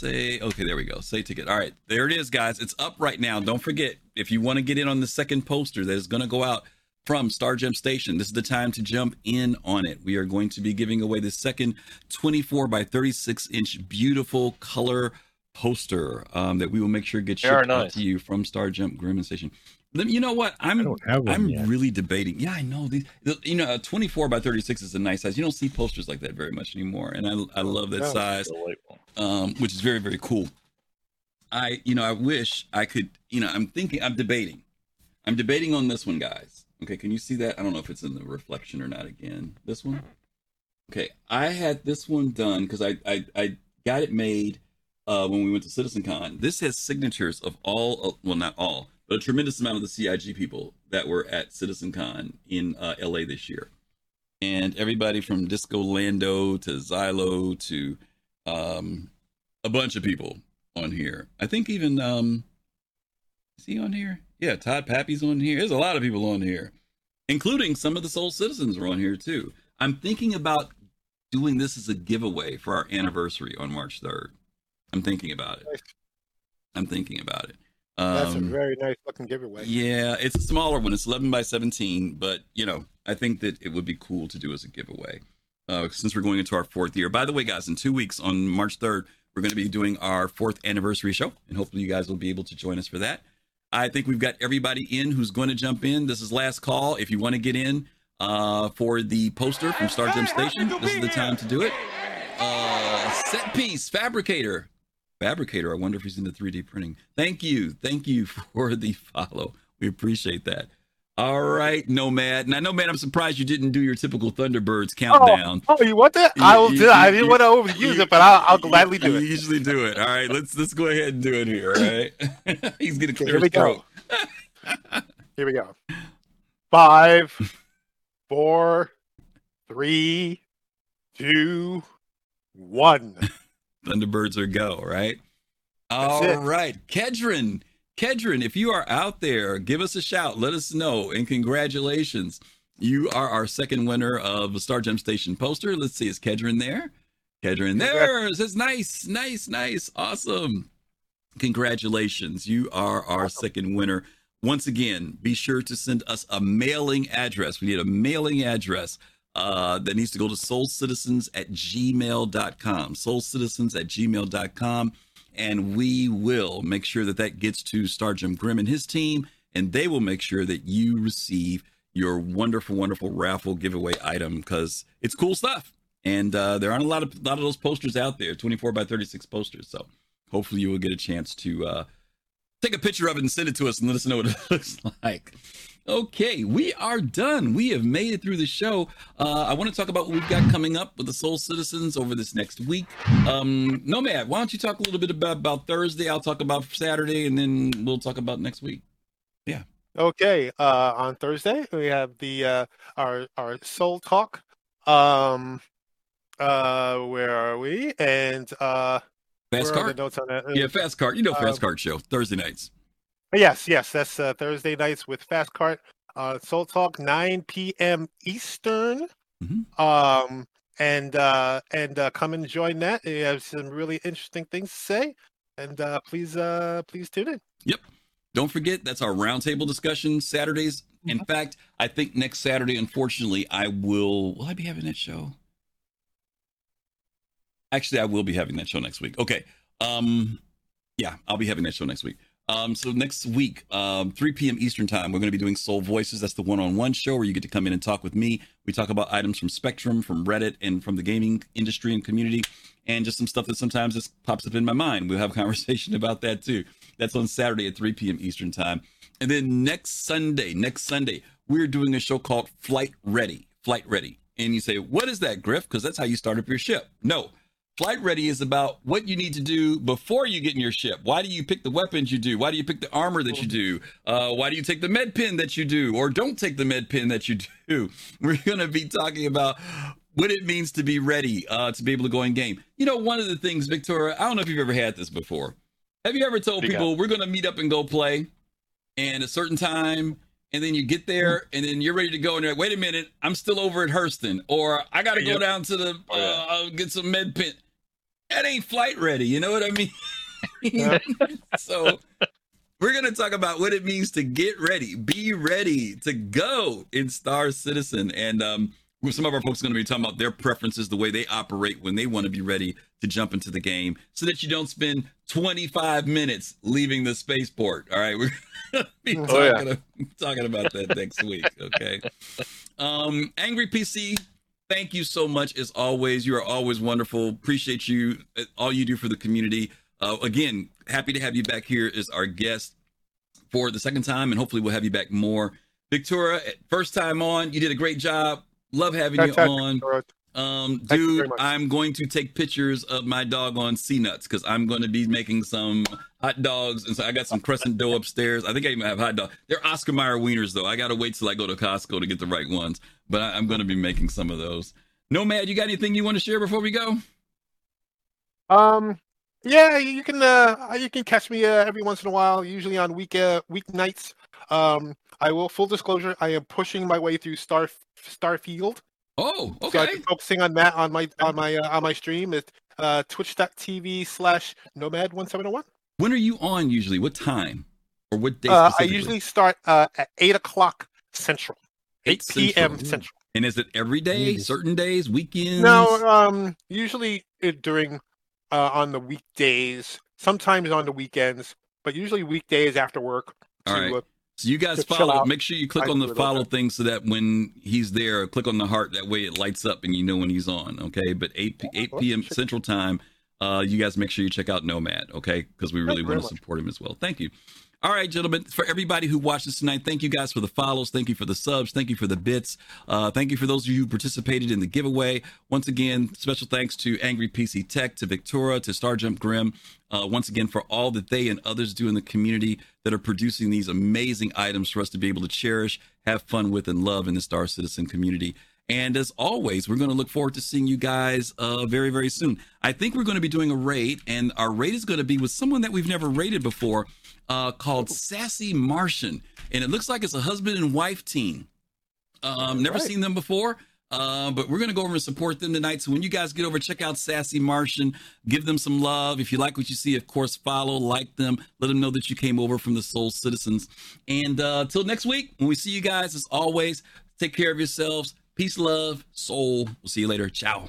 B: Say okay there we go say ticket all right there it is guys it's up right now don't forget if you want to get in on the second poster that is going to go out from star gem station this is the time to jump in on it we are going to be giving away the second 24 by 36 inch beautiful color poster um, that we will make sure gets shipped nice. out to you from star Jump gem gremlin station you know what? I'm I'm yet. really debating. Yeah, I know these. You know, a 24 by 36 is a nice size. You don't see posters like that very much anymore, and I I love that size, um, which is very very cool. I you know I wish I could. You know, I'm thinking. I'm debating. I'm debating on this one, guys. Okay, can you see that? I don't know if it's in the reflection or not. Again, this one. Okay, I had this one done because I, I I got it made uh, when we went to CitizenCon. This has signatures of all. Uh, well, not all but a tremendous amount of the CIG people that were at CitizenCon in uh, LA this year. And everybody from Disco Lando to Zyloh to um, a bunch of people on here. I think even, um, is he on here? Yeah, Todd Papy's on here. There's a lot of people on here, including some of the Sol Citizens are on here too. I'm thinking about doing this as a giveaway for our anniversary on March 3rd. I'm thinking about it. I'm thinking about it.
C: That's a um, very nice looking giveaway.
B: Yeah, it's a smaller one. It's 11 by 17, but you know, I think that it would be cool to do as a giveaway uh, since we're going into our fourth year. By the way, guys, in two weeks on March 3rd, we're going to be doing our fourth anniversary show, and hopefully, you guys will be able to join us for that. I think we've got everybody in who's going to jump in. This is last call. If you want to get in uh, for the poster from Star Gem Station, this is the time to do it. Uh, set piece fabricator fabricator. I wonder if he's into 3D printing. Thank you. Thank you for the follow. We appreciate that. All right, Nomad. Now, Nomad, I'm surprised you didn't do your typical Thunderbirds oh, countdown.
C: Oh, oh you want that? I will do it. I didn't want to overuse it, but I'll, I'll gladly do it.
B: You usually do it. All right, let's let's go ahead and do it here. All right. He's gonna clear here we go.
C: here we go. Five, four, three, two, one.
B: Thunderbirds are go, right? All right, Kedron. Kedron, if you are out there, give us a shout. Let us know. And congratulations. You are our second winner of the Star Gem Station poster. Let's see, is Kedron there? Kedron there. It says nice, nice, nice. Awesome. Congratulations. You are our second winner. Once again, be sure to send us a mailing address. We need a mailing address uh, that needs to go to solcitizens at gmail.com. Solcitizens at gmail.com. And we will make sure that that gets to Star Gem Grimm and his team, and they will make sure that you receive your wonderful, wonderful raffle giveaway item because it's cool stuff. And uh, there aren't a lot of a lot of those posters out there, 24 by 36 posters. So hopefully you will get a chance to uh, take a picture of it and send it to us and let us know what it looks like. Okay, we are done. We have made it through the show. Uh, I want to talk about what we've got coming up with the Sol Citizens over this next week. Um, Nomad, why don't you talk a little bit about, about Thursday? I'll talk about Saturday, and then we'll talk about next week. Yeah.
C: Okay. Uh, on Thursday, we have the uh, our our Sol Talk. Um, uh, where are we? And uh,
B: Fast Cart. Notes on that? Yeah, Fast Cart. You know, Fast um, Cart show Thursday nights.
C: Yes, yes, that's uh, Thursday nights with Fast Cart. Uh, Sol Talk, 9 p.m. Eastern. Mm-hmm. Um, and uh, and uh, come and join that. We have some really interesting things to say, and uh, please uh, please tune in.
B: Yep. Don't forget that's our roundtable discussion Saturdays In
C: Mhm.
B: fact, I think next Saturday, unfortunately, I will. Will I be having that show? Actually, I will be having that show next week. Okay. Um, yeah, I'll be having that show next week. Um, so next week, um, 3 p.m. Eastern time, we're going to be doing Sol Voices. That's the one-on-one show where you get to come in and talk with me. We talk about items from Spectrum, from Reddit, and from the gaming industry and community, and just some stuff that sometimes just pops up in my mind. We'll have a conversation about that too. That's on Saturday at 3 p.m. Eastern time. And then next Sunday, next Sunday, we're doing a show called Flight Ready. Flight Ready. And you say, what is that, Griff? Because that's how you start up your ship. No. Flight Ready is about what you need to do before you get in your ship. Why do you pick the weapons you do? Why do you pick the armor that you do? Uh, why do you take the med pin that you do, or don't take the med pin that you do? We're going to be talking about what it means to be ready uh, to be able to go in game. You know, one of the things, Victura, I don't know if you've ever had this before. Have you ever told people we're going to meet up and go play, and a certain time, and then you get there, and then you're ready to go, and you're like, wait a minute, I'm still over at Hurston, or I got to go
E: Yep.
B: down to the
E: Oh,
B: uh, get some med pin. That ain't flight ready. You know what I mean? so we're going to talk about what it means to get ready, be ready to go in Star Citizen. And um, some of our folks are going to be talking about their preferences, the way they operate when they want to be ready to jump into the game so that you don't spend 25 minutes leaving the spaceport. All right. We're going to be talking,
E: Oh, yeah.
B: talking about that next week. Okay. Um, Angry PC, thank you so much as always. You are always wonderful. Appreciate you, uh, all you do for the community. Uh, again, happy to have you back here as our guest for the second time, and hopefully we'll have you back more. Victura, first time on, you did a great job. Love having you on.
C: Victura.
B: Um,
C: Thank
B: dude. I'm going to take pictures of my dog on sea nuts because I'm going to be making some hot dogs, and so I got some crescent dough upstairs. I think I even have hot dog. They're Oscar Mayer wieners though. I got to wait till I go to Costco to get the right ones, but I, I'm going to be making some of those. Nomad, you got anything you want to share before we go?
C: Um, yeah, you can uh, you can catch me uh, every once in a while, usually on week uh, weeknights. Um, I will full disclosure, I am pushing my way through Star Starfield.
B: Oh,
C: So I've
B: okay.
C: been focusing on that on my on my uh, on my stream is uh, twitch.tv slash nomad one seven zero one.
B: When are you on usually? What time or what day?
C: Uh, I usually start uh, at eight o'clock central, eight
B: Eight
C: p.m.
B: Central.
C: central.
B: And is it every day?
D: Jeez.
B: Certain days? Weekends?
C: No, um, usually it, during uh, on the weekdays, sometimes on the weekends, but usually weekdays after work.
B: All
C: to,
B: right. So you guys follow. Make sure you click
C: I
B: on the follow thing so that when he's there, click on the heart. That way it lights up and you know when he's on. Okay. But eight p- eight p.m. Central Time. Uh, you guys make sure you check out Nomad. Okay, because we really want to support him as well. Thank you. All right, gentlemen. For everybody who watched tonight, thank you guys for the follows. Thank you for the subs. Thank you for the bits. Uh, thank you for those of you who participated in the giveaway. Once again, special thanks to Angry PC Tech, to Victura, to Starjump Grim. Uh, once again, for all that they and others do in the community that are producing these amazing items for us to be able to cherish, have fun with, and love in the Star Citizen community. And as always, we're going to look forward to seeing you guys uh, very, very soon. I think we're going to be doing a raid, and our raid is going to be with someone that we've never raided before uh, called Sassy Martian. And it looks like it's a husband and wife team. Um, never
C: Right.
B: seen them before. Uh, but we're going to go over and support them tonight. So when you guys get over, check out Sassy Martian. Give them some love. If you like what you see, of course, follow, like them. Let them know that you came over from the Sol Citizens. And uh, till next week, when we see you guys, as always, take care of yourselves. Peace, love, soul. We'll see you later. Ciao.